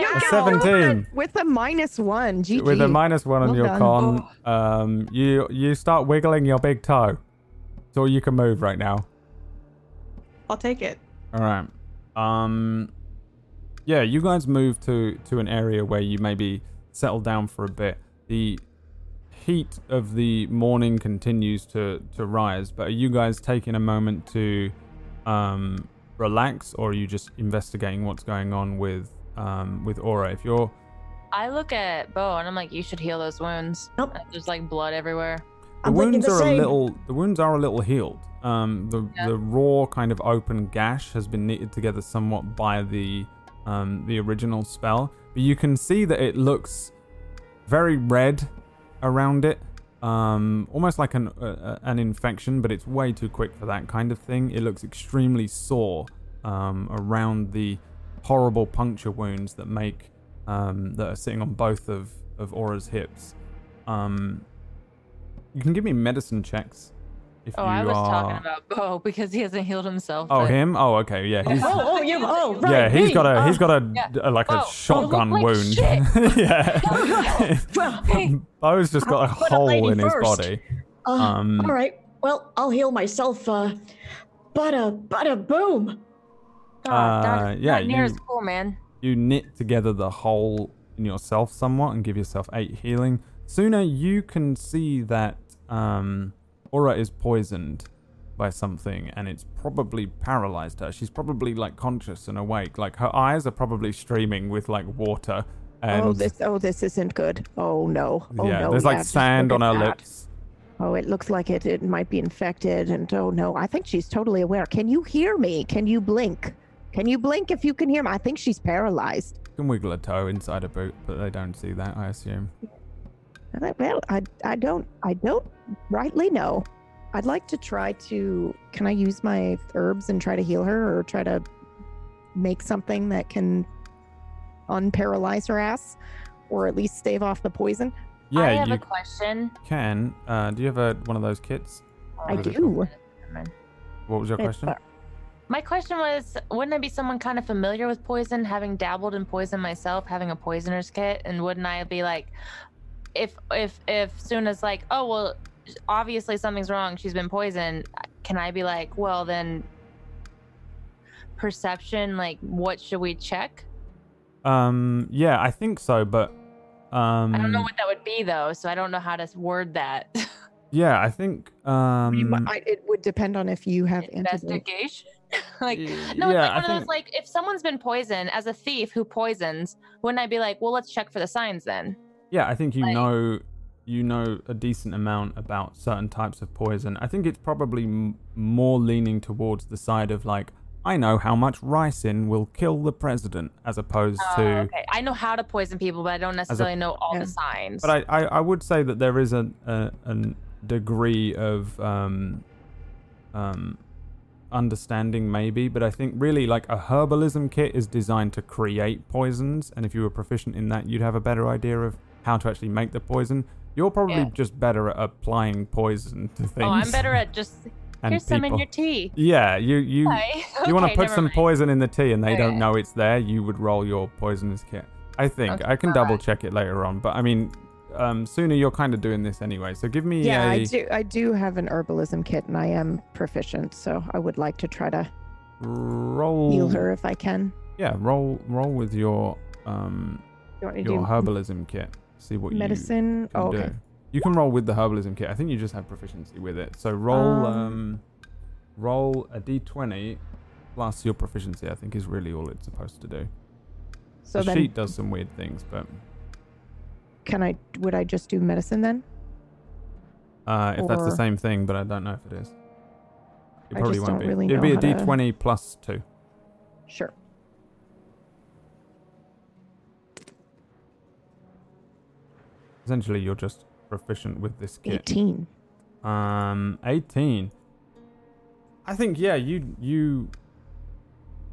You A 17. With a minus one. GG. With a minus one on Well your done. con, um, you you start wiggling your big toe. It's all you can move right now. I'll take it. All right. Um, yeah, you guys move to to an area where you maybe settle down for a bit. The heat of the morning continues to to rise, but are you guys taking a moment to um relax, or are you just investigating what's going on with um with Aura? If you're I look at Bo and I'm like, you should heal those wounds. Nope. Uh, There's like blood everywhere. the I'm wounds the are same. a little the wounds are a little healed um the Yeah. the raw kind of open gash has been knitted together somewhat by the um the original spell but you can see that it looks very red around it. Um almost like an uh, uh, an infection but it's way too quick for that kind of thing. It looks extremely sore um around the horrible puncture wounds that make um that are sitting on both of of aura's hips. Um you can give me medicine checks if Oh, you I was are. talking about Bo because he hasn't healed himself. oh, but- him? Oh, okay. Yeah, he's Oh, oh, you, oh, right. yeah, he's me. got a he's got a, yeah. a- like a Oh, shotgun like wound. yeah, well, Bo's just got a Put a hole lady in his body. uh, Um, all right. Well, I'll heal myself. Uh, bada, bada, boom. God, Uh, not, yeah, not near as you- cool, man. You knit together the hole in yourself somewhat and give yourself eight healing. Suna you can see that um, Aura is poisoned by something and it's probably paralyzed her. She's probably like conscious and awake. Like her eyes are probably streaming with like water. And oh, this oh this isn't good. Oh no. Oh yeah, no. there's like just sand on her that. lips. Oh, it looks like it it might be infected and oh no. I think she's totally aware. Can you hear me? Can you blink? Can you blink if you can hear me? I think she's paralyzed. can wiggle a toe inside a boot, but they don't see that, I assume. Well, I I don't I don't rightly no. I'd like to try to can I use my herbs and try to heal her or try to make something that can unparalyze her ass or at least stave off the poison? Yeah, I have you a question. can. Uh, do you have a, one of those kits? I What is it do. What was your It's, question? uh, My question was, wouldn't I be someone kind of familiar with poison, having dabbled in poison myself, having a poisoner's kit, and wouldn't I be like, if if if soon as like, oh well, obviously something's wrong, she's been poisoned, can I be like, well then, perception, like what should we check? Um, yeah, I think so, but um, I don't know what that would be though, so I don't know how to word that. yeah, I think um, I, it would depend on if you have. Investigation. like No, yeah, it's like one I of those like if someone's been poisoned as a thief who poisons, wouldn't I be like, well, let's check for the signs then? yeah, I think you like- know you know a decent amount about certain types of poison. I think it's probably m- more leaning towards the side of like I know how much ricin will kill the president, as opposed Oh, to. okay, I know how to poison people, but I don't necessarily know all Yeah. the signs. But I, I, I would say that there is a, a an degree of um, um, understanding maybe, but I think really like a herbalism kit is designed to create poisons, and if you were proficient in that, you'd have a better idea of how to actually make the poison. You're probably Yeah. just better at applying poison to things. oh, I'm better at just and here's some in people. your tea. Yeah, you you Okay, you want to put some mind. poison in the tea and they don't know it's there, you would roll your poisonous kit. I think Okay, I can alright. double check it later on, but I mean, um, Suna you're kind of doing this anyway. So give me Yeah, a I do. I do have an herbalism kit, and I am proficient. So I would like to try to roll. heal her if I can. Yeah, roll roll with your um You want me to your do herbalism kit. See what medicine? you can Oh, okay. do. You can roll with the herbalism kit. I think you just have proficiency with it. So roll um, Um, roll a d20 plus your proficiency. I think is really all it's supposed to do. So the sheet does some weird things, but can I? Would I just do medicine then? Uh, if that's the same thing, but I don't know if it is. It I probably just won't don't be. really It'd be a how to- D20 plus two. Sure. Essentially, you're just proficient with this kit. Eighteen. Um, 18. I think yeah, you you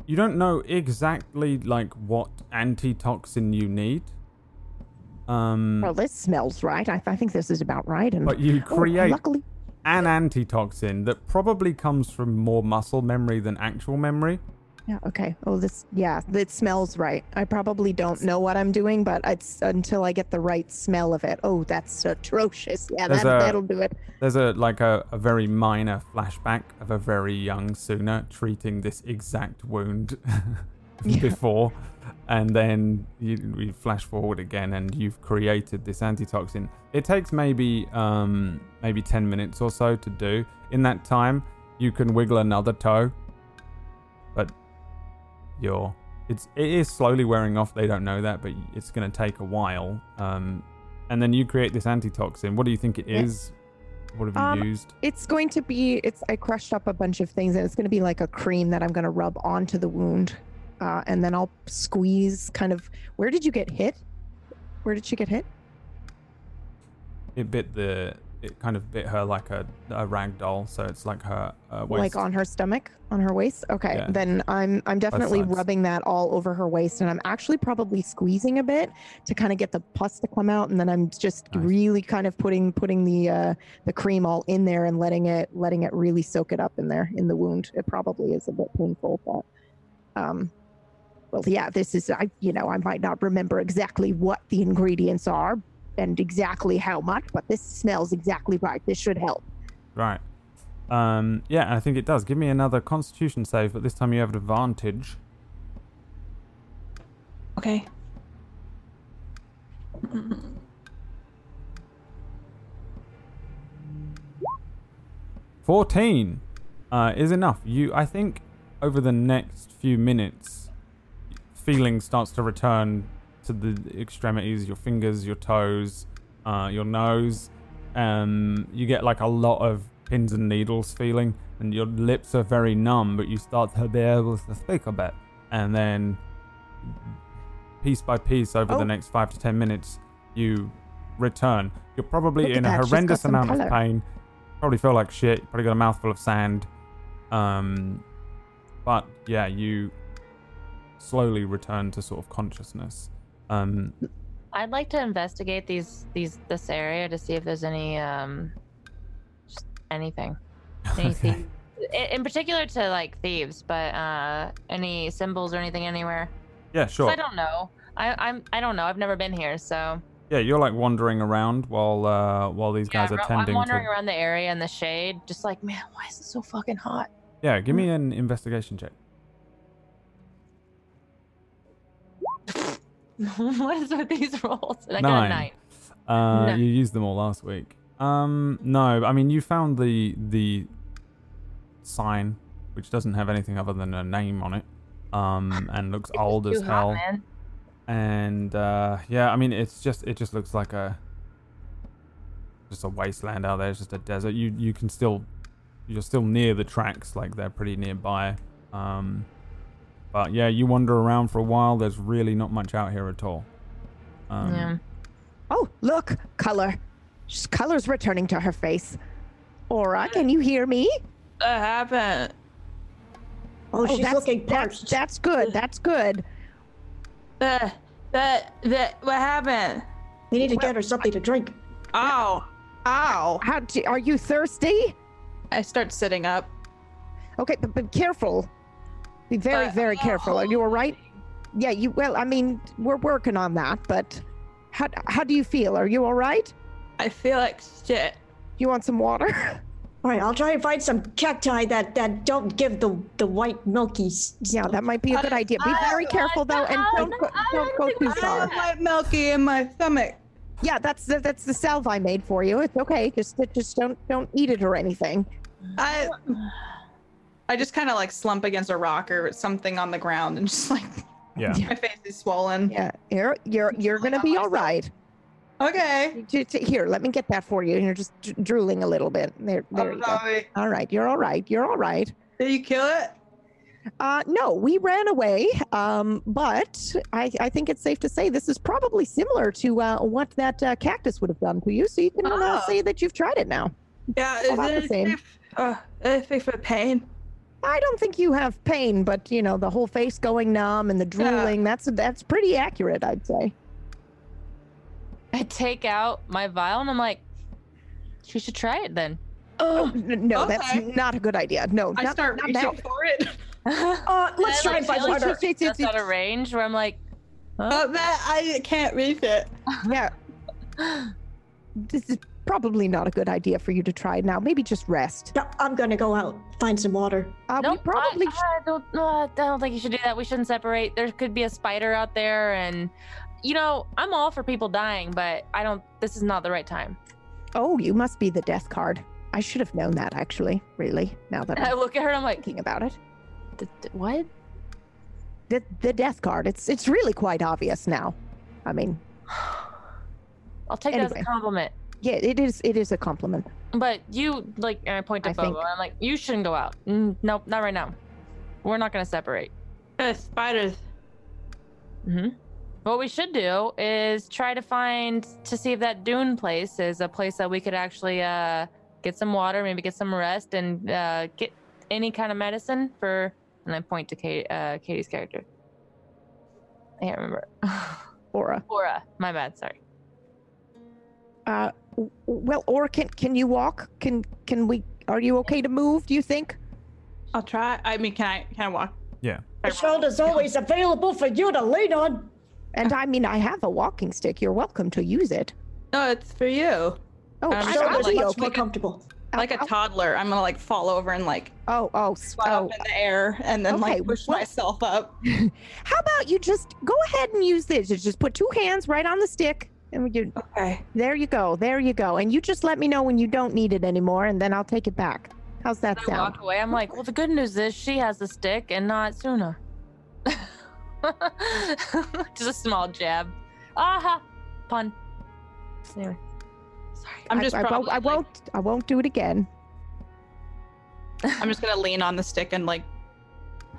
you don't know exactly like what antitoxin you need. Um, Well, this smells right. I, I think this is about right. And but you Oh, create luckily, an antitoxin that probably comes from more muscle memory than actual memory. Yeah. Okay. Oh, this. Yeah, it smells right. I probably don't know what I'm doing, but it's until I get the right smell of it. Oh, that's atrocious. Yeah, that, a- that'll do it. There's a like a, a very minor flashback of a very young Suna treating this exact wound Yeah. before, and then you, you flash forward again, and you've created this antitoxin. It takes maybe um, maybe ten minutes or so to do. In that time, you can wiggle another toe, you're it's it is slowly wearing off. They don't know that, but it's going to take a while. Um, and then you create this antitoxin. What do you think it is? What have you Um, used? It's going to be. It's. I crushed up a bunch of things, and it's going to be like a cream that I'm going to rub onto the wound, uh, and then I'll squeeze. Kind of. Where did you get hit? Where did she get hit? It bit the. It kind of bit her like a, a rag doll, so it's like her uh, waist. Like on her stomach, on her waist. Okay, Yeah. then I'm I'm definitely rubbing that all over her waist, and I'm actually probably squeezing a bit to kind of get the pus to come out, and then I'm just Nice. really kind of putting putting the uh, the cream all in there and letting it letting it really soak it up in there in the wound. It probably is a bit painful, but um, well, yeah, this is I you know I might not remember exactly what the ingredients are and exactly how much, but this smells exactly right. This should help. Right. Um, yeah, I think it does. Give me another Constitution save, but this time you have advantage. Okay. Fourteen uh, is enough. You, I think, over the next few minutes, feeling starts to return to the extremities, your fingers, your toes, uh, your nose. Um, you get like a lot of pins and needles feeling, and your lips are very numb, but you start to be able to speak a bit, and then piece by piece over Oh. the next five to ten minutes, you return. You're probably in a that, horrendous amount colour. of pain. Probably feel like shit. Probably got a mouthful of sand. Um, but yeah, you slowly return to sort of consciousness. Um, I'd like to investigate these these this area to see if there's any um just anything. Any okay. thieves. In, particular to like thieves, but uh any symbols or anything anywhere. Yeah, sure. I don't know. I I'm I don't know. I've never been here, so Yeah, you're like wandering around while uh, while these guys are tending I'm wandering to. around the area in the shade, just like, man, why is it so fucking hot? Yeah, give me an investigation check. what is with these rolls? And I got a Nine. Uh, No. You used them all last week. Um, no, I mean you found the the sign, which doesn't have anything other than a name on it, um, and looks It's old as hot, hell. man. And uh, yeah, I mean it's just it just looks like a just a wasteland out there. It's just a desert. You you can still you're still near the tracks, like they're pretty nearby. Um, but yeah, you wander around for a while. There's really not much out here at all. Um, yeah. Oh, look, color. She's- Color's returning to her face. Aura, can you hear me? That happened. Oh, she's that's, looking that's, parched. that's good. That's good. That that that what happened? we need to get her something to drink. Ow. Ow. How do, are you thirsty? I start sitting up. Okay, but, but careful. Be very, But- very careful. Are you all right? Yeah, you. Well, I mean, we're working on that, but how how do you feel? Are you all right? I feel like shit. You want some water? All right, I'll try and find some cacti that that don't give the the white milky. s- yeah, that might be a good I- idea. Be I- very careful though, and don't go, don't go too think I far. have white milky in my stomach. Yeah, that's the, that's the salve I made for you. It's okay. Just just don't don't eat it or anything. I I just kind of like slump against a rock or something on the ground and just like yeah. my face is swollen. Yeah, you're you're you're gonna be all right. Okay. J- j- Here, let me get that for you. And you're just drooling a little bit. There, there I'm you go. All right, you're all right. You're all right. Did you kill it? Uh, no, we ran away. Um, but I, I think it's safe to say this is probably similar to uh, what that uh, cactus would have done to you. So you can uh, Oh. say that you've tried it now. Yeah, Well, is it the same. safe? Uh, anything for pain? I don't think you have pain, but you know the whole face going numb and the drooling. That's that's pretty accurate, I'd say. I take out my vial and I'm like, she should try it then. Uh, N- No, that's not a good idea. No, I not, start not reaching for it. uh, let's try and find like, water. It's- That's out of range where I'm like, Oh, that I can't reach it. Yeah. This is probably not a good idea for you to try now. Maybe just rest. No, I'm gonna go out, find some water. Uh, we probably I, I don't. No, I don't think you should do that. We shouldn't separate. There could be a spider out there, and you know, I'm all for people dying, but I don't. This is not the right time. Oh, you must be the death card. I should have known that actually, really, now that And I I'm look at her, I'm like, thinking about it. "D- d- what? The the death card. It's it's really quite obvious now. I mean, I'll take that as a compliment. Yeah, it is it is a compliment. But you like, and I point to I Bobo. think- and I'm like, you shouldn't go out. Mm, nope, not right now. We're not gonna separate. Uh, spiders. hmm What we should do is try to find to see if that dune place is a place that we could actually uh, get some water, maybe get some rest, and uh, get any kind of medicine for. And I point to Kate, uh, Katie's character. I can't remember. Aura. Aura. My bad. Sorry. Uh, w- well, or can can you walk? Can can we? Are you okay to move? Do you think? I'll try. I mean, can I can I walk? Yeah. The shoulder's always available for you to lean on. And I mean, I have a walking stick. You're welcome to use it. No, it's for you. Oh, Um, I, so I'll Shoulder's be much okay. more comfortable. Like a I'll- toddler, I'm gonna like fall over and like Oh, oh, s- fly oh. up in the air and then Okay, like push well- myself up. How about you just go ahead and use this? Just put two hands right on the stick, and you Okay. there you go, there you go. And you just let me know when you don't need it anymore, and then I'll take it back. How's that sound? I sound? walk away. I'm like, well, the good news is she has the stick and not Suna. Just a small jab. Aha! Pun. Anyway. Sorry. I'm just I, I won't. probably, I won't. I won't do it again. I'm just gonna lean on the stick and like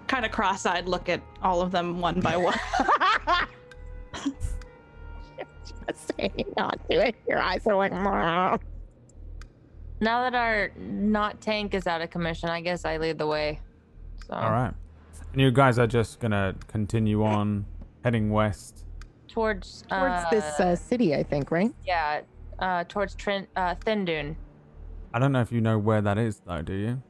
kind of cross-eyed look at all of them one by one. just hanging on to it. Your eyes are like. "Meow." Now that our not tank is out of commission, I guess I lead the way. So All right. And you guys are just gonna continue on heading west. towards Towards uh, this uh, city, I think, right? yeah, uh, towards Trent, uh, Thin Dune. I don't know if you know where that is though, do you?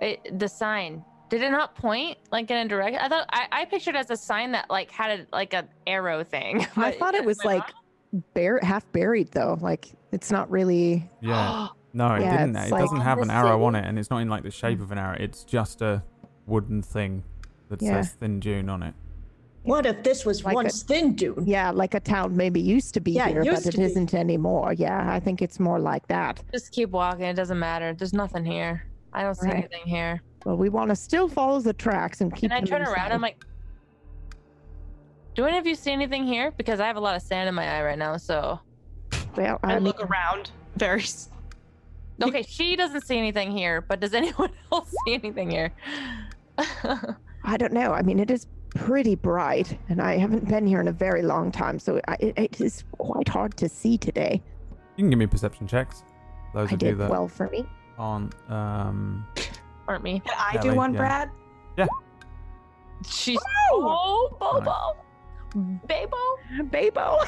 It, the sign did it not point like in a direction? I thought I, I pictured it as a sign that like had a, like an arrow thing. I thought it was like I like bur- half buried, though. Like it's not really. Yeah. No, it Yeah, didn't. It like- doesn't have an arrow on it, and it's not in like the shape mm. of an arrow. It's just a wooden thing that Yeah. says Thin Dune on it. What if this was Like a- once Thin Dune? Yeah, like a town maybe used to be Yeah, here, but used it to be. isn't anymore. Yeah, I think it's more like that. Just keep walking. It doesn't matter. There's nothing here. I don't see Right. anything here. Well, we want to still follow the tracks and keep. And I them turn around. I'm like, do any of you see anything here? Because I have a lot of sand in my eye right now. So well, I I mean, look around very. okay, she doesn't see anything here. But does anyone else see anything here? I don't know. I mean, it is pretty bright, and I haven't been here in a very long time, so I, it, it is quite hard to see today. You can give me perception checks. Those I of you did that well for me. aren't. Um, Aren't me? Can I Kelly, do one, yeah. Brad? Yeah. She's oh Bobo, Babo. Babo.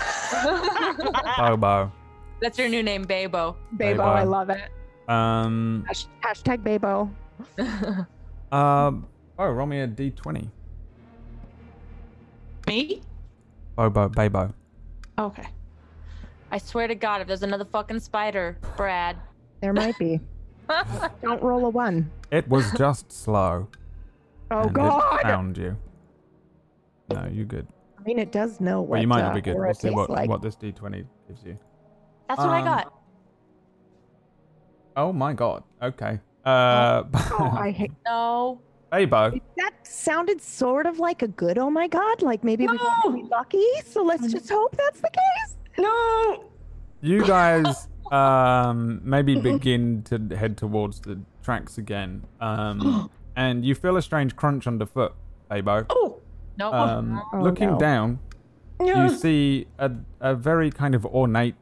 Bobo. That's your new name, Babo. Babo, Babo. I love it. Um. Hash- hashtag Babo. Um. Oh, roll me a d20. Me? Bobo. Babo. Okay. I swear to God, if there's another fucking spider, Brad. There might be. Don't roll a one. It was just slow. Oh and It God! found you. No, you good. I mean, it does know what. Well, you might uh, not be good. aura We'll see what, like. what this d20 gives you. That's what I Um, got. Oh my god. Okay. Uh. Oh, I hate No. Hey, Bo. that. Sounded sort of like a good. Oh my God! Like maybe we got really lucky. So let's just hope that's the case. No! You guys um maybe begin to head towards the tracks again. Um and you feel a strange crunch underfoot, Babo. Oh! Nope. Um Oh, looking no. down, you see a a very kind of ornate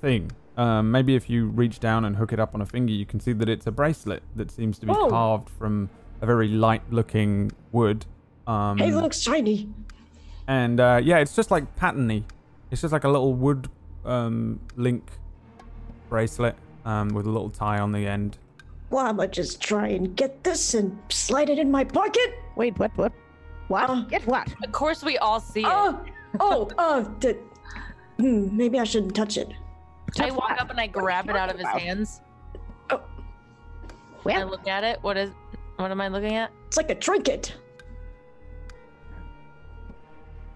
thing. Um, maybe if you reach down and hook it up on a finger, you can see that it's a bracelet that seems to be Oh. carved from a very light-looking wood. Um, Hey, look, shiny. and uh, yeah, it's just like patterny. It's just like a little wood um, link bracelet. um, with a little tie on the end. Well, I'ma just try and get this and slide it in my pocket. Wait, what? What? What? Uh, Get what? Of course, we all see it. Oh, oh, uh, the, hmm, maybe I shouldn't touch it. I walk what? up and I What are you grab it out of talking his about? hands. Oh, Well. I look at it. What is? What am I looking at? it's like a trinket.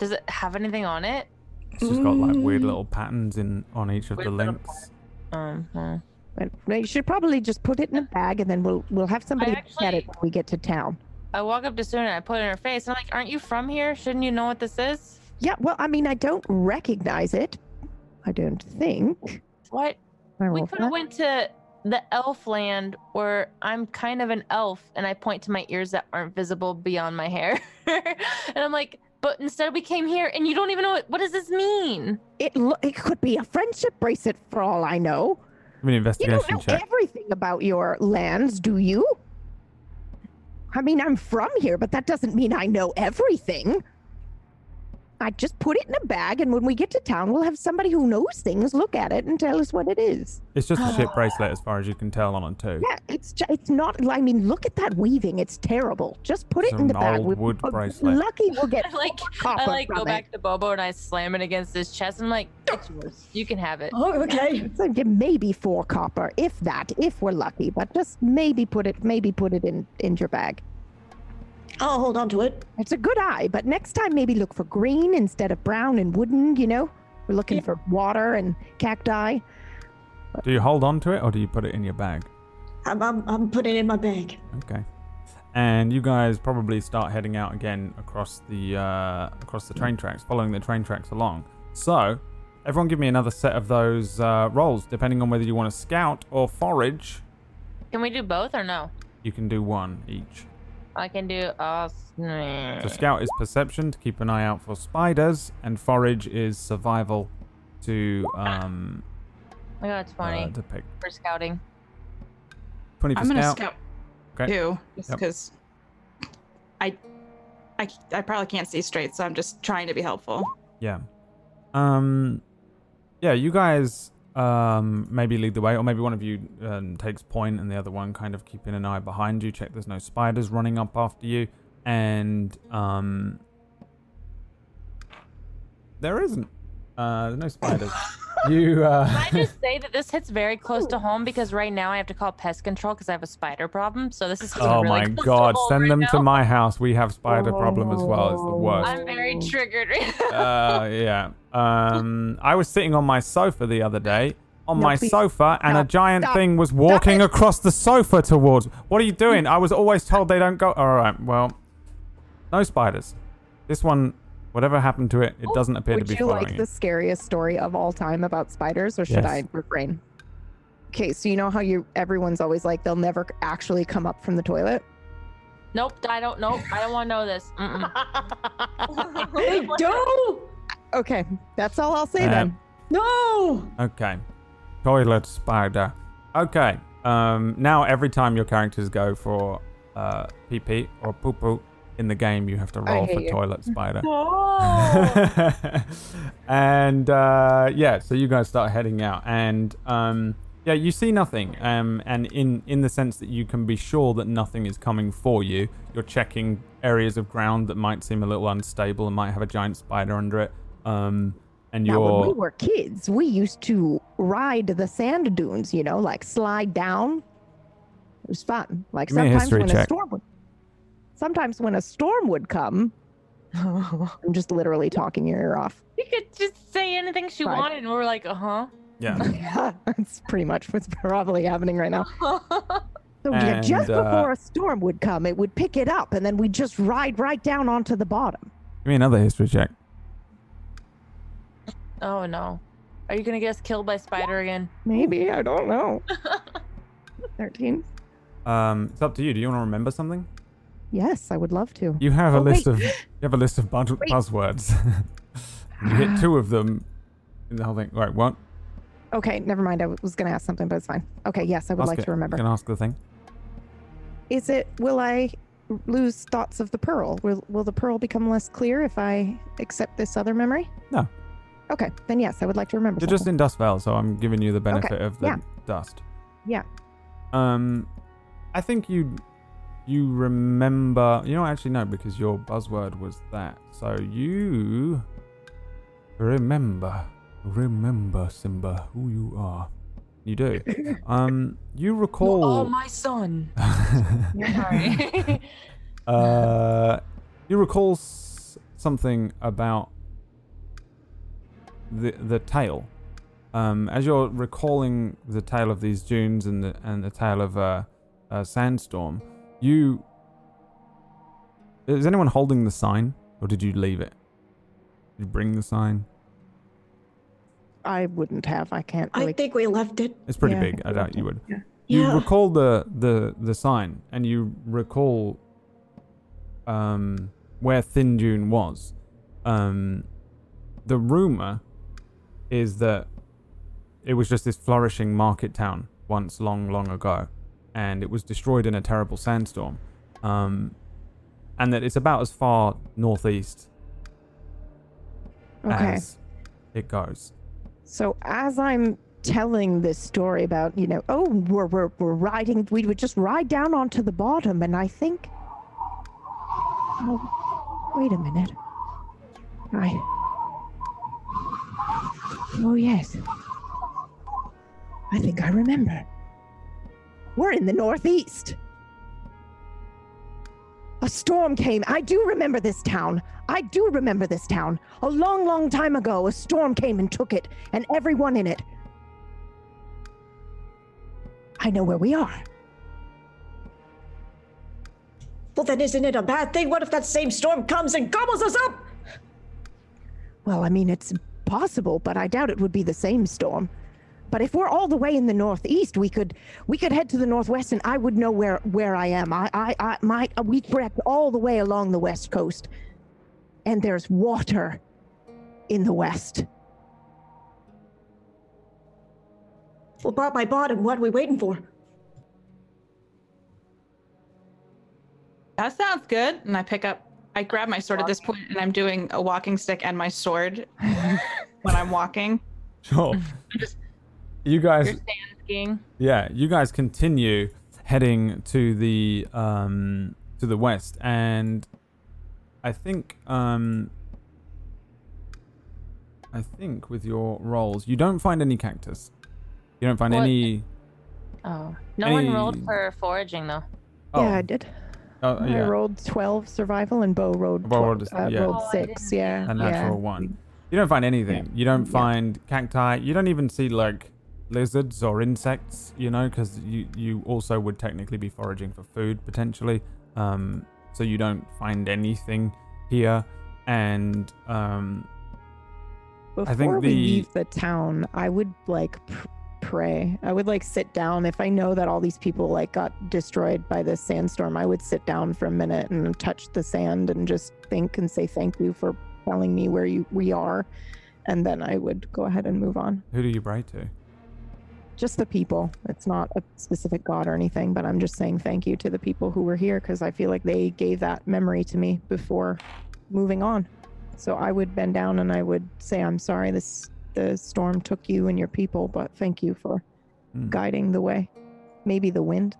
Does it have anything on it? It's just got like weird Mm. little patterns in on each of Weird the links. Um, you should probably just put it in a bag, and then we'll we'll have somebody look at it when we get to town. I walk up to Suna and I put it in her face. And I'm like, "Aren't you from here? Shouldn't you know what this is?" Yeah. Well, I mean, I don't recognize it. I don't think. What? I We will could have went to the elf land where I'm kind of an elf and I point to my ears that aren't visible beyond my hair. and I'm like, but instead we came here and you don't even know what, what does this mean? It lo- it could be a friendship bracelet for all I know. Give me an You investigation don't know check. everything about your lands, do you? I mean, I'm from here, but that doesn't mean I know everything. I just put it in a bag, and when we get to town, we'll have somebody who knows things look at it and tell us what it is. It's just a ship bracelet as far as you can tell on it too. Yeah, it's ju- it's not. I mean, look at that weaving; it's terrible. Just put it It's in the bag. old We- wood uh, bracelet. Lucky we'll get I like, copper I like go from back to Bobo and I slam it against his chest. I'm like, it's yours. You can have it. Oh, okay. So yeah, maybe four copper, if that, if we're lucky. But just maybe put it, maybe put it in in your bag. I'll hold on to it. It's a good eye, but next time maybe look for green instead of brown and wooden, you know? We're looking Yeah. for water and cacti. Do you hold on to it or do you put it in your bag? I'm, I'm, I'm putting it in my bag. Okay. And you guys probably start heading out again across the uh, across the train tracks, following the train tracks along. So, everyone, give me another set of those uh, rolls, depending on whether you want to scout or forage. Can we do both or no? You can do one each. I can do. Uh, So, scout is perception to keep an eye out for spiders, and forage is survival to um I got 20 uh, to pick. for scouting. Twenty for I'm gonna scout. scout Okay. too, just Yep. because I, I, I probably can't see straight, so I'm just trying to be helpful. Yeah. Um yeah, you guys um maybe lead the way or maybe one of you um, takes point and the other one kind of keeping an eye behind you, check there's no spiders running up after you and um there isn't. Uh there's no spiders. you uh Can I just say that this hits very close to home because right now I have to call pest control because I have a spider problem. So this is Oh really my close god, send right them to my house. We have spider problem as well. It's the worst. I'm very triggered right now. uh, yeah. Um, I was sitting on my sofa the other day, on No, my please. sofa, and a giant Stop. thing was walking across the sofa towards. What are you doing? I was always told they don't go. All right. Well, no spiders. This one, whatever happened to it, it doesn't appear to be. Would be you like you. the scariest story of all time about spiders, or should Yes. I refrain? Okay, so you know how you everyone's always like they'll never actually come up from the toilet. Nope, I don't. Nope, I don't want to know this. Mm-mm. Hey, do Okay, that's all I'll say Uh, then. no. Okay. Toilet spider. Okay. Um, now every time your characters go for uh, pee pee or poo poo in the game, you have to roll for you. toilet spider. Oh. and uh, yeah, so you guys start heading out, and um, yeah, you see nothing. Um, and in in the sense that you can be sure that nothing is coming for you, you're checking areas of ground that might seem a little unstable and might have a giant spider under it. Um, and Now, when we were kids, we used to ride the sand dunes, you know, like slide down. It was fun. Like Give me a sometimes history when a storm would, sometimes when a storm would come, I'm just literally talking your ear off. You could just say anything she Right. wanted, and we're like, uh huh. yeah. Yeah, that's pretty much what's probably happening right now. So yeah, just uh, before a storm would come, it would pick it up, and then we'd just ride right down onto the bottom. Give me another history check. Oh no. Are you gonna get us killed by spider again? Maybe I don't know. Thirteen. Um, it's up to you. Do you want to remember something? Yes, I would love to. You have a Oh, list wait. of you have a list of buzz- Wait. buzzwords. you hit two of them in the whole thing. Right, what? Okay, never mind. I was going to ask something, but it's fine. Okay, yes, I would Ask like it. to remember. You can ask the thing. Is it? Will I lose thoughts of the pearl? Will Will the pearl become less clear if I accept this other memory? No. Okay, then yes, I would like to remember. You're just in Dustvale, so I'm giving you the benefit of the yeah. dust. Yeah. Um, I think you you remember. You know, actually no, because your buzzword was that. So you remember, remember Simba, who you are. You do. Um, you recall. Oh, my son. Sorry. Uh, you recall s- something about the the tale. Um, as you're recalling the tale of these dunes and the and the tale of uh, uh, sandstorm, you is anyone holding the sign, or did you leave it? Did you bring the sign? I wouldn't have. I can't I think we left it. It's pretty Yeah, big. I doubt you would. Yeah. You Yeah. recall the the the sign, and you recall um where Thin Dune was. Um, the rumor is that it was just this flourishing market town once, long, long ago, and it was destroyed in a terrible sandstorm. Um, and that it's about as far northeast Okay. as it goes. So as I'm telling this story about, you know, oh, we're we're we're riding, we would just ride down onto the bottom, and I think, oh, wait a minute, I, oh yes, I think I remember. We're in the northeast. A storm came. I do remember this town. I do remember this town. A long, long time ago, a storm came and took it, and everyone in it. I know where we are. Well, then isn't it a bad thing? What if that same storm comes and gobbles us up? Well, I mean, it's possible, but I doubt it would be the same storm. But if we're all the way in the northeast, we could we could head to the northwest, and I would know where where I am. I I, I my we trekked all the way along the west coast, and there's water in the west. Well, brought my bottom. What are we waiting for? That sounds good. And I pick up, I grab my sword at this point, and I'm doing a walking stick and my sword when I'm walking. Sure. you guys You're. Yeah, you guys continue heading to the um to the west, and I think um I think with your rolls, you don't find any cactus. You don't find What? any. Oh, no one rolled for foraging though. Oh, Yeah, I did. Oh, I yeah, rolled twelve survival, and Bo rolled Bo 12, rolled uh, yeah. rolled Oh, six. Yeah, a yeah. natural one. You don't find anything. You don't Yeah. find cacti. You don't even see like lizards or insects. You know, because you you also would technically be foraging for food potentially. Um, so you don't find anything here, and um, Before I think we the- leave the town, I would like pr- pray. I would like sit down if I know that all these people like got destroyed by this sandstorm. I would sit down for a minute and touch the sand and just think and say thank you for telling me where you we are, and then I would go ahead and move on. who do you pray to? Just the people. It's not a specific god or anything, but I'm just saying thank you to the people who were here because I feel like they gave that memory to me before moving on. So I would bend down and I would say, I'm sorry this the storm took you and your people, but thank you for Hmm. guiding the way. Maybe the wind.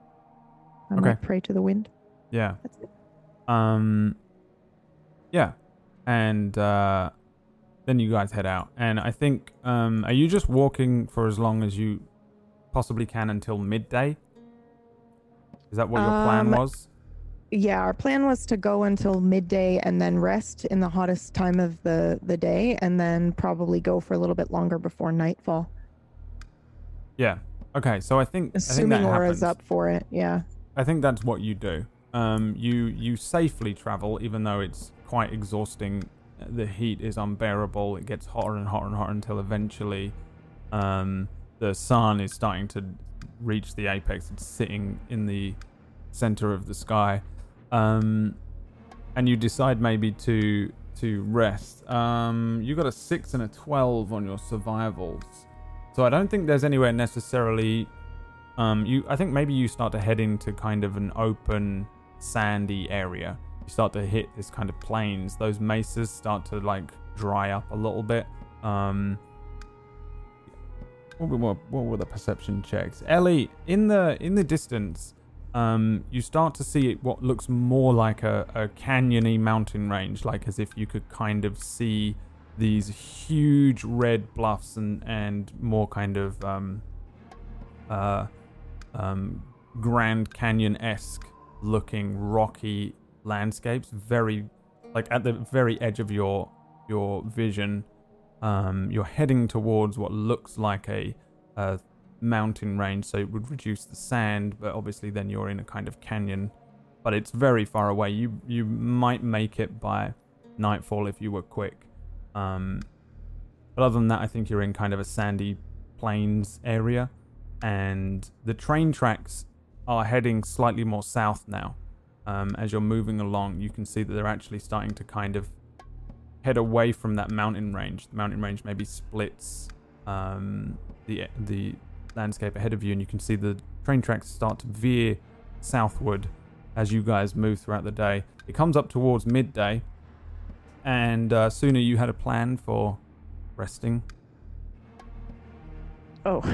I Okay. might pray to the wind. Yeah. That's it. Um. Yeah, and uh, then you guys head out, and I think um, are you just walking for as long as you possibly can until midday? Is that what your plan Um, was? Yeah, our plan was to go until midday and then rest in the hottest time of the, the day and then probably go for a little bit longer before nightfall. Yeah. Okay. So I think Assuming I think that Aura's happens. up for it, yeah. I think that's what you do. Um, you you safely travel, even though it's quite exhausting. The heat is unbearable. It gets hotter and hotter and hotter until eventually, um, the sun is starting to reach the apex. It's sitting in the center of the sky, um, and you decide maybe to to rest. Um, you got a six and a twelve on your survivals, so I don't think there's anywhere necessarily um, you I think maybe you start to head into kind of an open sandy area. You start to hit this kind of plains. Those mesas start to like dry up a little bit. Um, what were, what, were the perception checks? Ellie, in the in the distance, um, you start to see what looks more like a, a canyony mountain range, like as if you could kind of see these huge red bluffs and and more kind of um, uh, um, Grand Canyon esque looking rocky landscapes, very like at the very edge of your your vision. Um, you're heading towards what looks like a, a mountain range, so it would reduce the sand, but obviously then you're in a kind of canyon. But it's very far away. You you might make it by nightfall if you were quick. Um, but other than that, I think you're in kind of a sandy plains area, and the train tracks are heading slightly more south now. Um, as you're moving along, you can see that they're actually starting to kind of head away from that mountain range. The mountain range maybe splits um, the the landscape ahead of you, and you can see the train tracks start to veer southward as you guys move throughout the day. It comes up towards midday, and uh, Suna you had a plan for resting. Oh,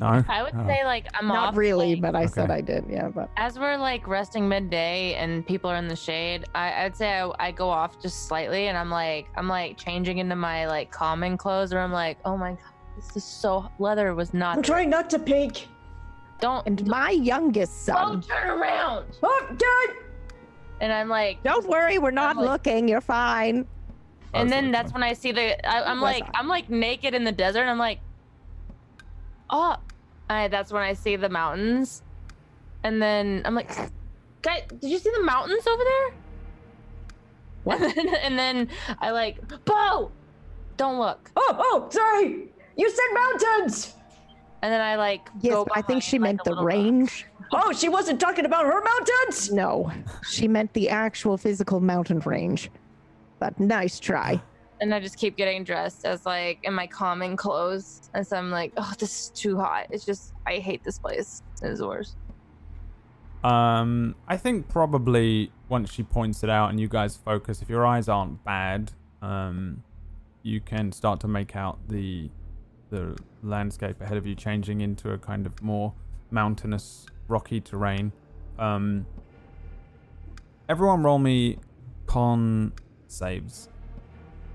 No, I would Oh. say like I'm not off, really, like, but I said I did. Yeah, but as we're like resting midday and people are in the shade, I, I'd say I, I go off just slightly and I'm like I'm like changing into my like common clothes where I'm like, oh my god, this is so leather was not. I'm trying not to peek. Don't and my youngest son. don't turn around. Oh, Dad! And I'm like, Don't worry, we're not like- looking. You're fine. and then that's when I see the I, I'm What's like up? I'm like naked in the desert and I'm like oh I, that's when I see the mountains and then I'm like guys did you see the mountains over there What? and then, and then I like Bo don't look Oh, oh, sorry! You said mountains! and then I like Yes, go but I think she like, meant the little rock. range. Oh, she wasn't talking about her mountains? No, she meant the actual physical mountain range. But nice try. and I just keep getting dressed as like in my common clothes and so I'm like oh this is too hot it's just I hate this place it's worse. Um, I think probably once she points it out and you guys focus, if your eyes aren't bad, um, you can start to make out the the landscape ahead of you changing into a kind of more mountainous, rocky terrain. Um, everyone, roll me con saves,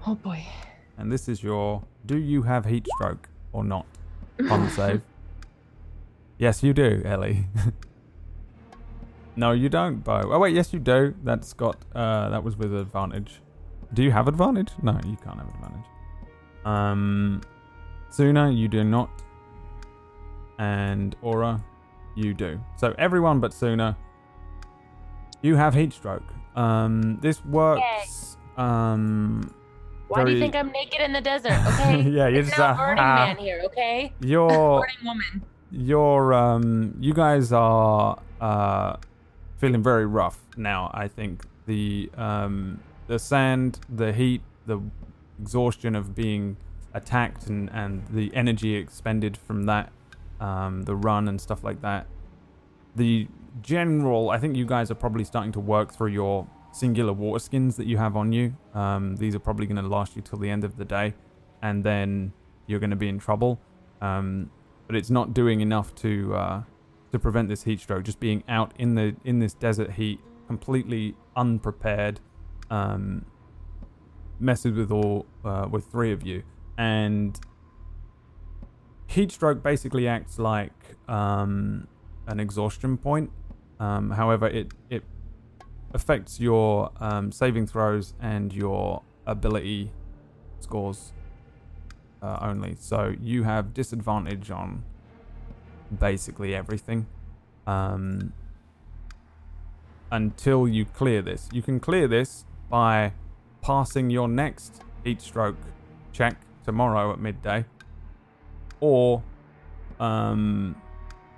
oh boy and this is your do you have heat stroke or not con save. Yes, you do, Ellie. no, you don't, Bo. Oh wait, yes, you do. That's got uh, that was with advantage. Do you have advantage? No, you can't have advantage. Um, Suna, you do not, and Aura, you do. So everyone but Suna, you have heat stroke. Um, this works. Um, Why do you think I'm naked in the desert? Okay. yeah, you're It's just uh, Burning ah. Man here, okay? You're Burning Woman. you're um you guys are uh feeling very rough now i think the um the sand the heat the exhaustion of being attacked and and the energy expended from that um the run and stuff like that the general i think you guys are probably starting to work through your singular water skins that you have on you. Um these are probably going to last you till the end of the day and then you're going to be in trouble. Um but it's not doing enough to uh, to prevent this heat stroke. Just being out in the in this desert heat, completely unprepared, um, messes with all uh, with three of you, and heat stroke basically acts like um, an exhaustion point. Um, however, it it affects your um, saving throws and your ability scores uh, only. So you have disadvantage on basically everything um, until you clear this. You can clear this by passing your next heat stroke check tomorrow at midday, or um,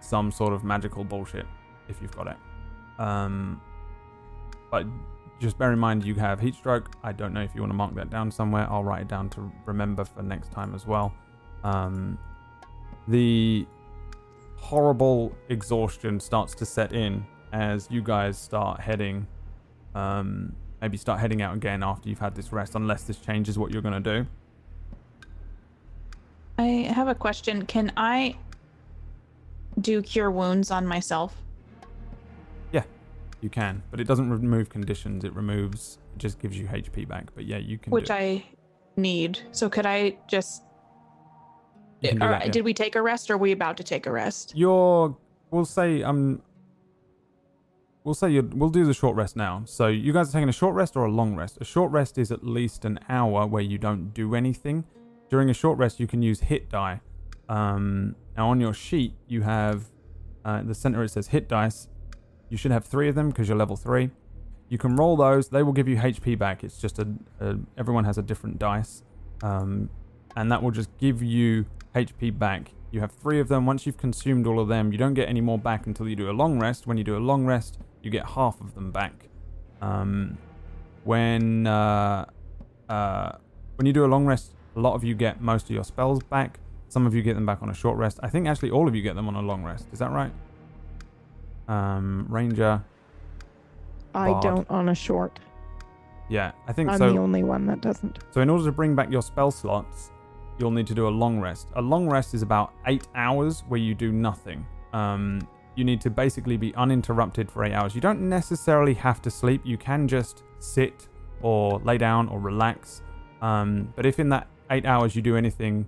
some sort of magical bullshit if you've got it. Um, but just bear in mind you have heat stroke. I don't know if you want to mark that down somewhere. I'll write it down to remember for next time as well. Um, the horrible exhaustion starts to set in as you guys start heading. Um, maybe start heading out again after you've had this rest, unless this changes what you're gonna do. I have a question. Can I do cure wounds on myself? Yeah, you can, but it doesn't remove conditions. It removes. It just gives you HP back. But yeah, you can. Which. I need. So could I just can do or, yeah. did we take a rest or are we about to take a rest? You're. We'll say um. We'll say you. We'll do the short rest now. So you guys are taking a short rest or a long rest. A short rest is at least an hour where you don't do anything. During a short rest, you can use hit die. Um. Now on your sheet, you have. Uh, in the center it says hit dice. You should have three of them because you're level three. You can roll those. They will give you HP back. It's just a, a everyone has a different dice, um, and that will just give you HP back. You have three of them. Once you've consumed all of them, you don't get any more back until you do a long rest. When you do a long rest, you get half of them back. Um, when uh, uh, when you do a long rest, a lot of you get most of your spells back. Some of you get them back on a short rest. I think actually all of you get them on a long rest. Is that right? Um, Ranger. I Bard. don't on a short. Yeah, I think I'm so. the only one that doesn't. So in order to bring back your spell slots, you'll need to do a long rest. A long rest is about eight hours where you do nothing. Um, you need to basically be uninterrupted for eight hours. You don't necessarily have to sleep. You can just sit or lay down or relax. Um, but if in that eight hours you do anything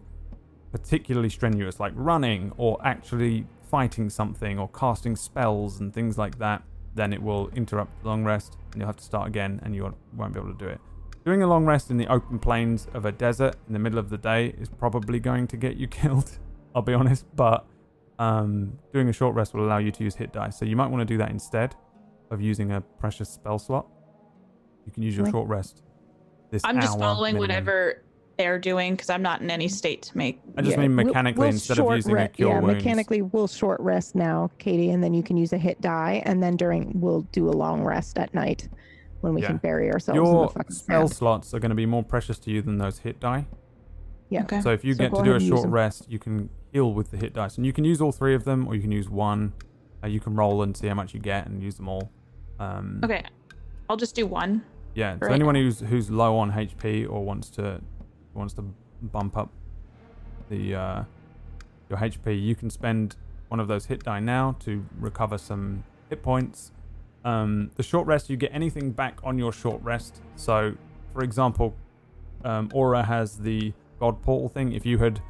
particularly strenuous, like running or actually fighting something or casting spells and things like that, then it will interrupt the long rest and you'll have to start again and you won't be able to do it. Doing a long rest in the open plains of a desert in the middle of the day is probably going to get you killed, I'll be honest, but um, doing a short rest will allow you to use hit dice. So you might want to do that instead of using a precious spell slot. You can use your short rest. This I'm just following minimum. whatever they're doing because I'm not in any state to make. I just Yeah, mean we'll- mechanically we'll instead of short using a re- cure Yeah, wounds. mechanically we'll short rest now, Katie, and then you can use a hit die, and then during we'll do a long rest at night when we Yeah. can bury ourselves in Your the spell sand. slots are going to be more precious to you than those hit die. Yeah. Okay. So if you So get to do a short rest, you can heal with the hit dice, and you can use all three of them, or you can use one. Uh, you can roll and see how much you get, and use them all. Um, Okay, I'll just do one. Yeah. So Right. anyone who's who's low on HP or wants to wants to bump up the uh, your HP, you can spend one of those hit die now to recover some hit points. Um, the short rest, you get anything back on your short rest. So, for example, um, Aura has the God Portal thing. If you had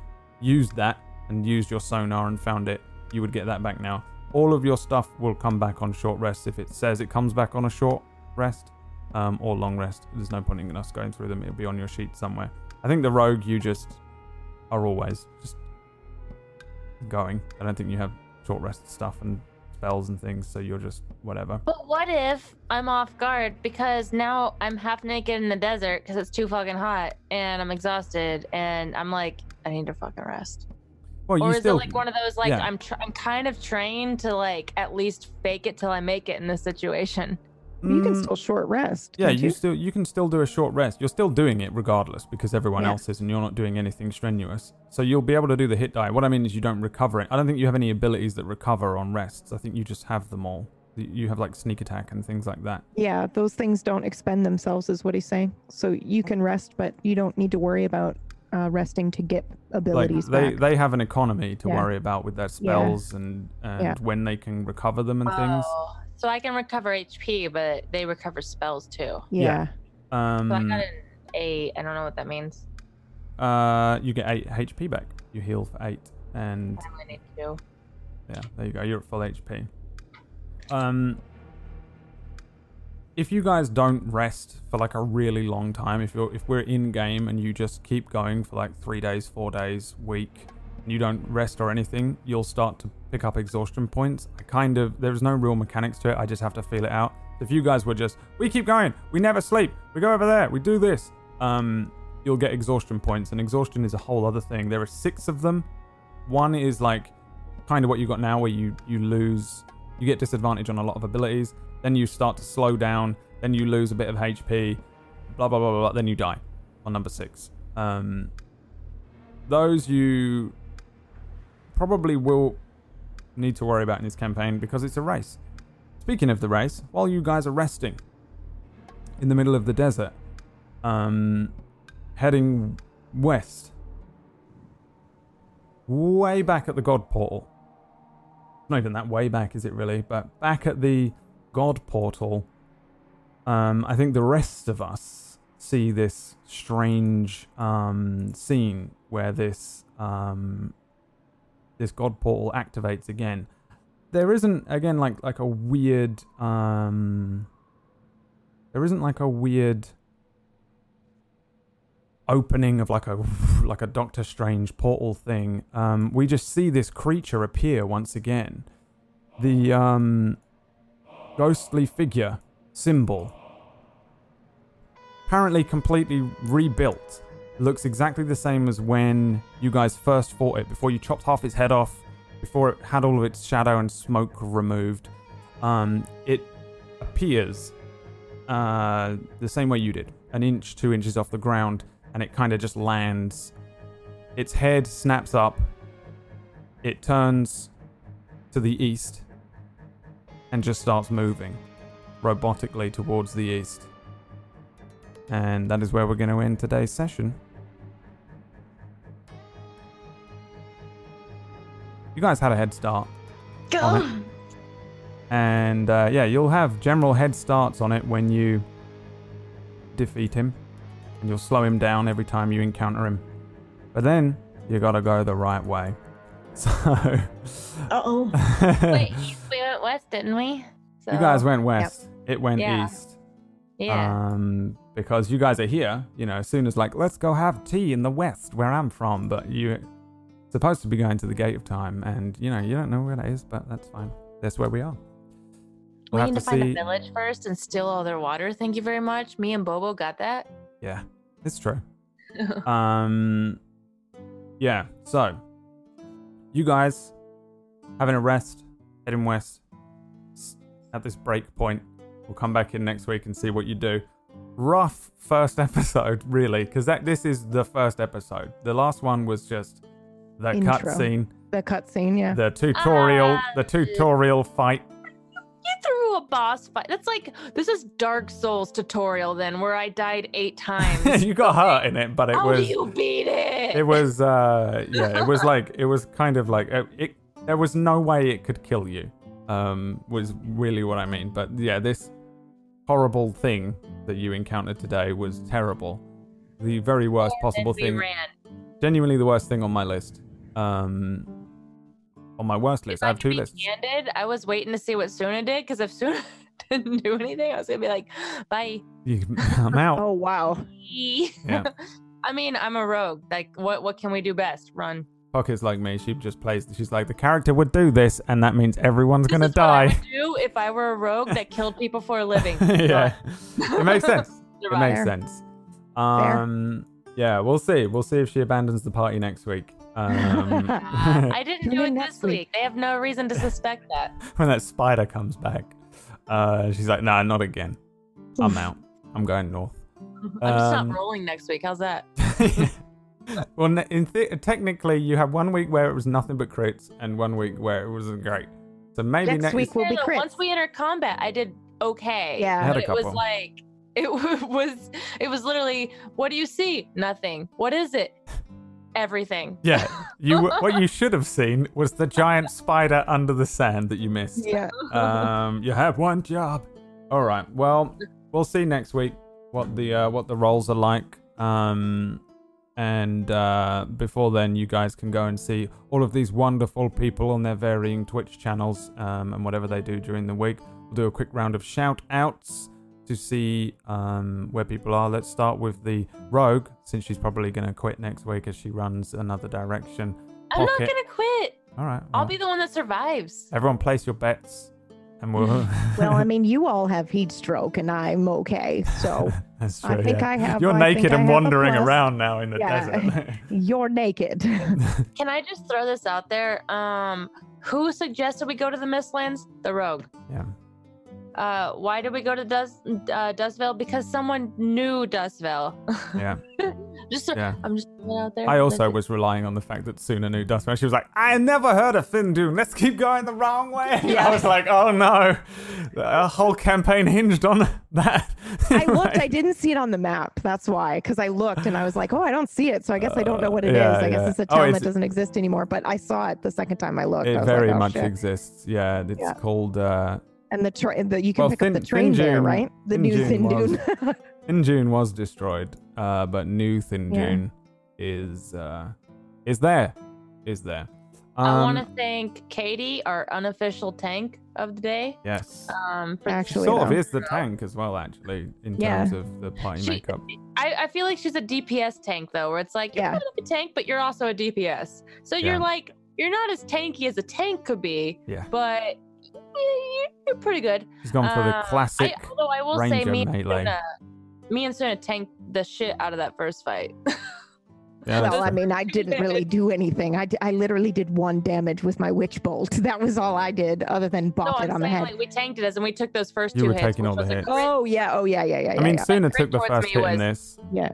used that and used your sonar and found it, you would get that back now. All of your stuff will come back on short rest if it says it comes back on a short rest um, or long rest. There's no point in us going through them. It'll be on your sheet somewhere. I think the rogue, you just are always just going. I don't think you have short rest stuff and spells and things, so you're just whatever. But what if I'm off guard because now I'm half naked in the desert because it's too fucking hot and I'm exhausted and I'm like, I need to fucking rest. Well, or is still it like one of those like yeah. I'm tr- I'm kind of trained to like at least fake it till I make it in this situation. You can Mm, still short rest. Yeah, can't you still you can still do a short rest. You're still doing it regardless because everyone Yeah. else is, and you're not doing anything strenuous. So you'll be able to do the hit die. What I mean is you don't recover it. I don't think you have any abilities that recover on rests. I think you just have them all. You- You have like sneak attack and things like that. Yeah, those things don't expend themselves, is what he's saying. So you can rest, but you don't need to worry about uh, resting to get Like abilities they back. they have an economy to Yeah. worry about with their Yeah. spells and and Yeah. when they can recover them and things. Oh, so I can recover HP, but they recover spells too. yeah. Um, So I got an eight. I don't know what that means. uh, you get eight HP back. You heal for eight, and I only need two. Yeah, there you go. You're at full HP. Um, if you guys don't rest for like a really long time, if you're if we're in game and you just keep going for like three days, four days, week, and you don't rest or anything, you'll start to pick up exhaustion points. I kind of there's no real mechanics to it. I just have to feel it out. If you guys were just we keep going, we never sleep, we go over there, we do this, um, you'll get exhaustion points, and exhaustion is a whole other thing. There are six of them. One is like kind of what you got now, where you you lose, you get disadvantage on a lot of abilities. Then you start to slow down. Then you lose a bit of HP. Blah blah blah blah. blah then you die on number six. Um, those you probably will need to worry about in this campaign because it's a race. Speaking of the race, while you guys are resting in the middle of the desert, um, heading west, way back at the God Portal. Not even that way back, is it really? But back at the God Portal, um, I think the rest of us see this strange um, scene where this um, this God Portal activates again. There isn't again like like a weird um, there isn't like a weird opening of like a like a Doctor Strange portal thing. Um, we just see this creature appear once again. The um, ghostly figure symbol, apparently completely rebuilt, looks exactly the same as when you guys first fought it. Before you chopped half its head off, before it had all of its shadow and smoke removed. Um, it appears uh, the same way you did, an inch, two inches off the ground, and it kind of just lands. Its head snaps up. It turns to the east and just starts moving robotically towards the east. And that is where we're going to end today's session. You guys had a head start. on it. And uh, yeah, you'll have general head starts on it when you defeat him. And you'll slow him down every time you encounter him. But then you gotta go the right way. So. Uh oh. Wait, we went west, didn't we? So, You guys went west. It went Yeah. east. Yeah. Um, because you guys are here, you know, as soon as like, let's go have tea in the west where I'm from, but you're supposed to be going to the gate of time, and you know, you don't know where that is, but that's fine. That's where we are. we We'll need have to to find see. a village first and steal all their water. Thank you very much. Me and Bobo got that. Yeah, it's true. Um, yeah. So, you guys having a rest, heading west at this break point. We'll come back in next week and see what you do. Rough first episode, really, because that this is the first episode. The last one was just the Intro. cutscene, The cutscene, yeah. the tutorial, Ah, the tutorial fight. You threw a boss fight. That's like this is Dark Souls tutorial then, where I died eight times. you got hurt in it, but it How was do you beat it? it was uh yeah it was like it was kind of like uh, it there was no way it could kill you um was really what i mean but yeah this horrible thing that you encountered today was terrible the very worst And possible thing ran. genuinely the worst thing on my list um on my worst list If i have could two lists Candid, I was waiting to see what Suna did because if Suna didn't do anything, I was gonna be like, bye. You- i'm out Oh wow. Yeah. I mean, I'm a rogue. Like, what what can we do best? Run. Pockets like me she just plays she's like the character would do this and that means everyone's This gonna is what I die would do if I were a rogue that killed people for a living. yeah it makes sense It makes sense. Um, yeah, we'll see. We'll see if she abandons the party next week. Um, Uh, I didn't do it this week. week. They have no reason to suspect that. when that spider comes back, uh, she's like, "Nah, not again. I'm out. I'm going north." I'm just Um, not rolling next week. How's that? Well, in th- technically, you have one week where it was nothing but crits, and one week where it wasn't great. So maybe Next next week will be No, no, crits. Once we enter combat, I did okay. Yeah. I had but a it was like it was it was literally what do you see? Nothing. What is it? Everything. Yeah, you what you should have seen was the giant spider under the sand that you missed. Yeah. um, you have one job. All right. Well, we'll see next week what the uh, what the roles are like. Um, and uh, before then, you guys can go and see all of these wonderful people on their varying Twitch channels um, and whatever they do during the week. We'll do a quick round of shout outs to see um, where people are. Let's start with the rogue, since she's probably going to quit next week as she runs another direction. I'm not gonna quit. All right. I'll be the one that survives. Everyone, place your bets, and we'll. Well, I mean, you all have heat stroke, and I'm okay. So That's true. I think yeah. I have. You're I naked and wandering around now in the Yeah. desert. You're naked. Can I just throw this out there? Um, who suggested we go to the Mistlands? The Rogue. yeah. Uh, why did we go to Dust uh, Dustvale? Because someone knew Dustvale. Yeah. Just Yeah. I'm just out there. I also That's it. was relying on the fact that Suna knew Dustman. She was like, I never heard of Thin Dune. Let's keep going the wrong way. And I was like, oh no. The whole campaign hinged on that. I looked. I didn't see it on the map. That's why. Because I looked and I was like, oh, I don't see it. So I guess I don't know what it is. yeah, I guess it's a Oh, town it's- that doesn't exist anymore. But I saw it the second time I looked. It was very like, oh, much shit. exists. Yeah, it's Yeah. called uh, And the train, the, you can Well, pick Thin- up the train Thin there, Dune- right? The Thin new Dune Thin Dune. Thin Dune was destroyed, uh, but New Thin Yeah. Dune is uh, is there, is there. I want Um, to thank Katie, our unofficial tank of the day. Yes, Um, for Actually, sort of is the tank as well, actually, in Yeah. terms of the party She- makeup. I, I feel like she's a DPS tank though, where it's like you're Yeah. kind of a tank, but you're also a DPS. So Yeah. you're like you're not as tanky as a tank could be, Yeah, but yeah, you're pretty good. she's gone for the Uh, classic. I, although I will say, Ranger me and, melee. Suna, me and Suna tanked the shit out of that first fight. yeah, well, I mean, I didn't really do anything. I, d- I literally did one damage with my witch bolt. That was all I did, other than no, bop I'm it on the head. like we tanked it as, and we took those first You two were hits. taking which all the was a hits. crit- oh yeah, oh yeah, yeah, yeah. I mean, yeah, Suna took the towards first me hit in was- this. yeah.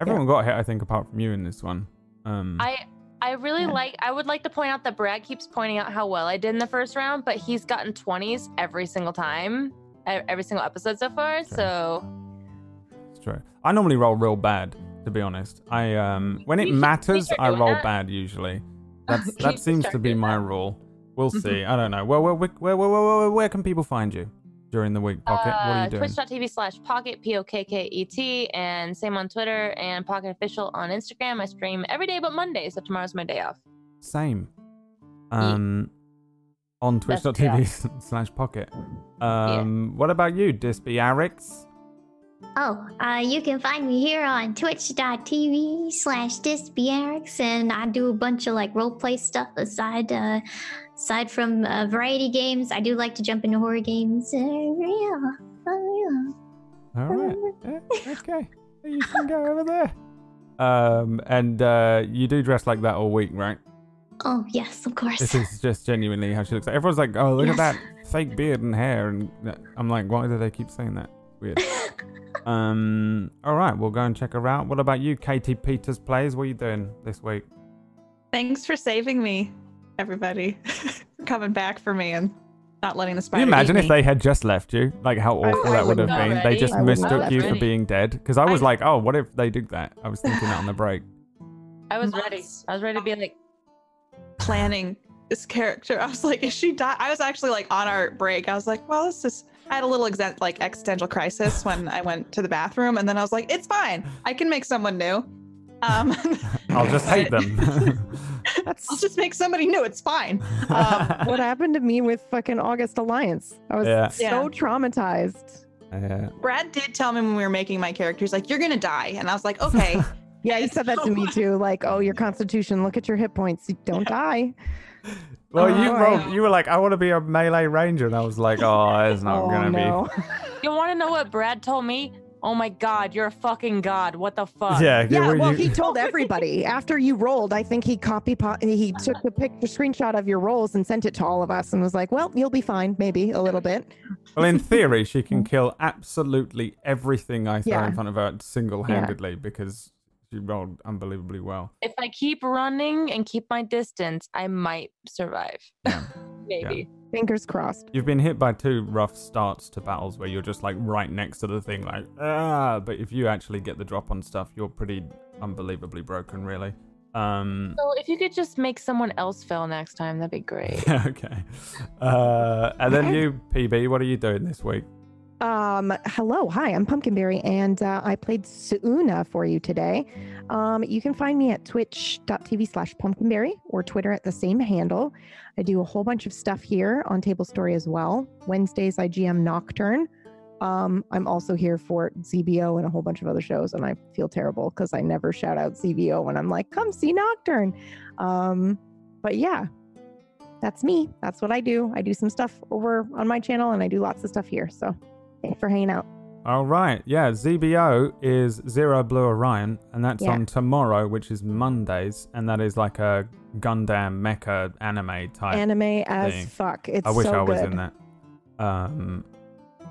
Everyone got hit, I think, apart from you in this one. Um, I I really Yeah. like. I would like to point out that Brad keeps pointing out how well I did in the first round, but he's gotten twenties every single time, e- every single episode so far. So It's true. I normally roll real bad, to be honest. I um when it should- matters, I roll that. bad usually. That's that seems to be my that. rule. We'll see. I don't know. Where where where where, where, where, where, where can people find you during the week, Pokket? what are uh, you doing? Twitch.tv slash Pokket P O K K E T and same on Twitter and Pokket Official on Instagram. I stream every day but Monday, so tomorrow's my day off. Same. Um, on That's- Twitch.tv slash Pokket. Um, what about you, Dispy Arix? Oh, uh, you can find me here on twitch.tv slash disbierix, and I do a bunch of like roleplay stuff aside uh, aside from uh, variety games. I do like to jump into horror games. Uh, yeah. Oh, All right. Yeah, okay. You can go over there. Um, and uh, you do dress like that all week, right? Oh, yes, of course. This is just genuinely how she looks. Everyone's like, "Oh, look at that fake beard and hair," and I'm like, "Why do they keep saying that?" Weird. um. All right, we'll go and check her out. What about you, Katie Peters plays? What are you doing this week? Thanks for saving me, everybody. coming back for me and not letting the Can spider. you imagine eat if me. they had just left you? Like how awful I that would have been. have They just I mistook left you for being dead. Because I was I- like, "Oh, what if they did that?" I was thinking that on the break. I was ready. I was ready to be like, planning this character. I was like, is she die? I was actually like on our break. I was like, well, this is. I had a little exen- like existential crisis when I went to the bathroom, and then I was like, it's fine. I can make someone new. Um, I'll just hate them. That's I'll just make somebody new. It's fine. Um, what happened to me with fucking August Alliance. I was Yeah. so Yeah. traumatized. Yeah. Brad did tell me when we were making my characters, like, you're gonna die, and I was like, okay. Yeah, he said that to me too. Like, oh, your constitution. Look at your hit points. You Don't die. Well, Oh, you boy. rolled, you were like, I want to be a melee ranger, and I was like, oh, it's not oh gonna no. you want to know what Brad told me? Oh my God, you're a fucking god. What the fuck? Yeah, Yeah, were well, you- he told everybody after you rolled. I think he copy po- he took the picture screenshot of your rolls and sent it to all of us and was like, "Well, you'll be fine, maybe a little bit." well, in theory, she can kill absolutely everything I throw Yeah. in front of her single-handedly because she rolled unbelievably well. If I keep running and keep my distance, I might survive. Yeah. Maybe. Fingers crossed. You've been hit by two rough starts to battles where you're just like right next to the thing, like ah. But if you actually get the drop on stuff, you're pretty unbelievably broken, really. Um. So if you could just make someone else fail next time, that'd be great. okay. Uh, and then you, PB, what are you doing this week? Um, hello, hi, I'm Pumpkinberry, and uh, I played Suna for you today. Um, you can find me at twitch.tv slash pumpkinberry or Twitter at the same handle. I do a whole bunch of stuff here on Table Story as well. Wednesdays, I GM Nocturne. Um, I'm also here for ZBO and a whole bunch of other shows, and I feel terrible because I never shout out ZBO when I'm like, come see Nocturne. Um, but yeah, that's me. That's what I do. I do some stuff over on my channel, and I do lots of stuff here. So for hanging out. All right. Yeah, ZBO is Zero Blue Orion, and that's Yeah. on tomorrow, which is Mondays, and that is like a Gundam mecha anime type. Anime as thing. fuck. It's. I wish so I was good. in that. Um,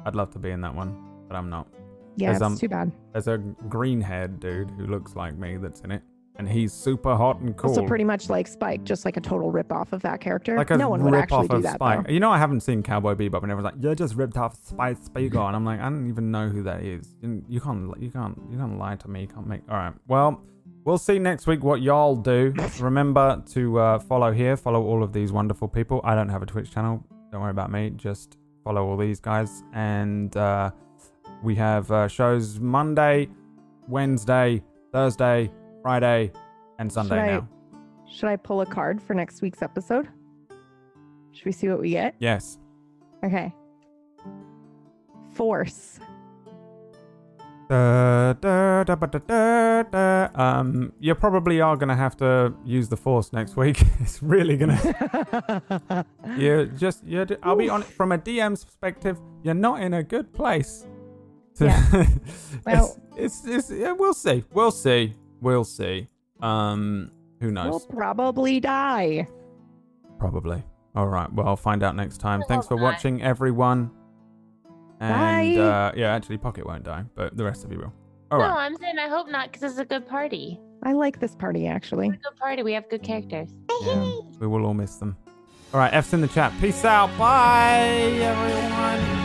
I'd love to be in that one, but I'm not. Yeah, it's um, too bad. There's a green haired dude who looks like me that's in it. And he's super hot and cool. Also, pretty much like Spike, just like a total rip off of that character. like a no one would rip actually off do that Spike. though. You know, I haven't seen Cowboy Bebop, and everyone's like, "You're just ripped off Spike Spiegel," and I'm like, I don't even know who that is. You, you can't, you can't, you can't lie to me. You can't make. All right. Well, we'll see next week what y'all do. Remember to uh, follow here, follow all of these wonderful people. I don't have a Twitch channel. Don't worry about me. Just follow all these guys, and uh, we have uh, shows Monday, Wednesday, Thursday, Friday, and Sunday Should I- now. Should I pull a card for next week's episode? Should we see what we get? Yes. Okay. Force. Da, da, da. Um, you probably are gonna have to use the force next week. it's really gonna. You just, you. I'll be on from a DM's perspective. You're not in a good place. to- Yeah. Well- it's, it's, it's yeah, we'll see. We'll see. We'll see. Um, who knows? we'll probably die. Probably. All right. Well, I'll find out next time. I Thanks for hope watching, everyone. And Bye. uh, yeah, actually, Pokket won't die, but the rest of you will. All no, right. I'm saying I hope not because it's a good party. I like this party actually. It's a good party. We have good characters. Yeah, we will all miss them. All right, F's in the chat. Peace out. Bye, everyone.